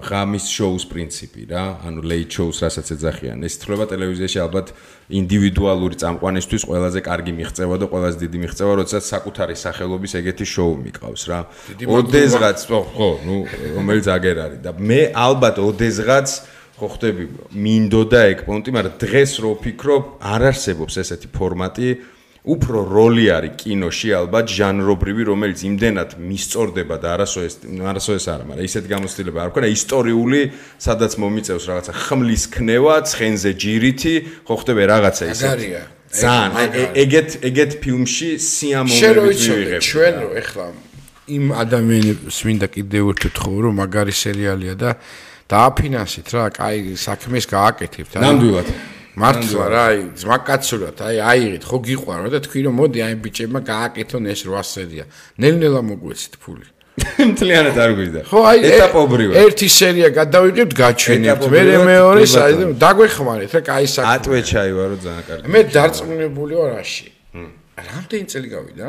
ღამის შოუს პრინციპი რა, ანუ late shows რასაც ეძახიან. ეს თხრობა ტელევიზიაში ალბათ ინდივიდუალური წამყვანისთვის ყველაზე კარგი მიღწევა და ყველაზე დიდი მიღწევა, როდესაც საკუთარი სახელობის ეგეთი შოუ მიყავს რა. ოდესღაც, ხო, ნუ რომელიც აგერ არის და მე ალბათ ოდესღაც ხო ხდები მინდოდა ეგ პონტი, მაგრამ დღეს რო ვფიქრობ, არ არსებობს ესეთი ფორმატი, უფრო როლი არის კინოში ალბათ ჟანრობრივი რომელიც იმდენად მისწორდება და არასოდეს არასოდეს არა მაგრამ ისეთ გამოცდილება არ ქონა ისტორიული სადაც მომიწევს რაღაცა ხმლის ქნევა ცხენზე ჯირითი ხო ხდება რაღაცა ისე ძალიან ეგეთ ეგეთ ფილმში სიამოვნებით მივიღებ ჩვენ რო ეხლა იმ ადამიანებს მინდა კიდევ ერთხელ თხოვ რომ მაგარი სერიალია და დააფინანსეთ რა კაი საქმეს გააკეთებთ ნამდვილად მართლა რა აი ძმაკაცურად აი აიღეთ ხო გიყვარო და თქვი რომ მოდი აი ბიჭებმა გააკეთონ ეს 8 სერია. ნელ-ნელა მოგვეცით ფული. *laughs* მთლიანად არ გვიდა ხო აი ეტაპობრივად ერთი სერია გადავიღებთ გაჩვენებთ მე მეორე საერთოდ დაგვეხმარეთ რა კაი საქმე. ატვეჩაი ვარო ძალიან კარგი. მე დარწმუნებული ვარ რაში რამდენი წელი გავიდა?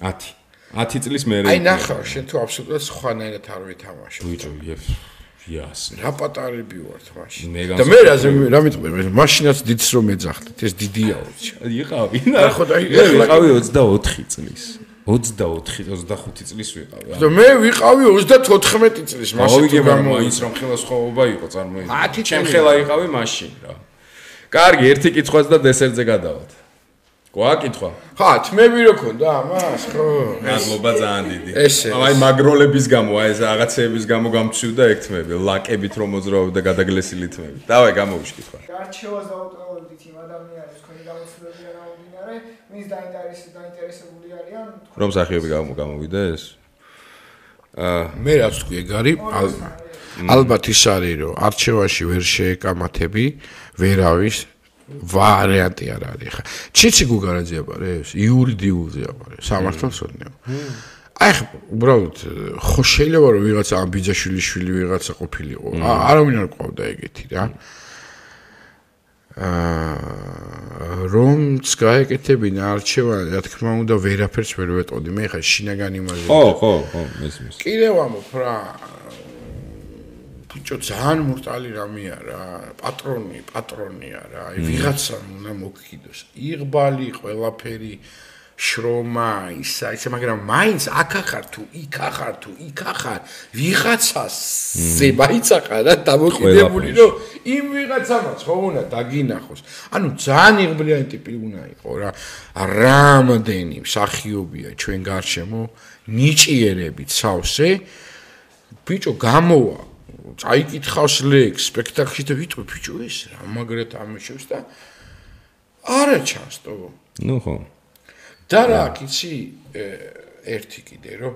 10 10 წლის მე აი ნახავ შენ თუ აბსოლუტურად სხვანაირად არ ვითამაშო ბიჭო იეს იას რა პატარები ვართ მაშინ. და მე რა რა მიტყვი მაშინაც დიდს რომ ეძახდით ეს დიდია იყავი ნახო და იყავი 24 წლის. 24 25 წლის ვიყავი და მე ვიყავი 34 წლის მაშინ თუ გამოიც რომ ხელას ხოვობა იყო წარმოიდგინე. ჩემ ხელა იყავი მაშინ რა. კარგი ერთი კითხვაც და დესერტზე გადავალთ გვაკითხვა. ხა, თმები რო ქონდა ამას, ხო? მადლობა ძალიან დიდი. აი მაგროლების გამო, აი ეს რაღაცეების გამო გამჩივდა ეგ თმები, ლაკებით რომ მოძრაობდა გადაგლესილი თმები. დავაი გამოვიშკითხვა. გარჩევას დაუტოვებდით იმ ადამიანებს, თქვენი გამოცდილებია გამომდინარე, მის დაინტერესებული არიან რომ სახიობი გამოვიდეს? აა მე რაც თქვი ეგ არის ალბათ ის არის რომ არჩევაში ვერ შეეკამათები ვერავის ვარიანტი არ არის ხა. ჩიცი გუგარაძე აბარე ეს იური დიულზე აბარე სამართალს ოდნევ. აი ხო, უბრალოდ ხო შეიძლება რომ ვიღაცა ამბიძაშვილი შვილი ვიღაცა ყოფილიყო. არავინ არ ყავდა ეგეთი რა. აა რომც გაეკეთებინა არჩევანი, რა თქმა უნდა, ვერაფერს ვერ ვეტყოდი. მე ხა შინაგანი იმაზე. ხო, ხო, ხო, მესმის. კიდევ ამოფ რა. ბიჭო ძალიან მურტალი რამეა რა. პატრონი, პატრონია რა. აი ვიღაცა უნდა მოგკიდოს. იღბალი, ყველაფერი. შრომა ისა ისა მაგრამ მაინც აქ ახარ თუ იქ ახარ თუ იქ ახარ ვიღაცას ზე მაიცახა რა დამოყიდებული რომ იმ ვიღაცამაც ხო უნდა დაგინახოს ანუ ძალიან იღბლიანი ტიპი უნდა იყო რა რამდენი მსახიობია ჩვენ გარშემო ნიჭიერებით სავსე ბიჭო გამოვა წაიკითხავს ლექს სპექტაკლში და ვიტყვი ბიჭო ეს რა მაგრად ამიშევს და არა ჩანს თო ნუ ხო. და რა კიცი ერთი კიდე რომ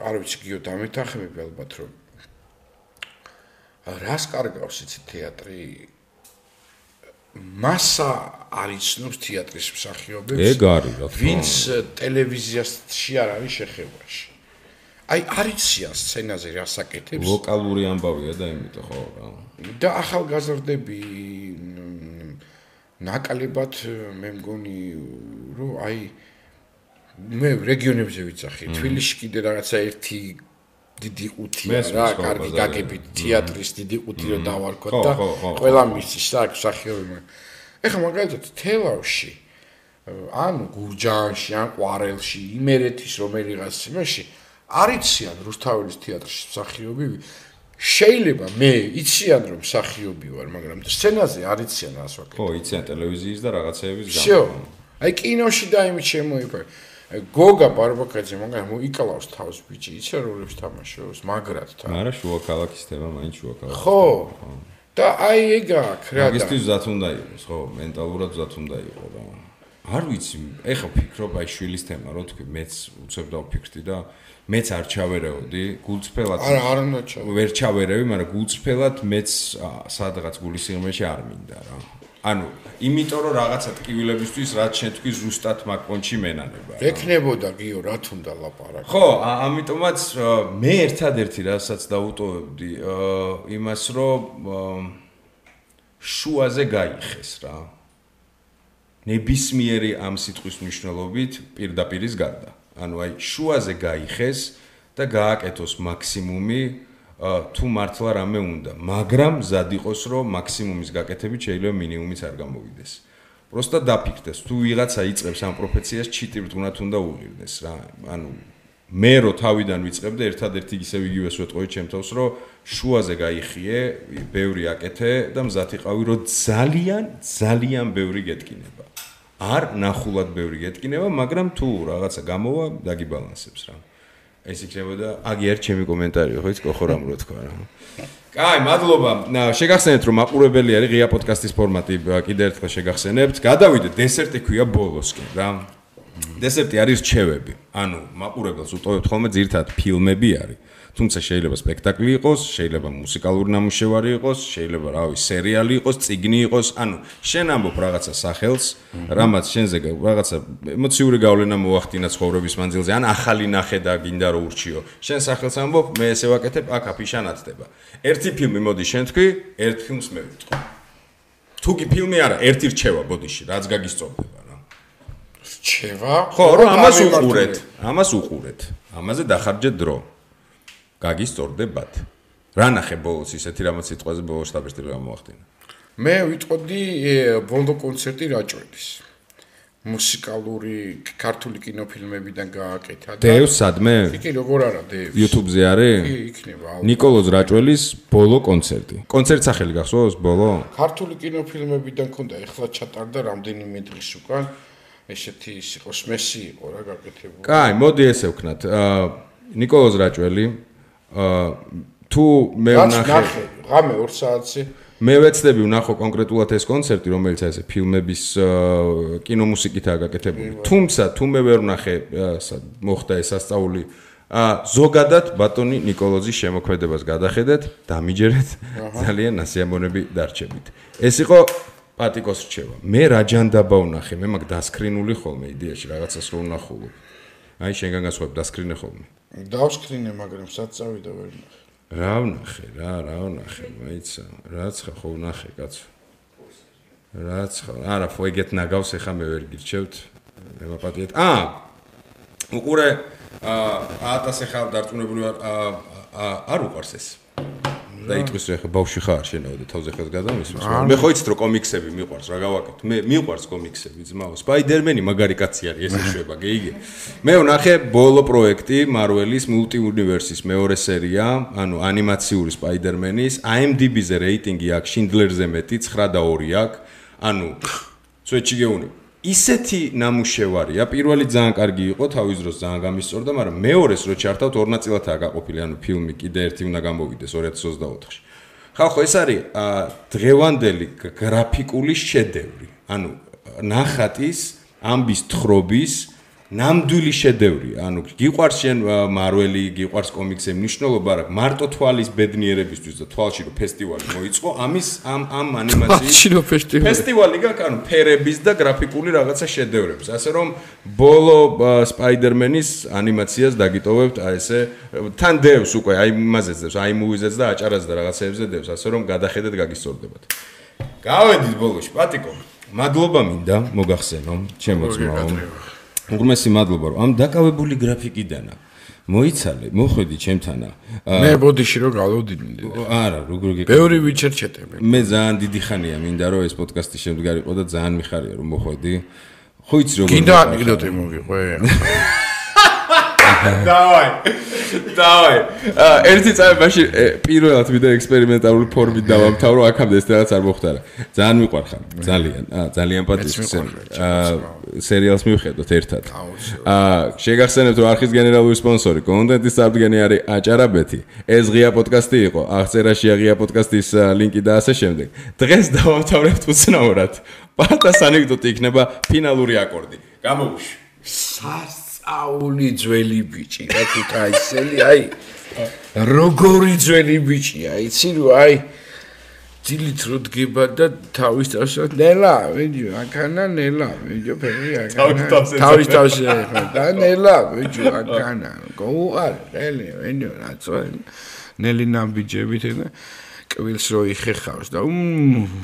არ ვიცი გიო დამეთახმები ალბათ რომ რას კარგავს იცი თეატრი? მასა არიცნობს თეატრის მსახიობებს ეგ არის რა თქმა უნდა. ვინც ტელევიზიაში არ არის შეხებაში აი არიციან სცენაზე რასაკეთებს ლოკალური ამბავია და იმიტომ ხო რა. და ახალგაზრდები ნაკლებად მე მგონი რომ აი მე რეგიონებზე ვიცახი თბილისში კიდე რაღაცა ერთი დიდი ყუთია რა კარგი გაგებით თეატრის დიდი ყუთი რომ დავარქოთ და ყველა მისის აქ სახიობი ეხლა მაგალითად თელავში ანუ გურჯაანში ან ყვარელში იმერეთის რომელიღაც იმაში არ იციან რუსთაველის თეატრში მსახიობი შეიძლება მე იციან რომ მსახიობი ვარ, მაგრამ სცენაზე არ იციან ასაკი. ხო, იციან ტელევიზიის და რაღაცეების გამო. აი კინოში და იმით შემოიფარ. გოგა ბარბაკაძე მაგას მოიკლავს თავს ბიჭი, იცი როლებს თამაშობს, მაგრად თან. არა შუაქალაქის თემა, მაინც შუაქალაქის. ხო. და აი ეგა აქ რა და მაგისტრი ზათ უნდა იყოს, ხო, მენტალურად ზათ უნდა იყოს და არ ვიცი, ეხა ფიქრობ აი შვილის თემა, რომ თქვი მეც უცებ დავფიქრდი და მეც არ ჩავერეოდი გულწრფელად არა არ უნდა ჩავერე ვერ ჩავერევი მაგრამ გულწრფელად მეც სადღაც გულის სიღრმეში არ მინდა რა. ანუ იმიტომ რომ რაღაცა ტკივილებისთვის რაც შენ თქვი ზუსტად მაგ პონჩი მენანება რა. ეკნებოდა გიო რა თუნდა ლაპარაკი ხო ამიტომაც მე ერთადერთი რასაც დაუტოვებდი იმას რომ შუაზე გაიხეს რა. ნებისმიერი ამ სიტყვის მნიშვნელობით პირდაპირის გარდა ანუ აი შუაზე გაიხეს და გააკეთოს მაქსიმუმი თუ მართლა რამე უნდა, მაგრამ ზად იყოს რომ მაქსიმუმის გაკეთებით შეიძლება მინიმუმიც არ გამოვიდეს. просто დაფიქრდეს, თუ ვიღაცა იწევს ამ პროფეციას, ჩიტივთ უნდა თუნდა უღირდეს რა. ანუ მე რო თავიდან ვიწყებდი, ერთადერთი ისე იგივეს ვეთყოდი ჩემთავს, რომ შუაზე გაიხიე, ბევრი აკეთე და მზად იყავი, რომ ძალიან, ძალიან ბევრი გეტკინება. არ ნახულად ბევრი გეტკინება, მაგრამ თუ რაღაცა გამოვა, დაგიბალანსებს რა. ეს იქნებოდა აგიერ ჩემი კომენტარი, ხო იცი, ხო რამ რო თქვა რა. კაი, მადლობა. შეგახსენეთ, რომ მაყურებელი არის ღია პოდკასტის ფორმატი, კიდე ერთხელ შეგახსენებთ. გადავიდეთ დესერტი ქვია ბოლოსკენ რა. დესერტი არის რჩევები. ანუ მაყურებელს უტოვებთ ხოლმე ძირთად ფილმები არის. თუმცა შეიძლება სპექტაკლი იყოს, შეიძლება მუსიკალური ნამუშევარი იყოს, შეიძლება რავი, სერიალი იყოს, წიგნი იყოს, ანუ შენ ამბობ რაღაცა სახელს, რამაც შენზე რაღაცა ემოციური გავლენა მოახდინა ცხოვრების მანძილზე, ან ახალი ნახე და გინდა რომ ურჩიო. შენ სახელს ამბობ, მე ესე ვაკეთებ, აქ აფიშა ნათდება. ერთი ფილმი მოდი შენ თქვი, ერთ ფილმს მე ვიტყვი. თუ კი ფილმი არა, ერთი რჩევა ბოდიში, რაც გაგისწორდება რა. რჩევა? ხო, რომ ამას უყურეთ, ამას უყურეთ. ამაზე დახარჯეთ დრო. გაგისტორდებათ. რა ნახე ბოლოს ისეთი რამაც სიტყვაზე ბოლოს დაბეჭდილი გამოახდინა. მე ვიტყოდი ბოლო კონცერტი რაჭველის. მუსიკალური ქართული კინოფილმებიდან გააკეთა და დევს სადმე? კი, როგორ არა, დევს. YouTube-ზე არის? კი, იქნება. ნიკოლოზ რაჭველის ბოლო კონცერტი. კონცერტ სახელი გახსოვს ბოლო? ქართული კინოფილმებიდან ქონდა ეხლა ჩატარდა რამდენიმე დღის უკან. ესეთი ის იყოს მესი იყო რა გაკეთებული. კაი, მოდი ესე ვქნათ. აა ნიკოლოზ რაჭველი თუ მე ვნახე ღამე 2 საათში მე ვეცდები ვნახო კონკრეტულად ეს კონცერტი, რომელიც ესე ფილმების კინომუსიკითაა გაკეთებული. თუმცა თუ მე ვერ ვნახე, მოხდა ეს ასწაული ა ზოგადად ბატონი نيكოლოზის შემოქმედებას გადახედეთ, დამიჯერეთ, ძალიან ასიამონები დარჩებით. ეს იყო პატიკოს რჩევა. მე რაჯანდაბა ვნახე, მე მაგ დასკრინული ხოლმე იდეაში რაღაცას რომ ვნახულობ. აი შენგან გასვებ დასკრინე ხოლმე. დავსკრინე, მაგრამ სად წავიდა ვერ ნახე. რა ვნახე რა, რა ვნახე, მაიცა, რაც ხა ხო ვნახე კაცო. რაც ხა, არა, ხო ეგეთ ნაგავს ეხა მე ვერ გირჩევთ. მე მაპატიეთ. აა უყურე აა 1000 ხალ დარწმუნებული ვარ აა არ უყარს ეს. და იტყვის რა ხა ბავში ხარ შენაოდე თავზე ხელს გადამისვას მე ხო იცით რომ კომიქსები მიყვარს რა გავაკეთო მე მიყვარს კომიქსები ძმაო. სპაიდერმენი მაგარი კაცი არის ეს ეშვება გეიგე მე ვნახე ბოლო პროექტი მარველის მულტი უნივერსის მეორე სერია ანუ ანიმაციური სპაიდერმენის IMDb-ზე რეიტინგი აქვს შინდლერზე მეტი 9 და 2 აქვს. ანუ სვეჩი გეუნები ისეთი ნამუშევარია, პირველი ძალიან კარგი იყო, თავის დროს ძალიან გამისწორდა, მაგრამ მეორეს რო ჩართავთ ორ ნაწილადაა გაყოფილი, ანუ ფილმი კიდე ერთი უნდა გამოვიდეს 2024-ში. ხალხო, ეს არის დღევანდელი გრაფიკული შედევრი. ანუ ნახატის, ამბის თხრობის ნამდვილი შედევრი. ანუ გიყვარს შენ მარველი, გიყვარს კომიქსები, მნიშვნელობა არა, მარტო თვალის ბედნიერებისთვის და თვალში რო ფესტივალი მოიწყო, ამის ამ ამ ანიმაციის ფესტივალი. ანუ ფერების და გრაფიკული რაღაცა შედევრებს. ასე რომ ბოლო სპაიდერმენის ანიმაციას დაგიტოვებთ, აი ესე თან დევს უკვე, აი იმაზეც დევს, აი მუვიზეც და აჭარას და რაღაცეებზე დევს, ასე რომ გადახედეთ გაგისწორდებათ. გავედით ბოლოში, პატიკო. მადლობა მინდა მოგახსენო, ჩემო ძმაო. უღმესი მადლობა რომ ამ დაკავებული გრაფიკიდანა მოიცალე, მოხვედი ჩემთანა. მე ბოდიში რომ გავდივდი. არა, როგორ გიქ. ბევრი ვიჩერჩეტები. მე ძალიან დიდი ხანია მინდა რომ ეს პოდკასტი შემდგარიყო და ძალიან მიხარია რომ მოხვედი. ხო იცი როგორ. კიდე ანეკდოტი მოგიყვე. დავაი. დავაი. ერთი წამი მაშინ პირველად ვიდა ექსპერიმენტალური ფორმით დავამთავრო, აქამდე ეს რაღაც არ მოხდარა. ძალიან მიყვარხარ, ძალიან. ძალიან პატრიოტი. აა სერიალს მივხედოთ ერთად. აა შეგახსენებთ რომ არქის გენერალური სპონსორი კონტენტის საფდგენი არის აჭარაბეთი. ეს ღია პოდკასტი იყო. აღწერაში აღია პოდკასტის ლინკი და ასე შემდეგ. დღეს დავამთავრებთ უცნაურად. პატას ანეკდოტი იქნება ფინალური აკორდი. გამოვუშვი. სას აული ძველი ბიჭი რა თუ კაისელი აი როგორი ძველი ბიჭია იცი რომ აი ძილით რო დგება და თავის თავზე ნელა ვიჯო აკანა ნელა ვიჯო ფერი აკანა თავის თავზე და ნელა ვიჯო აკანა გოუარ ნელი ვიჯო რაცო ნელი ნამბიჯებით და კვილს რო იხეხავს და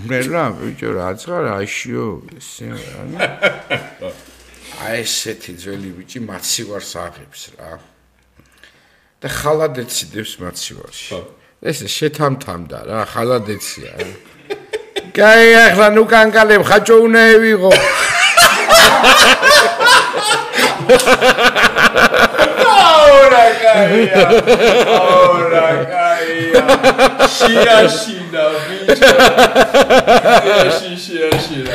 ნელა ვიჯო რაცა რაშიო ესე რა *laughs* აი ესეთი ძველი ბიჭი მაცივარს აღებს რა. და ხალადეციდებს მაცივარში. ხო. ეს შეთამთამდა რა, ხალადეცია რა. კაი, ახლა ნუ კანკალებ ხაჭო უნდა ევიღო. აურა კაია. აურა კაია. შია შინა ბიჭო. შია.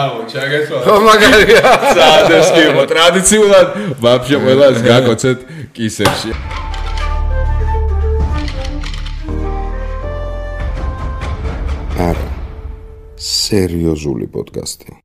აუ, ჩაგეთვალა. ხო მაგარია. სადეს კი, ტრადიციულად ვაფშე ყველას გაკოცეთ კისერში. არა. სერიოზული პოდკასტი.